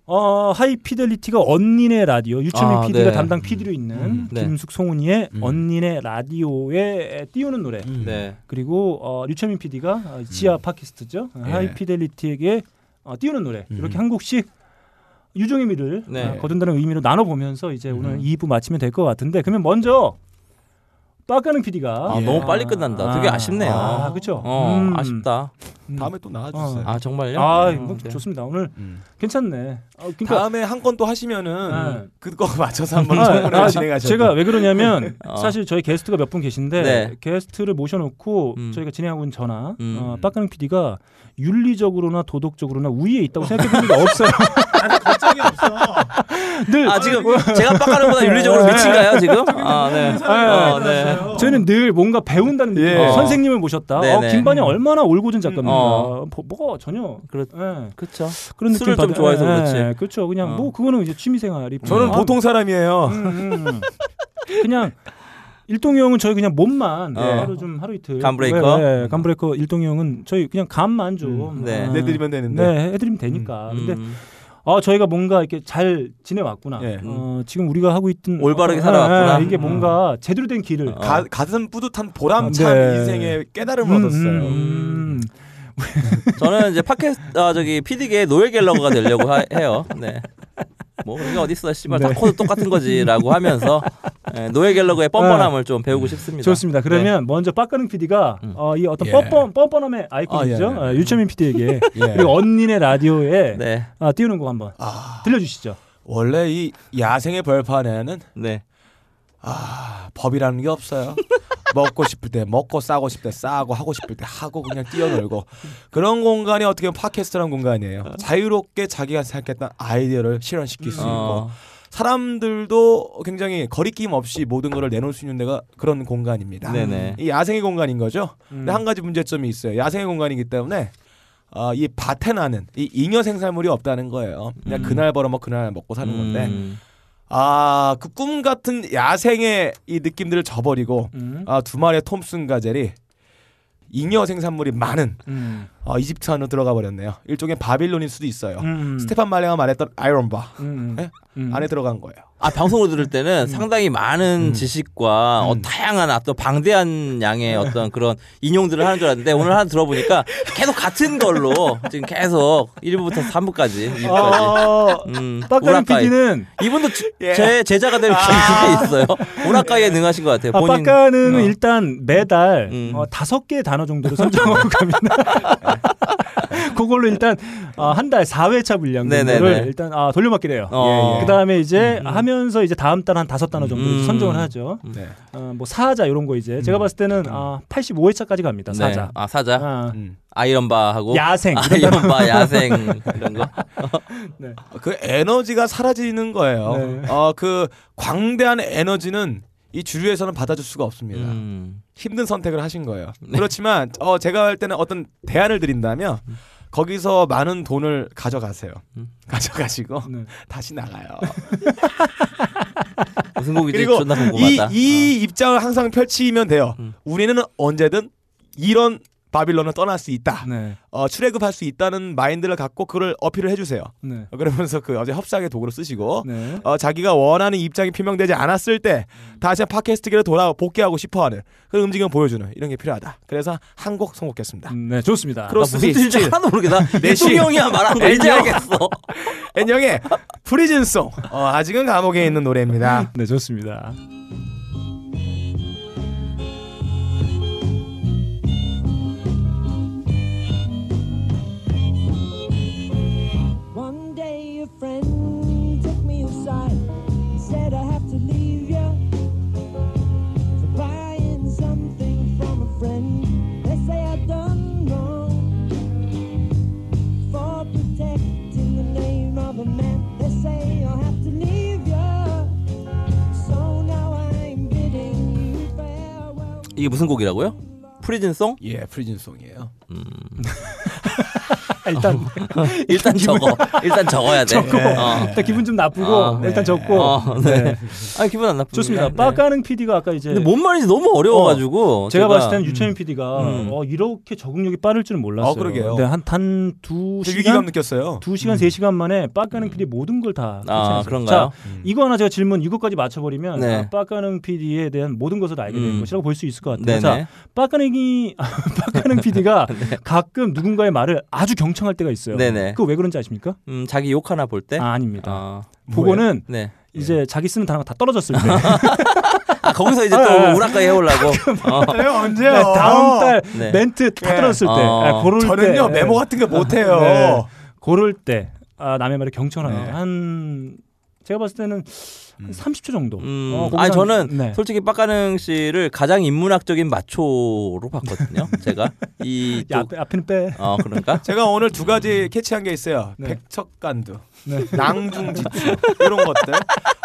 Speaker 1: 어, 하이피델리티가 언니네 라디오 유채민
Speaker 3: 아,
Speaker 1: PD가
Speaker 3: 네.
Speaker 1: 담당 PD로 있는
Speaker 3: 음, 네.
Speaker 1: 김숙 송은이의
Speaker 3: 음.
Speaker 1: 언니네 라디오에 띄우는 노래
Speaker 3: 네.
Speaker 1: 그리고 어, 류채민 PD가 지하 팟캐스트죠
Speaker 2: 예.
Speaker 1: 하이피델리티에게 어, 띄우는 노래
Speaker 2: 음.
Speaker 1: 이렇게 한 곡씩 유종의 미를
Speaker 3: 네.
Speaker 1: 어, 거둔다는 의미로 나눠보면서 이제 오늘
Speaker 3: 음.
Speaker 1: 2부 마치면 될 것 같은데 그러면 먼저 빡가는 PD가
Speaker 3: 아, 너무 빨리 끝난다. 되게 아쉽네요.
Speaker 1: 아, 그렇죠.
Speaker 3: 어,
Speaker 1: 음.
Speaker 3: 아쉽다.
Speaker 1: 음.
Speaker 2: 다음에 또 나와주세요.
Speaker 3: 아, 정말요?
Speaker 1: 아,
Speaker 3: 어,
Speaker 1: 뭐
Speaker 3: 네.
Speaker 1: 좋습니다. 오늘
Speaker 2: 음.
Speaker 1: 괜찮네. 어, 그러니까
Speaker 2: 다음에 한 건 또 하시면은
Speaker 1: 네.
Speaker 2: 그거 맞춰서 한번
Speaker 1: 아,
Speaker 2: 청문회
Speaker 1: 아,
Speaker 2: 진행하셔도
Speaker 1: 제가 왜 그러냐면
Speaker 3: 어.
Speaker 1: 사실 저희 게스트가 몇 분 계신데
Speaker 3: 네.
Speaker 1: 게스트를 모셔놓고
Speaker 3: 음.
Speaker 1: 저희가 진행하고 있는 전화
Speaker 3: 음.
Speaker 1: 어, 빡가능 PD가 윤리적으로나 도덕적으로나 우위에 있다고 생각해 본 적이 없어요.
Speaker 2: 걱정이 없어.
Speaker 1: 늘
Speaker 3: 아, 지금 제가 빡가는보다 윤리적으로 미친가요, 지금? 아, 네. 어, 네.
Speaker 1: 저희는 늘 뭔가 배운다는 느낌.
Speaker 2: 예.
Speaker 1: 선생님을 모셨다. 어, 김반영 얼마나 올고준 작가입니까.
Speaker 3: 어.
Speaker 1: 뭐, 뭐가 전혀
Speaker 3: 그렇-
Speaker 1: 예.
Speaker 3: 그렇죠.
Speaker 1: 그런 느낌
Speaker 3: 술을 좀 좋아해서
Speaker 1: 예,
Speaker 3: 그렇지.
Speaker 1: 예, 그렇죠. 그냥
Speaker 3: 어.
Speaker 1: 뭐 그거는 이제 취미생활이.
Speaker 2: 저는
Speaker 1: 아,
Speaker 2: 보통 사람이에요.
Speaker 1: 음, 음, 음. 그냥 일동이 형은 저희 그냥 몸만
Speaker 3: 어.
Speaker 1: 하루 좀 하루 이틀
Speaker 3: 간브레이커?
Speaker 1: 네, 네, 간브레이커 일동이 형은 저희 그냥 간만 좀
Speaker 3: 음, 네.
Speaker 1: 어,
Speaker 2: 내드리면 되는데.
Speaker 1: 네 해드리면 되니까 근데
Speaker 3: 음.
Speaker 1: 어 저희가 뭔가 이렇게 잘 지내왔구나
Speaker 2: 예.
Speaker 1: 어, 지금 우리가 하고 있던
Speaker 3: 올바르게
Speaker 1: 어,
Speaker 3: 살아왔구나.
Speaker 1: 예, 이게 뭔가 제대로 된 길을
Speaker 3: 어.
Speaker 2: 가, 가슴 뿌듯한 보람찬
Speaker 1: 네.
Speaker 2: 인생의 깨달음을
Speaker 1: 음,
Speaker 2: 얻었어요.
Speaker 1: 음, 음.
Speaker 3: 저는 이제 팟캐스트 아 저기 PD계 노엘 갤러거가 되려고 하- 해요. 네. 뭐 이게 어디 있어 씨발
Speaker 1: 네.
Speaker 3: 다 코드 똑같은 거지라고 하면서 예, 노엘 갤러거의 뻔뻔함을 좀 배우고 싶습니다.
Speaker 1: 좋습니다. 그러면 먼저 빡가능 PD가
Speaker 3: 음.
Speaker 1: 어, 이 어떤
Speaker 2: 예.
Speaker 1: 뻔뻔 뻔뻔함의 아이콘이죠.
Speaker 2: 아, 예, 예.
Speaker 1: 어, 류철민 PD에게
Speaker 2: 예.
Speaker 1: 그리고 언니네 라디오에
Speaker 3: 네,
Speaker 1: 아, 띄우는 곡 한번
Speaker 2: 아,
Speaker 1: 들려주시죠.
Speaker 2: 원래 이 야생의 벌판에는
Speaker 3: 네.
Speaker 2: 아, 법이라는 게 없어요. 먹고 싶을 때 먹고 싸고 싶을 때 싸고 하고 싶을 때 하고 그냥 뛰어놀고 그런 공간이 어떻게 보면 팟캐스트라는 공간이에요. 자유롭게 자기가 생각했던 아이디어를 실현시킬 수 있고
Speaker 3: 어,
Speaker 2: 사람들도 굉장히 거리낌 없이 모든 것을 내놓을 수 있는 데가 그런 공간입니다.
Speaker 3: 네네.
Speaker 2: 이 야생의 공간인 거죠.
Speaker 1: 음.
Speaker 2: 근데 한 가지 문제점이 있어요. 야생의 공간이기 때문에 어, 이 밭에 나는 이 잉여 생산물이 없다는 거예요. 그냥
Speaker 3: 음.
Speaker 2: 그날 벌어먹고 그날 먹고 사는 건데
Speaker 3: 음,
Speaker 2: 아 그 꿈 같은 야생의 이 느낌들을 저버리고
Speaker 1: 음.
Speaker 2: 아, 두 마리의 톰슨 가젤이 잉여 생산물이 많은
Speaker 1: 음.
Speaker 2: 어, 이집트 안으로 들어가 버렸네요. 일종의 바빌론일 수도 있어요.
Speaker 1: 음.
Speaker 2: 스테판 말리가 말했던 Iron Bar
Speaker 1: 음.
Speaker 2: 네?
Speaker 1: 음.
Speaker 2: 안에 들어간 거예요.
Speaker 3: 아 방송을 들을 때는 상당히 많은
Speaker 2: 음.
Speaker 3: 지식과 어,
Speaker 2: 음.
Speaker 3: 다양한 어떤 방대한 양의 어떤 그런 인용들을 하는 줄 알았는데 오늘 하나 들어보니까 계속 같은 걸로 지금 계속 1부부터 3부까지 2부까지.
Speaker 1: 어,
Speaker 3: 음, 우라카이.
Speaker 1: PD는
Speaker 3: 이분도 지-
Speaker 2: 예.
Speaker 3: 제 제자가 될 기회가 있어요. 우라카이에 능하신 것 같아요.
Speaker 1: 아,
Speaker 3: 본인
Speaker 1: 빡가능은
Speaker 3: 어.
Speaker 1: 일단 매달
Speaker 3: 음.
Speaker 1: 어, 다섯 개의 단어 정도로 선정하고 갑니다. 그걸로 일단 어, 한달 4회차 분량 정도를
Speaker 3: 네네네.
Speaker 1: 일단 아, 돌려막기를 해요.
Speaker 3: 어.
Speaker 2: 예, 예.
Speaker 1: 그 다음에 이제 하면서 이제 다음 달 한 다섯 단어 정도
Speaker 3: 음.
Speaker 1: 선정을 하죠.
Speaker 2: 네.
Speaker 1: 어, 뭐 사자 이런 거 이제 제가 봤을 때는 아, 85회차까지 갑니다.
Speaker 3: 네.
Speaker 1: 사자.
Speaker 3: 아 사자.
Speaker 1: 아,
Speaker 2: 음.
Speaker 3: 아이런바하고
Speaker 1: 야생 단어.
Speaker 3: 아이런바 야생 이런 거.
Speaker 2: 그 에너지가 사라지는 거예요.
Speaker 1: 네.
Speaker 2: 어, 그 광대한 에너지는 이 주류에서는 받아줄 수가 없습니다.
Speaker 3: 음.
Speaker 2: 힘든 선택을 하신 거예요. 그렇지만 어, 제가 할 때는 어떤 대안을 드린다면 거기서 많은 돈을 가져가세요.
Speaker 3: 음.
Speaker 2: 가져가시고
Speaker 1: 네.
Speaker 2: 다시 나가요. 그리고
Speaker 3: 존나
Speaker 2: 이. 이 입장을 항상 펼치면 돼요.
Speaker 3: 음.
Speaker 2: 우리는 언제든 이런 바빌론을 떠날 수 있다.
Speaker 1: 네.
Speaker 2: 어, 출애굽할 수 있다는 마인드를 갖고 그걸 어필을 해주세요.
Speaker 1: 네.
Speaker 2: 어, 그러면서 그 어제 협상의 도구를 쓰시고
Speaker 1: 네.
Speaker 2: 어, 자기가 원하는 입장이 표명되지 않았을 때 다시 팟캐스트계로 돌아 복귀하고 싶어하는 그런 움직임을 보여주는 이런 게 필요하다. 그래서 한 곡 선곡했습니다.
Speaker 1: 음, 네, 좋습니다.
Speaker 2: 크로스
Speaker 3: 무슨 뜻인지
Speaker 2: 스틸.
Speaker 3: 하나도 모르겠다.
Speaker 2: 내시.
Speaker 3: 대통령이야 말안 되지. 알겠어.
Speaker 2: 엔영의 프리즌송 어, 아직은 감옥에 있는 노래입니다.
Speaker 1: 네, 좋습니다.
Speaker 3: 이게 무슨 곡이라고요? Prison Song?
Speaker 2: 예, Prison Song이에요.
Speaker 1: 일단
Speaker 3: 일단 적어. 일단 적어야 돼.
Speaker 1: 적고
Speaker 3: 어.
Speaker 1: 일단 기분 좀 나쁘고
Speaker 3: 어,
Speaker 1: 일단
Speaker 2: 네.
Speaker 1: 적고
Speaker 3: 어, 네. 아 기분 안 나쁩니다.
Speaker 1: 좋습니다.
Speaker 3: 네.
Speaker 1: 빡가능 PD가 아까 이제
Speaker 3: 근데 뭔 말인지 너무 어려워가지고
Speaker 1: 제가, 봤을 때는
Speaker 3: 음.
Speaker 1: 유철민 PD가
Speaker 3: 음.
Speaker 1: 어, 이렇게 적응력이 빠를 줄은 몰랐어요.
Speaker 2: 어, 그러게요.
Speaker 1: 네, 한 두
Speaker 2: 저
Speaker 1: 시간
Speaker 2: 위기감 느꼈어요.
Speaker 1: 두 시간 세 시간 만에 빡가능 PD 모든 걸다
Speaker 3: 아 그런가요?
Speaker 1: 자, 이거 하나 제가 질문 이것까지 맞춰버리면
Speaker 3: 네.
Speaker 1: 아, 빠까능 PD에 대한 모든 것을 알게 된
Speaker 3: 음.
Speaker 1: 것이라고 볼 수 있을 것 같아요.
Speaker 3: 네네.
Speaker 1: 자, 빠까능이 빠까능 PD가 가끔 누군가의 말을 아주 경청 할 때가 있어요.
Speaker 3: 네네.
Speaker 1: 그거 왜 그런지 아십니까?
Speaker 3: 음 자기 욕 하나 볼 때.
Speaker 1: 아, 아닙니다.
Speaker 3: 아,
Speaker 1: 그거는
Speaker 3: 네.
Speaker 1: 이제 자기 쓰는 단어가 다 떨어졌을 때
Speaker 3: 아 거기서 이제
Speaker 1: 아,
Speaker 3: 또
Speaker 1: 아.
Speaker 3: 우라카이 해오려고. 어.
Speaker 2: 언제요?
Speaker 1: 네, 다음 달
Speaker 3: 네.
Speaker 1: 멘트 다
Speaker 2: 예.
Speaker 1: 떨어졌을 때
Speaker 3: 어.
Speaker 1: 아, 고를
Speaker 2: 저는요
Speaker 1: 때
Speaker 2: 메모 같은 거 못해요.
Speaker 1: 네. 고를 때 아, 남의 말에 경청하는
Speaker 2: 네.
Speaker 1: 한 제가 봤을 때는 한 30초 정도.
Speaker 3: 음,
Speaker 1: 어,
Speaker 3: 아니
Speaker 1: 한-
Speaker 3: 저는
Speaker 1: 네.
Speaker 3: 솔직히 빡가능 씨를 가장 인문학적인 마초로 봤거든요. 제가 이
Speaker 1: 야,
Speaker 3: 또,
Speaker 1: 앞에, 앞에는 빼.
Speaker 3: 어 그런가?
Speaker 2: 제가 오늘 두 가지 캐치한 게 있어요.
Speaker 1: 네.
Speaker 2: 백척간두,
Speaker 1: 네.
Speaker 2: 낭중지추 이런 것들.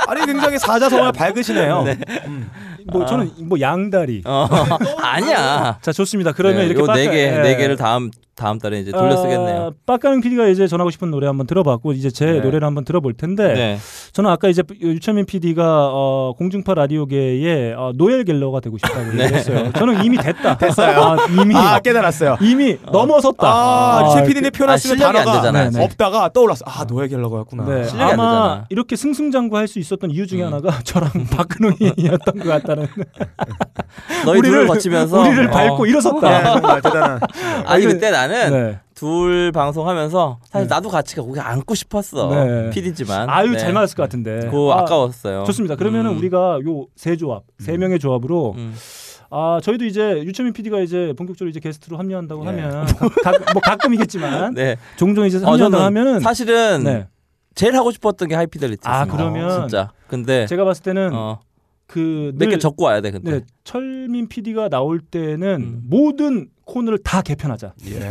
Speaker 2: 아니 굉장히 사자성어를 밝으시네요. 음.
Speaker 1: 뭐 저는 뭐 양다리.
Speaker 3: 어 아니야.
Speaker 1: 자 좋습니다. 그러면 이렇게
Speaker 3: 네
Speaker 1: 빡가-
Speaker 3: 개,
Speaker 1: 예.
Speaker 3: 네 개를 다음 다음 달에 이제 돌려 쓰겠네요.
Speaker 1: 아, 빡가능 PD가 이제 전하고 싶은 노래 한번 들어봤고 이제 제
Speaker 2: 네.
Speaker 1: 노래를 한번 들어볼 텐데
Speaker 3: 네.
Speaker 1: 저는 아까 이제 유철민 PD가 어, 공중파 라디오계의 어, 노엘 갤러가 되고 싶다고
Speaker 3: 네.
Speaker 1: 얘기했어요. 저는 이미 됐다.
Speaker 2: 됐어요.
Speaker 1: 아, 이미
Speaker 2: 아 깨달았어요.
Speaker 1: 이미 넘어섰다.
Speaker 2: 아,
Speaker 1: 아,
Speaker 2: 제 PD님 표현할
Speaker 3: 아, 실력이 안
Speaker 2: 단어가
Speaker 3: 되잖아요,
Speaker 1: 네, 네.
Speaker 2: 없다가 떠올랐어. 아 노예 갤러거였구나.
Speaker 1: 네,
Speaker 3: 실력이 안
Speaker 1: 아마
Speaker 3: 되잖아.
Speaker 1: 이렇게 승승장구할 수 있었던 이유 중에
Speaker 3: 음.
Speaker 1: 하나가 저랑 박근홍이었던 것 같다는.
Speaker 3: 너희
Speaker 1: 우리를-
Speaker 3: 거치면서
Speaker 1: 우리를
Speaker 3: 어.
Speaker 1: 밟고 일어섰다.
Speaker 2: 네, 대단한.
Speaker 3: 아니
Speaker 1: 그-
Speaker 3: 그때 나는
Speaker 1: 네.
Speaker 3: 둘 방송하면서 사실
Speaker 1: 네.
Speaker 3: 나도 같이 거기 앉고 싶었어.
Speaker 1: 네.
Speaker 3: PD지만.
Speaker 1: 아유 잘 맞았을 것 같은데.
Speaker 3: 그거
Speaker 1: 아,
Speaker 3: 아까웠어요.
Speaker 1: 좋습니다. 그러면은
Speaker 3: 음.
Speaker 1: 우리가 요 세 조합, 세 명의 조합으로
Speaker 3: 음.
Speaker 1: 아 저희도 이제 유채민 PD가 이제 본격적으로 이제 게스트로 합류한다고
Speaker 2: 예.
Speaker 1: 하면 가, 가, 뭐 가끔이겠지만
Speaker 3: 네.
Speaker 1: 종종 이제
Speaker 3: 어,
Speaker 1: 합류한다고
Speaker 3: 저는
Speaker 1: 하면은
Speaker 3: 사실은
Speaker 1: 네.
Speaker 3: 제일 하고 싶었던 게 하이피델리티.
Speaker 1: 아, 그러면
Speaker 3: 진짜. 근데
Speaker 1: 제가 봤을 때는
Speaker 3: 어, 그몇개
Speaker 1: 늘-
Speaker 3: 적고 와야 돼. 근데.
Speaker 1: 네, 철민 PD가 나올 때는
Speaker 3: 음.
Speaker 1: 모든 코너를 다 개편하자.
Speaker 2: 예.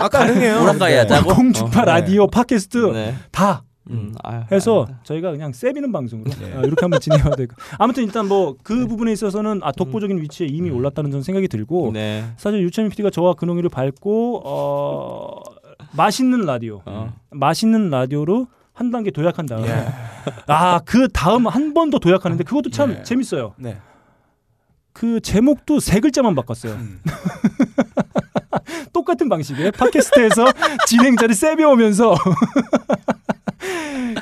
Speaker 2: 아 가능해요.
Speaker 3: 오락가이
Speaker 2: 네.
Speaker 3: 하자고.
Speaker 1: 공중파
Speaker 3: 어,
Speaker 1: 라디오 팟캐스트
Speaker 3: 네.
Speaker 1: 다
Speaker 3: 음, 아유,
Speaker 1: 해서
Speaker 3: 아유.
Speaker 1: 저희가 그냥 세비는 방송으로
Speaker 2: 예.
Speaker 1: 어, 이렇게 한번 진행해야 되고 아무튼 일단 뭐그
Speaker 3: 네.
Speaker 1: 부분에 있어서는 아 독보적인 위치에 이미 올랐다는 저는 생각이 들고
Speaker 3: 음. 네.
Speaker 1: 사실 유채민 PD가 저와 근홍이를 밟고 어 맛있는 라디오
Speaker 3: 어.
Speaker 1: 맛있는 라디오로 한 단계 도약한 다음에
Speaker 2: 예.
Speaker 1: 아그 다음 한 번 더 도약하는데 그것도 참
Speaker 2: 예.
Speaker 1: 재밌어요.
Speaker 2: 네.
Speaker 1: 그 제목도 세 글자만 바꿨어요.
Speaker 2: 음.
Speaker 1: 똑같은 방식에 팟캐스트에서 진행자를 세배오면서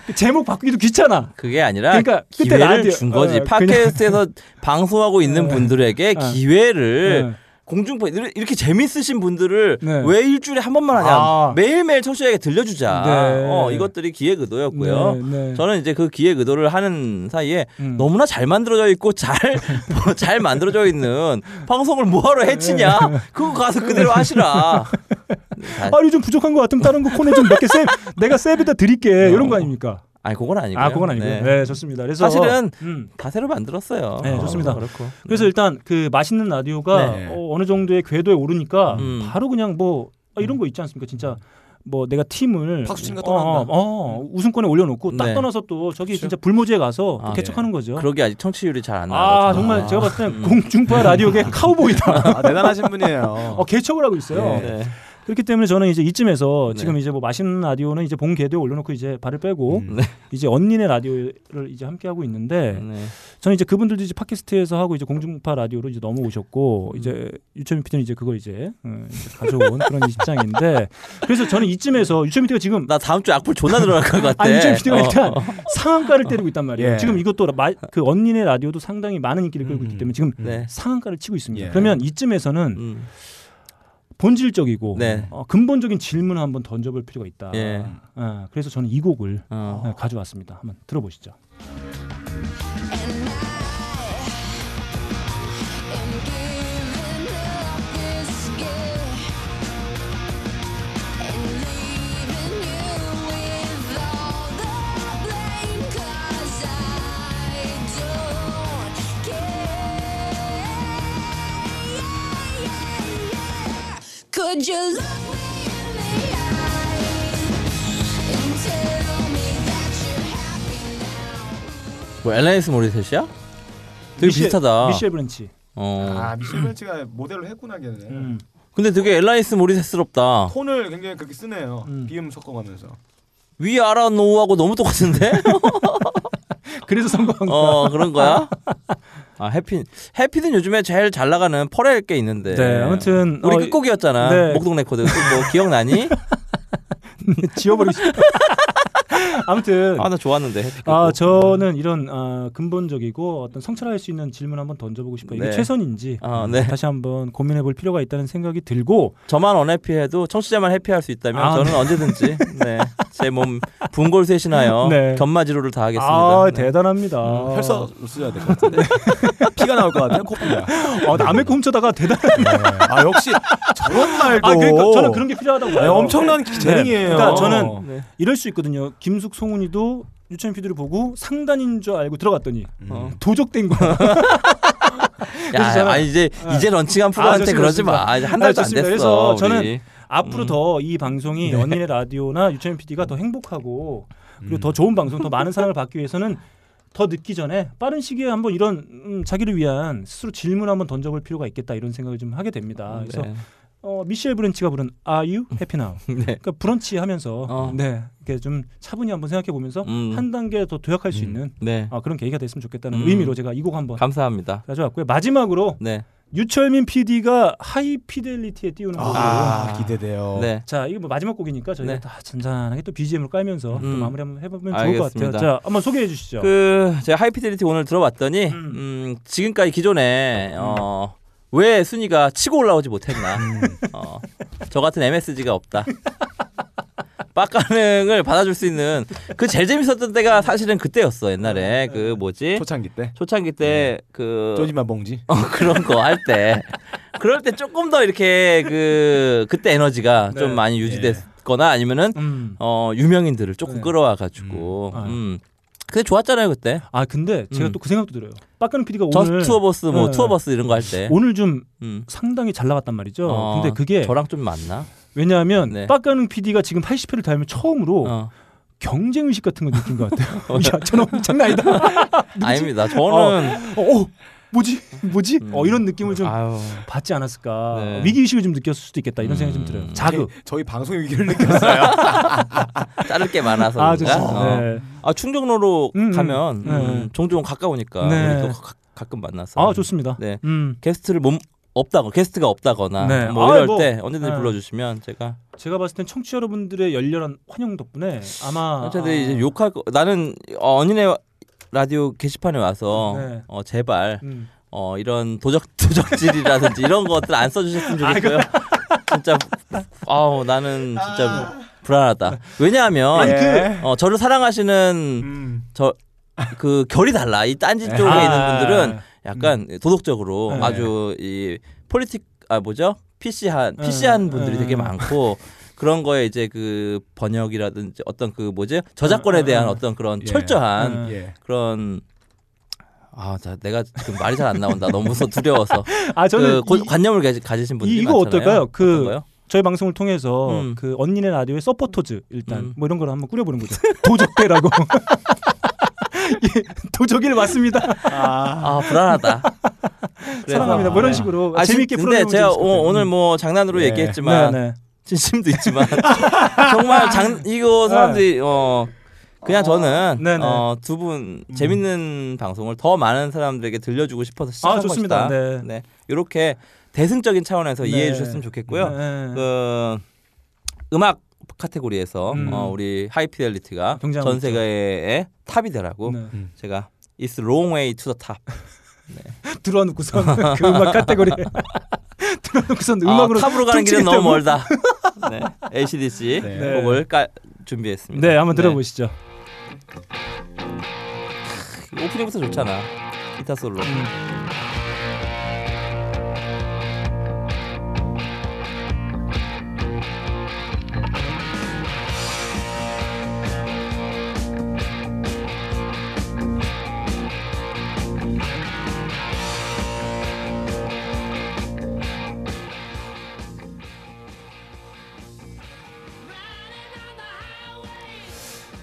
Speaker 1: 그 제목 바꾸기도 귀찮아.
Speaker 3: 그게 아니라
Speaker 1: 그러니까
Speaker 3: 기회를
Speaker 1: 라디오-
Speaker 3: 준 거지.
Speaker 1: 어,
Speaker 3: 팟캐스트에서 방송하고 있는
Speaker 1: 네.
Speaker 3: 분들에게
Speaker 1: 어.
Speaker 3: 기회를
Speaker 1: 네.
Speaker 3: 공중파 이렇게 재밌으신 분들을
Speaker 1: 네.
Speaker 3: 왜 일주일에 한 번만 하냐
Speaker 1: 아.
Speaker 3: 매일매일 청취자에게 들려주자
Speaker 1: 네.
Speaker 3: 어, 이것들이 기획 의도였고요
Speaker 1: 네, 네.
Speaker 3: 저는 이제 그 기획 의도를 하는 사이에
Speaker 1: 음.
Speaker 3: 너무나 잘 만들어져 있고 잘 뭐잘 만들어져 있는 방송을 뭐하러 해치냐 그거 가서 그대로 하시라 네, 다-
Speaker 1: 아 요즘 부족한 것 같으면 다른 거 코너 좀 몇 개세 내가 세비다 드릴게 이런 거 아닙니까?
Speaker 3: 아니 그건 아니고요
Speaker 1: 아 그건 아니고요.
Speaker 3: 네.
Speaker 1: 네, 좋습니다. 그래서
Speaker 3: 사실은
Speaker 1: 음.
Speaker 3: 다 새로 만들었어요
Speaker 1: 네, 좋습니다.
Speaker 3: 어, 그렇고
Speaker 1: 그래서 일단 그 맛있는 라디오가
Speaker 2: 네.
Speaker 1: 어, 어느 정도의 궤도에 오르니까
Speaker 3: 음.
Speaker 1: 바로 그냥 뭐 아, 이런 거 있지 않습니까? 진짜 뭐 내가 팀을
Speaker 2: 박수 치는 거
Speaker 1: 어,
Speaker 2: 떠난다.
Speaker 1: 어, 어, 우승권에 올려놓고 딱
Speaker 3: 네.
Speaker 1: 떠나서 또 저기
Speaker 2: 그렇죠.
Speaker 1: 진짜 불모지에 가서 또
Speaker 3: 아,
Speaker 1: 개척하는 거죠.
Speaker 3: 그러게 아직 청취율이
Speaker 1: 잘안아
Speaker 3: 나와요
Speaker 1: 정말 제가 봤을 때는
Speaker 3: 음.
Speaker 1: 공중파 라디오계 카우보이다.
Speaker 2: 아, 대단하신 분이에요.
Speaker 1: 어, 개척을 하고 있어요.
Speaker 3: 네.
Speaker 1: 그렇기 때문에 저는 이제 이쯤에서
Speaker 3: 네.
Speaker 1: 지금 이제 뭐 맛있는 라디오는 이제 본 궤도에 올려놓고 이제 발을 빼고
Speaker 2: 음.
Speaker 3: 네.
Speaker 1: 이제 언니네 라디오를 이제 함께 하고 있는데
Speaker 3: 네.
Speaker 1: 저는 이제 그분들도 이제 팟캐스트에서 하고 이제 공중파 라디오로 이제 넘어오셨고
Speaker 3: 음.
Speaker 1: 이제 유철민 PD는 이제 그걸 이제, 어, 이제 가져온 그런 입장인데 그래서 저는 이쯤에서 유철민 PD가 지금
Speaker 3: 나 다음 주에 악플 존나 늘어날 것 같아
Speaker 1: 아 유철민 PD가
Speaker 3: 어.
Speaker 1: 일단 상한가를 때리고 있단 말이에요.
Speaker 2: 예.
Speaker 1: 지금 이것도 마, 그 언니네 라디오도 상당히 많은 인기를 끌고 있기
Speaker 2: 음.
Speaker 1: 때문에 지금
Speaker 3: 네.
Speaker 1: 상한가를 치고 있습니다.
Speaker 2: 예.
Speaker 1: 그러면 이쯤에서는
Speaker 3: 음.
Speaker 1: 본질적이고
Speaker 3: 네.
Speaker 1: 어, 근본적인 질문을 한번 던져볼 필요가 있다.
Speaker 3: 예.
Speaker 1: 어, 그래서 저는 이 곡을
Speaker 3: 어.
Speaker 1: 어, 가져왔습니다. 한번 들어보시죠.
Speaker 7: Could you look me in the eye and tell me that you're happy now?
Speaker 3: 뭐 엘라이스 모리셋이야? 되게
Speaker 1: 미셸-
Speaker 3: 비슷하다.
Speaker 1: 미셸 브런치.
Speaker 3: 어.
Speaker 2: 아 미셸 벤치가 모델을 했구나 걔는.
Speaker 1: 음.
Speaker 3: 근데 되게 엘라이스 모리셋스럽다.
Speaker 2: 톤을 굉장히 그렇게 쓰네요.
Speaker 1: 음.
Speaker 2: 비음 섞어가면서.
Speaker 3: 위 아라 노하고 너무 똑같은데?
Speaker 1: 그래서 선거한 거.
Speaker 3: 어 그런 거야? 아 해피 Happy는 요즘에 제일 잘 나가는 퍼렐 게 있는데.
Speaker 1: 네, 아무튼
Speaker 3: 우리
Speaker 1: 어,
Speaker 3: 끝곡이었잖아.
Speaker 1: 네.
Speaker 3: 목동 레코드. 그뭐 기억나니?
Speaker 1: 지워버리고 싶어. 아무튼
Speaker 3: 아 나 좋았는데.
Speaker 1: 아. 저는 이런 아, 근본적이고 어떤 성찰할 수 있는 질문 한번 던져보고 싶어요. 이게
Speaker 3: 네.
Speaker 1: 최선인지
Speaker 3: 아, 네.
Speaker 1: 다시 한번 고민해볼 필요가 있다는 생각이 들고
Speaker 3: 저만 unhappy해도 청취자만 happy할 수 있다면
Speaker 1: 아,
Speaker 3: 저는 언제든지 네. 제 몸 분골쇄신하여
Speaker 1: 네.
Speaker 3: 견마지로를 다하겠습니다.
Speaker 1: 아
Speaker 3: 네.
Speaker 1: 대단합니다.
Speaker 2: 음, 혈서 써야 될 것 같은데. 피가 나올 것 같아요. 코피가.
Speaker 1: 어, 남의 거 훔쳐다가 대단한.
Speaker 2: 아 역시 저런 말도.
Speaker 1: 아 그러니까 저는 그런 게 필요하다고
Speaker 2: 네,
Speaker 1: 봐요.
Speaker 2: 엄청난 재능이에요.
Speaker 1: 그러니까 저는
Speaker 3: 네.
Speaker 1: 이럴 수 있거든요. 김숙 송은이도 유천 PD를 보고 상단인 줄 알고 들어갔더니
Speaker 3: 어.
Speaker 1: 도적된 거야.
Speaker 3: 야,
Speaker 1: 저는-
Speaker 3: 아 이제
Speaker 1: 네.
Speaker 3: 이제 런칭한 프로한테
Speaker 1: 좋습니다,
Speaker 3: 그러지 마. 한
Speaker 1: 아,
Speaker 3: 달도 안
Speaker 1: 좋습니다.
Speaker 3: 됐어.
Speaker 1: 그래서
Speaker 3: 우리.
Speaker 1: 저는 앞으로
Speaker 3: 음.
Speaker 1: 더이 방송이 연인의 라디오나 유천 PD가 더 행복하고 그리고
Speaker 3: 음.
Speaker 1: 더 좋은 방송, 더 많은 사랑을 받기 위해서는 더 늦기 전에 빠른 시기에 한번 이런 음, 자기를 위한 스스로 질문 한번 던져볼 필요가 있겠다 이런 생각을 좀 하게 됩니다. 그래서
Speaker 3: 네.
Speaker 1: 어, 미셸 브랜치가 부른 Are You Happy Now?
Speaker 3: 네.
Speaker 1: 그러니까 브런치 하면서
Speaker 3: 어.
Speaker 1: 네 이렇게 좀 차분히 한번 생각해 보면서
Speaker 3: 음.
Speaker 1: 한 단계 더 도약할 수 있는
Speaker 3: 네.
Speaker 1: 아, 그런 계기가 됐으면 좋겠다는
Speaker 3: 음.
Speaker 1: 의미로 제가 이 곡 한번
Speaker 3: 감사합니다.
Speaker 1: 가져왔고요. 마지막으로
Speaker 3: 네.
Speaker 1: 유철민 PD가 하이 피델리티에 띄우는 곡으로
Speaker 2: 아 기대돼요.
Speaker 3: 네.
Speaker 1: 자 이게 뭐 마지막 곡이니까 저희가
Speaker 3: 네.
Speaker 1: 다 잔잔하게 또 BGM을 깔면서 또
Speaker 3: 음.
Speaker 1: 마무리 한번 해보면 좋을 것 같아요.
Speaker 3: 알겠습니다.
Speaker 1: 자 한번 소개해 주시죠.
Speaker 3: 그 제가 하이 피델리티 오늘 들어봤더니
Speaker 1: 음.
Speaker 3: 음, 지금까지 기존에 어 왜 순위가 치고 올라오지 못했나?
Speaker 1: 음.
Speaker 3: 어, 저 같은 MSG가 없다. 빡가능을 받아줄 수 있는 그 제일 재밌었던 때가 사실은 그때였어 옛날에 그 뭐지
Speaker 2: 초창기 때
Speaker 3: 초창기 때그
Speaker 2: 쪼지마 봉지
Speaker 3: 어, 그런 거 할 때 그럴 때 조금 더 이렇게 그 그때 에너지가
Speaker 1: 네.
Speaker 3: 좀 많이 유지됐거나 아니면은
Speaker 1: 음.
Speaker 3: 어 유명인들을 조금
Speaker 1: 네.
Speaker 3: 끌어와 가지고
Speaker 1: 음.
Speaker 3: 음. 근데 좋았잖아요 그때
Speaker 1: 아 근데 제가
Speaker 3: 음.
Speaker 1: 또그 생각도 들어요. 빡가능 PD가
Speaker 3: 저
Speaker 1: 오늘
Speaker 3: 투어버스 뭐
Speaker 1: 네.
Speaker 3: 투어버스 이런 거 할 때
Speaker 1: 오늘 좀
Speaker 3: 음.
Speaker 1: 상당히 잘 나갔단 말이죠.
Speaker 3: 어,
Speaker 1: 근데 그게
Speaker 3: 저랑 좀 맞나?
Speaker 1: 왜냐하면
Speaker 3: 네.
Speaker 1: 빡가능 PD가 지금 80회를 달면 처음으로
Speaker 3: 어.
Speaker 1: 경쟁 의식 같은 걸 느낀 것 같아요. 야, 저놈 장난 아니다.
Speaker 3: 아닙니다. 저는
Speaker 1: 어, 어, 뭐지? 뭐지? 어, 이런 느낌을 좀
Speaker 3: 아유.
Speaker 1: 받지 않았을까.
Speaker 3: 네.
Speaker 1: 위기 의식을 좀 느꼈을 수도 있겠다. 이런 생각이 좀
Speaker 3: 음.
Speaker 1: 들어요. 자극.
Speaker 2: 저희 방송의 위기를 느꼈어요
Speaker 3: 자를 게 많아서
Speaker 1: 아? 좋습니다.
Speaker 3: 어.
Speaker 1: 네.
Speaker 3: 아 충정로로
Speaker 1: 음, 음.
Speaker 3: 가면
Speaker 1: 네.
Speaker 3: 음, 종종 가까우니까
Speaker 1: 네.
Speaker 3: 우리 또 가, 가끔 만나서
Speaker 1: 아, 좋습니다.
Speaker 3: 네
Speaker 1: 음.
Speaker 3: 게스트를 몸 없다거 게스트가 없다거나
Speaker 1: 네.
Speaker 3: 뭐
Speaker 1: 아,
Speaker 3: 이럴
Speaker 1: 뭐,
Speaker 3: 때 언제든지
Speaker 1: 네.
Speaker 3: 불러주시면 제가
Speaker 1: 제가 봤을 땐 청취 자 여러분들의 열렬한 환영 덕분에 아마
Speaker 3: 어차피 이제 욕할 거 나는 어, 언니네 라디오 게시판에 와서
Speaker 1: 네.
Speaker 3: 어, 제발
Speaker 1: 음.
Speaker 3: 어, 이런 도적 도적질이라든지 이런 것들 안 써주셨으면
Speaker 1: 아,
Speaker 3: 좋겠고요. 진짜 아우 나는 진짜 불안하다. 왜냐하면
Speaker 2: 예.
Speaker 3: 어, 저를 사랑하시는
Speaker 2: 음.
Speaker 3: 저그 결이 달라. 이 딴지 쪽에
Speaker 1: 아.
Speaker 3: 있는 분들은 약간 도덕적으로
Speaker 1: 네.
Speaker 3: 아주 이 폴리틱 아 뭐죠? PC한
Speaker 1: 네.
Speaker 3: PC한 분들이
Speaker 1: 네.
Speaker 3: 되게 많고 그런 거에 이제 그 번역이라든지 어떤 그 뭐지 저작권에
Speaker 1: 네.
Speaker 3: 대한
Speaker 1: 네.
Speaker 3: 어떤 그런
Speaker 2: 예.
Speaker 3: 철저한
Speaker 2: 예.
Speaker 3: 그런 아, 자, 내가 지금 말이 잘 안 나온다. 너무 무서 두려워서.
Speaker 1: 아 저는
Speaker 3: 그 고-
Speaker 1: 이-
Speaker 3: 관념을 가지, 가지신 분들이
Speaker 1: 이거
Speaker 3: 많잖아요.
Speaker 1: 어떨까요? 그
Speaker 3: 어떤?
Speaker 1: 저희 방송을 통해서
Speaker 3: 음.
Speaker 1: 그 언니네 라디오의 서포터즈 일단
Speaker 3: 음.
Speaker 1: 뭐 이런 걸 한번 꾸려보는 거죠. 도적대라고. 예, 도적일 맞습니다.
Speaker 3: 아 불안하다. 그래서-
Speaker 1: 사랑합니다. 뭐 이런 식으로
Speaker 3: 아,
Speaker 1: 재밌게
Speaker 3: 진- 근데 제가. 오, 오늘 뭐 장난으로
Speaker 2: 예.
Speaker 3: 얘기했지만
Speaker 1: 네, 네.
Speaker 3: 진심도 있지만 정말 장 이거 사람들이 어 그냥 저는
Speaker 1: 네네.
Speaker 3: 어, 두분 재밌는 방송을 더 많은 사람들에게 들려주고 싶어서 시작한
Speaker 1: 아 좋습니다.
Speaker 3: 것이다.
Speaker 1: 네.
Speaker 3: 네. 이렇게 대승적인 차원에서
Speaker 1: 네.
Speaker 3: 이해해 주셨으면 좋겠고요.
Speaker 1: 네.
Speaker 3: 그 음악 카테고리에서
Speaker 1: 음.
Speaker 3: 어, 우리 하이피델리티가 전 세계의 탑이 되라고
Speaker 1: 네.
Speaker 3: 제가 It's long way to the top.
Speaker 1: 들어놓고선 그 음악 카테고리 들어놓고선 음악으로
Speaker 3: 아, 탑으로 가는 길은. 너무 멀다. 네. ACDC
Speaker 2: 네.
Speaker 3: 곡을 깔, 준비했습니다.
Speaker 1: 네, 한번 들어보시죠.
Speaker 3: 오프닝부터 좋잖아. 기타 솔로.
Speaker 1: 음.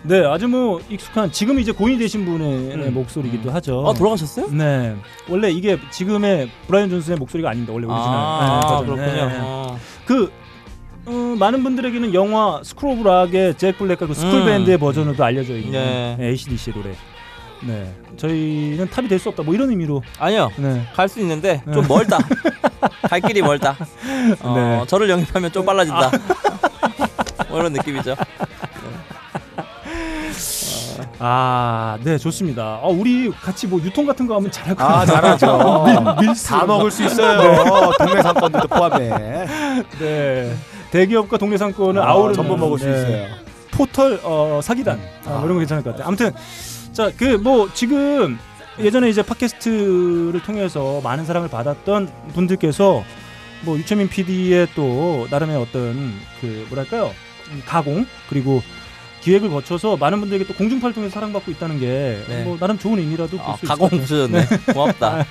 Speaker 1: 네, 아주 뭐 익숙한 지금 이제 고인이 되신 분의
Speaker 3: 음.
Speaker 1: 목소리이기도 하죠.
Speaker 3: 아 돌아가셨어요?
Speaker 1: 네, 원래 이게 지금의 브라이언 존슨의 목소리가 아닙니다. 원래 오리지널.
Speaker 3: 아,
Speaker 1: 네, 버전.
Speaker 3: 그렇군요.
Speaker 1: 네.
Speaker 3: 어.
Speaker 1: 그 어, 많은 분들에게는 영화 스쿨 오브 락의 잭 블랙과 그 스쿨
Speaker 3: 음.
Speaker 1: 밴드의 버전으로도 알려져 있는
Speaker 3: 네.
Speaker 1: 네, ACDC 노래. 네, 저희는 탑이 될 수 없다. 뭐 이런 의미로.
Speaker 3: 아니요.
Speaker 1: 네.
Speaker 3: 갈 수 있는데 좀 멀다. 갈 길이 멀다. 어,
Speaker 1: 네.
Speaker 3: 저를 영입하면 좀 빨라진다. 뭐 이런 느낌이죠.
Speaker 1: 아, 네, 좋습니다. 아, 우리 같이 뭐 유통 같은 거 하면 잘할
Speaker 2: 것아
Speaker 1: 같아요.
Speaker 2: 잘하죠.
Speaker 1: 밀- 밀수.
Speaker 2: 다 먹을 수 있어요. 동네 상권들도 포함해.
Speaker 1: 네. 대기업과 동네 상권을
Speaker 2: 아,
Speaker 1: 아우르는
Speaker 2: 전부 먹을 수
Speaker 1: 네.
Speaker 2: 있어요.
Speaker 1: 포털 어, 사기단 아, 뭐 이런 거 괜찮을 것 같아요. 아무튼 자 그 뭐 지금 예전에 이제 팟캐스트를 통해서 많은 사랑을 받았던 분들께서 뭐 유채민 PD의 또 나름의 어떤 그 뭐랄까요 음, 가공 그리고 기획을 거쳐서 많은 분들에게 또 공중파를 통해서 사랑받고 있다는 게뭐
Speaker 3: 네.
Speaker 1: 나름 좋은 의미라도 볼
Speaker 3: 아,
Speaker 1: 수 있을
Speaker 3: 가공. 부셔졌네. 고맙다.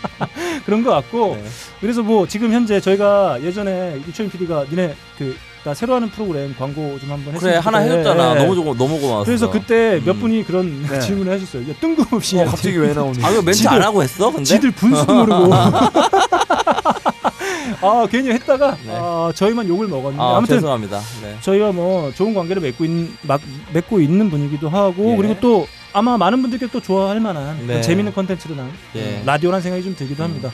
Speaker 1: 그런 것 같고
Speaker 3: 네.
Speaker 1: 그래서 뭐 지금 현재 저희가 예전에 유채민 PD가 니네 그나 새로 하는 프로그램 광고 좀 한번
Speaker 3: 그래
Speaker 1: 했으면
Speaker 3: 하나. 해줬잖아.
Speaker 1: 예.
Speaker 3: 너무 좋고 너무 고마웠어.
Speaker 1: 그래서 그때 몇
Speaker 3: 음.
Speaker 1: 분이 그런
Speaker 2: 네.
Speaker 1: 질문을 하셨어요. 야, 뜬금없이
Speaker 2: 어, 갑자기 왜 나오니?
Speaker 3: 아 이거 멘트
Speaker 1: 지들-
Speaker 3: 안 하고 했어? 근데
Speaker 1: 지들 분수도 모르고 아 괜히 했다가
Speaker 3: 네.
Speaker 1: 아, 저희만 욕을 먹었는데
Speaker 3: 아,
Speaker 1: 아, 무튼
Speaker 3: 죄송합니다. 네.
Speaker 1: 저희가 뭐 좋은 관계를 맺고 있는 막, 맺고 있는 분이기도 하고
Speaker 3: 예.
Speaker 1: 그리고 또 아마 많은 분들께 또 좋아할 만한
Speaker 3: 네.
Speaker 1: 또 재밌는 컨텐츠로 난
Speaker 3: 예.
Speaker 1: 라디오란 생각이 좀 들기도 합니다.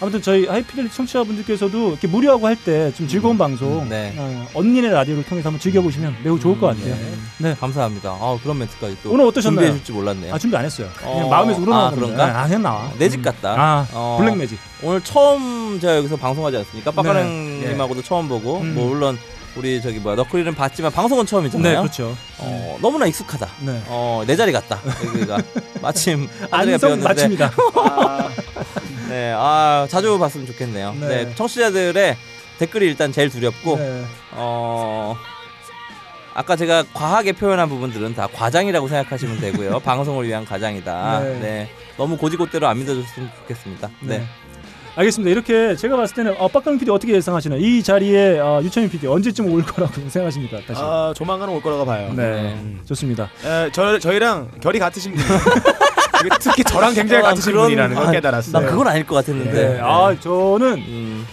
Speaker 1: 아무튼 저희 하이피델리티 청취자분들께서도 이렇게 무료하고 할 때 좀 즐거운 방송
Speaker 3: 네.
Speaker 1: 어, 언니네 라디오를 통해서 한번 즐겨보시면 매우 좋을 것 같아요. 네.
Speaker 3: 감사합니다. 아 그런 멘트까지 또
Speaker 1: 오늘 어떠셨나요?
Speaker 3: 준비해 줄지 몰랐네요.
Speaker 1: 아 준비 안 했어요. 그냥
Speaker 3: 어,
Speaker 1: 마음에서 우러나온
Speaker 3: 아. 그런가?
Speaker 1: 아 그냥 나와.
Speaker 3: 내 집 같다.
Speaker 1: 아
Speaker 3: 어,
Speaker 1: black magic.
Speaker 3: 오늘 처음 제가 여기서 방송하지 않습니까?
Speaker 1: 네.
Speaker 3: 빡가능님하고도 처음 보고
Speaker 1: 음.
Speaker 3: 뭐 물론 우리 저기 뭐야 너클리는 봤지만 방송은
Speaker 1: 네
Speaker 3: 처음이잖아요.
Speaker 1: 그렇죠.
Speaker 3: 어, 너무나 익숙하다.
Speaker 1: 네.
Speaker 3: 어, 내 자리 같다. 여기가 마침
Speaker 1: 안성 맞춥니다.
Speaker 3: 네, 아 자주 봤으면 좋겠네요.
Speaker 1: 네.
Speaker 3: 네. 청취자들의 댓글이 일단 제일 두렵고
Speaker 1: 네.
Speaker 3: 어. 아까 제가 과하게 표현한 부분들은 다 과장이라고 생각하시면 되고요. 방송을 위한 과장이다.
Speaker 1: 네.
Speaker 3: 네. 너무 고지고대로 안 믿어줬으면 좋겠습니다. 네.
Speaker 1: 네. 알겠습니다. 이렇게 제가 봤을 때는 어, 빡강 PD 어떻게 예상하시나요? 이 자리에 어, 유천민 PD 언제쯤 올 거라고 생각하십니까? 다시.
Speaker 2: 아 조만간 올 거라고 봐요.
Speaker 1: 네, 좋습니다.
Speaker 2: 에, 저 저희랑 결이 같으신 분. 특히 저랑 굉장히
Speaker 3: 아,
Speaker 2: 같으신
Speaker 3: 그런-
Speaker 2: 분이라는 걸
Speaker 3: 아,
Speaker 2: 깨달았어요.
Speaker 3: 난 그건 아닐 것 같았는데.
Speaker 1: 네. 아 저는
Speaker 3: 음,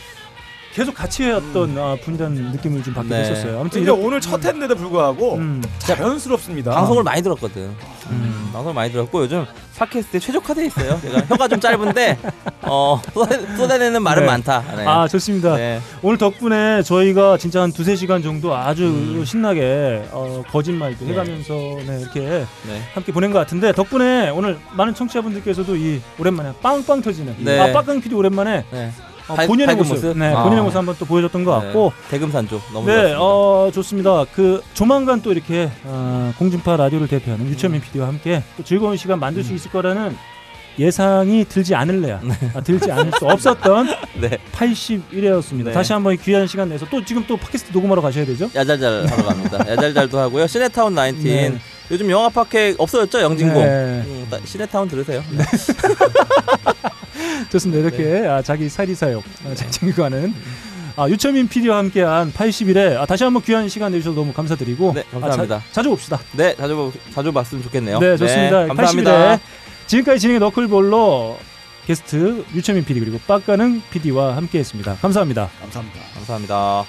Speaker 1: 계속 같이 해왔던 아, 분이라는 느낌을 좀 받게
Speaker 3: 네.
Speaker 1: 됐었어요. 아무튼
Speaker 2: 근데
Speaker 1: 이렇게-
Speaker 2: 오늘 첫 회인데도 불구하고
Speaker 1: 음,
Speaker 2: 자연스럽습니다.
Speaker 3: 방송을 많이 들었거든.
Speaker 1: 음.
Speaker 3: 방송을 많이 들었고 요즘 팟캐스트에 최적화돼 있어요. 제가 혀가 좀 짧은데 어, 쏟아, 쏟아내는 말은
Speaker 1: 네.
Speaker 3: 많다. 네.
Speaker 1: 아 좋습니다.
Speaker 3: 네.
Speaker 1: 오늘 덕분에 저희가 진짜 한 두세 시간 정도 아주 신나게 어, 거짓말도 해가면서 네, 이렇게
Speaker 3: 네.
Speaker 1: 함께 보낸 것 같은데 덕분에 오늘 많은 청취자분들께서도 이 오랜만에 빵빵 터지는
Speaker 3: 네.
Speaker 1: 아 빡강 PD 오랜만에
Speaker 3: 네.
Speaker 1: 어,
Speaker 3: 발-
Speaker 1: 본인의
Speaker 3: 밝은
Speaker 1: 모습,
Speaker 3: 모습?
Speaker 1: 네,
Speaker 3: 아.
Speaker 1: 본인의 모습 한번 또 보여줬던 것 같고
Speaker 3: 네. 대금산조 너무
Speaker 1: 네,
Speaker 3: 좋았습니다.
Speaker 1: 어 좋습니다. 그 조만간 또 이렇게 어, 공중파 라디오를 대표하는 유철민 PD와 함께 또 즐거운 시간 만들 수 있을 거라는 예상이 들지 않을래야 아, 들지 않을 수 없었던
Speaker 3: 네.
Speaker 1: 81회였습니다.
Speaker 3: 네.
Speaker 1: 다시 한번 귀한 시간 내서 또 지금 또 팟캐스트 녹음하러 가셔야 되죠?
Speaker 3: 야잘잘 하러 갑니다. 야잘잘도 하고요. 시네타운 19.
Speaker 1: 네.
Speaker 3: 요즘 영화 팟캐 없어졌죠? 영진공.
Speaker 1: 네.
Speaker 3: 음, 따- 시네타운 들으세요.
Speaker 1: 좋습니다. 이렇게 아, 자기 사리사욕 아, 잘 챙겨가는 아, 유철민 PD와 함께한 80일에 아, 다시 한번 귀한 시간 내주셔서 너무 감사드리고
Speaker 3: 네, 감사합니다.
Speaker 1: 아, 자, 주 봅시다.
Speaker 3: 네, 자주 보- 자주 봤으면 좋겠네요.
Speaker 1: 네, 좋습니다.
Speaker 3: 감사합니다.
Speaker 1: 80일에 지금까지 진행의 너클볼로 게스트 유철민 PD 그리고 빡가능 PD와 함께했습니다. 감사합니다.
Speaker 2: 감사합니다.
Speaker 3: 감사합니다.